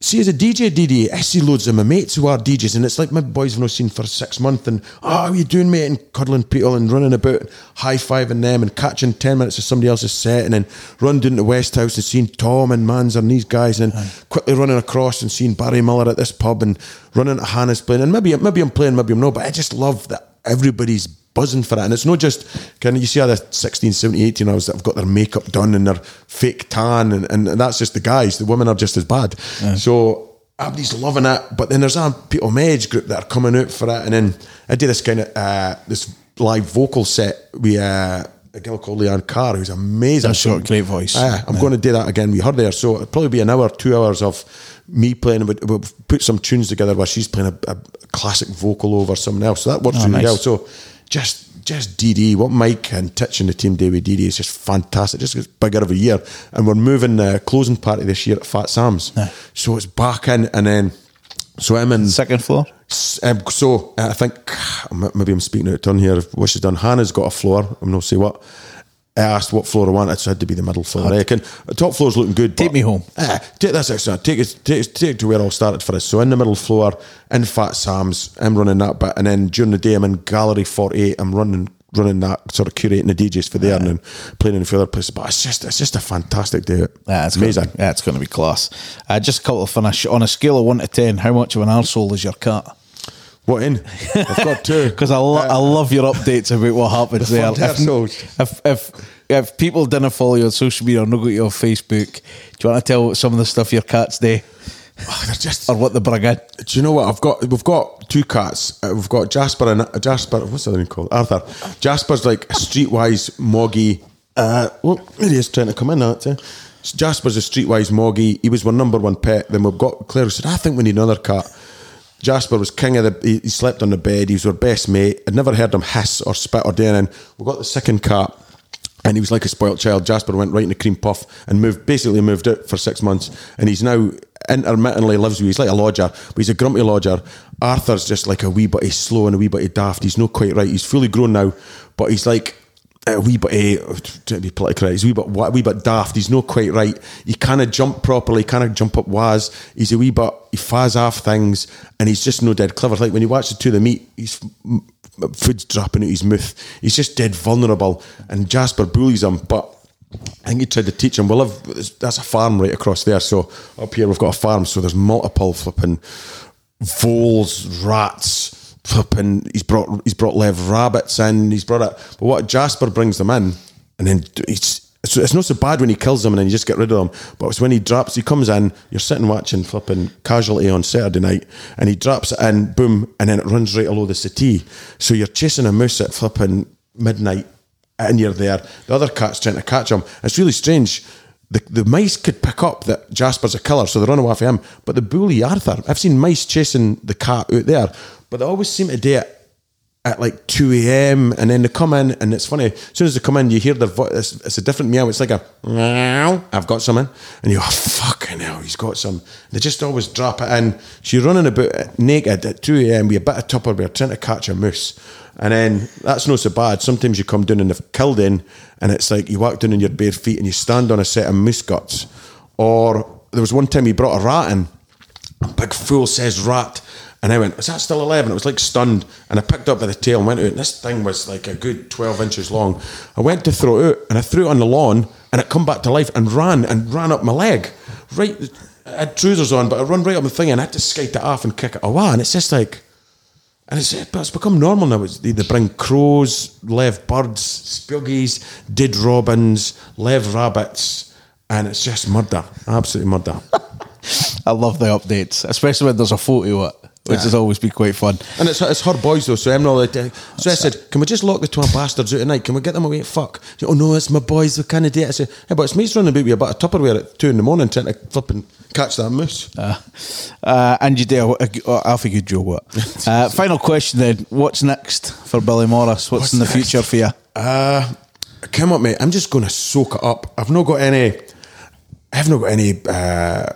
see, as a DJ, DD, I see loads of my mates who are DJs, and it's like my boys have not seen for six months, and oh, how are you doing, mate? And cuddling people and running about, high fiving them, and catching ten minutes of somebody else's set, and then running down to West House and seeing Tom and Manzer and these guys, and then quickly running across and seeing Barry Miller at this pub, and running to Hannah's playing, and maybe maybe I'm playing, maybe I'm not, but I just love that everybody's buzzing for it. And it's not just, can you see how the 16, 17, 18 year olds that have got their makeup done and their fake tan, and, and that's just the guys. The women are just as bad. So everybody's loving it. But then there's a people my age group that are coming out for it, and then I did this kind of uh, this live vocal set with uh, a girl called Leanne Carr, who's amazing. That's got a great voice. Uh, I'm going to do that again with her there. So it'll probably be an hour, two hours of me playing. We'll, we'll put some tunes together where she's playing a, a classic vocal over someone else. So that works Oh, really nice. well. So just just DD, what Mike and Titch and the team do with DD is just fantastic. Just gets bigger every year. And we're moving the closing party this year at Fat Sam's. So it's back in and then so I'm in Second floor. Um, so I think maybe I'm speaking out of turn here. What she's done, Hannah's got a floor. I'm not say what. I asked what floor I wanted, so it had to be the middle floor. I reckon the top floor's looking good. Take me home. Uh, take this excellent. Take it, take, it- take it to where it all started for us. So in the middle floor, in Fat Sam's, I'm running that bit, and then during the day I'm in Gallery 48. I'm running running that sort of curating the DJs for there and then playing in a few other places. But it's just it's just a fantastic day. Yeah, it's amazing. Gonna, yeah, it's going to be class. Uh, just a couple of finish on a scale of one to ten. How much of an arsehole is your cat? What in? I've got two. [laughs] Because I, lo- I love your updates about what happens there. fun If, if if if people didn't follow you on social media or not got you on Facebook, do you want to tell some of the stuff your cats do [laughs] Oh, they're just or what they bring in? Do you know what I've got? We've got two cats. Uh, we've got Jasper and uh, Jasper. What's the other name called? Arthur. Jasper's like a streetwise moggy. Uh, well, he is trying to come in. That uh, Jasper's a streetwise moggy. He was my number one pet. Then we've got Claire who said, "I think we need another cat." Jasper was king of the. He, he slept on the bed. He was our best mate. I'd never heard him hiss or spit or do anything. We got the second cat. And he was like a spoilt child. Jasper went right in the cream puff and moved, basically moved out for six months. And he's now intermittently lives with. He's like a lodger, but he's a grumpy lodger. Arthur's just like a wee bit he's slow and a wee bit daft. He's not quite right. He's fully grown now, but he's like a wee bit. To be politically correct, he's a wee bit, a wee bit daft. He's not quite right. He can't jump properly. Can't jump up was. He's a wee bit. He faz off things, and he's just no dead clever. Like when you watch the two of them meet, he's food's dropping out his mouth. He's just dead vulnerable, and Jasper bullies him. But I think he tried to teach him. We live. That's a farm right across there. So up here we've got a farm. So there's multiple flipping voles, rats, flipping. He's brought he's brought live rabbits in. He's brought it. But what Jasper brings them in, and then he's. So it's not so bad when he kills them and then you just get rid of them. But it's when he drops, he comes in, you're sitting watching flipping casualty on Saturday night, and he drops it in, boom, and then it runs right over the city. So you're chasing a moose at flipping midnight, and you're there. The other cat's trying to catch him. It's really strange. The, the mice could pick up that Jasper's a killer, so they run away from him. But the bully Arthur, I've seen mice chasing the cat out there, but they always seem to do it at like 2 a.m. and then they come in and it's funny. As soon as they come in, you hear the voice. It's, it's a different meow. It's like a meow. I've got some in, and you go, oh, fucking hell, he's got some. They just always drop it in. You're running about naked at 2 a.m. with a bit of Tupperware trying to catch a moose. And then that's not so bad. Sometimes you come down and they've killed in, and it's like you walk down in your bare feet and you stand on a set of moose guts. Or there was one time he brought a rat in, a big fool says rat. And I went, is that still alive? And it was like stunned. And I picked up by the tail and went out. And this thing was like a good 12 inches long. I went to throw it out and I threw it on the lawn and it come back to life and ran and ran up my leg. Right, I had trousers on, but I run right up the thing and I had to skate it off and kick it away. And it's just like, and it's, but it's become normal now. It's, they, they bring crows, live birds, spuggies, did robins, live rabbits, and it's just murder. Absolutely murder. [laughs] I love the updates, especially when there's a photo of it, which has always been quite fun. And it's, it's her boys though, so I'm not allowed to. So I said, "Can we just lock the two bastards out tonight? Can we get them away? Fuck." Said, oh no, it's my boys. We can't do it. I said, "Hey, but it's mate's running about with a bit of Tupperware at two in the morning trying to flip and catch that moose." Uh, uh, and you do a, a, half a good job. What? [laughs] Uh, final question then: What's next for Billy Morris? What's, What's in the next? future for you? Uh, come up, mate. I'm just going to soak it up. I've not got any. I've not got any uh,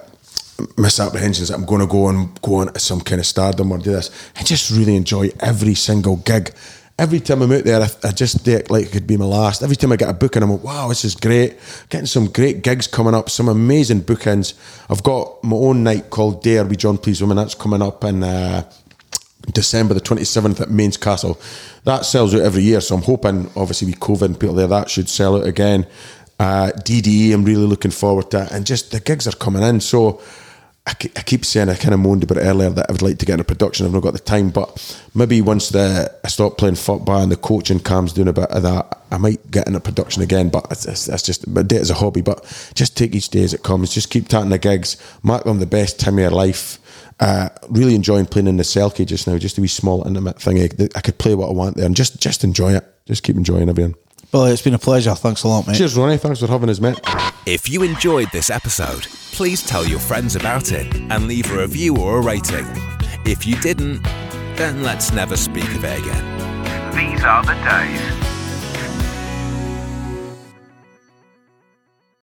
misapprehensions that I'm going to go and go on some kind of stardom or do this. I just really enjoy every single gig. Every time I'm out there, I, I just it like it could be my last. Every time I get a booking, I'm like, wow, this is great. Getting some great gigs coming up, some amazing bookings. I've got my own night called Dare We Jon Pleased Wimmin. That's coming up in uh, December the 27th at Mains Castle. That sells out every year, so I'm hoping, obviously, with COVID and people there, that should sell out again. Uh, DDE, I'm really looking forward to. And just the gigs are coming in. So I, keep saying, I kind of moaned about it earlier that I would like to get into production. I've not got the time, but maybe once the I stop playing football and the coaching cam's doing a bit of that, I might get into production again. But that's just, do it as a hobby. But just take each day as it comes. Just keep tatting the gigs, mark them the best time of your life Uh, really enjoying playing in the Selkie just now, just a wee small intimate thing. I, I could play what I want there and just just enjoy it. Just keep enjoying everything. Billy, it's been a pleasure. Thanks a lot, mate. Cheers, Ronnie. Thanks for having us, mate. If you enjoyed this episode, please tell your friends about it and leave a review or a rating. If you didn't, then let's never speak of it again. These are the days.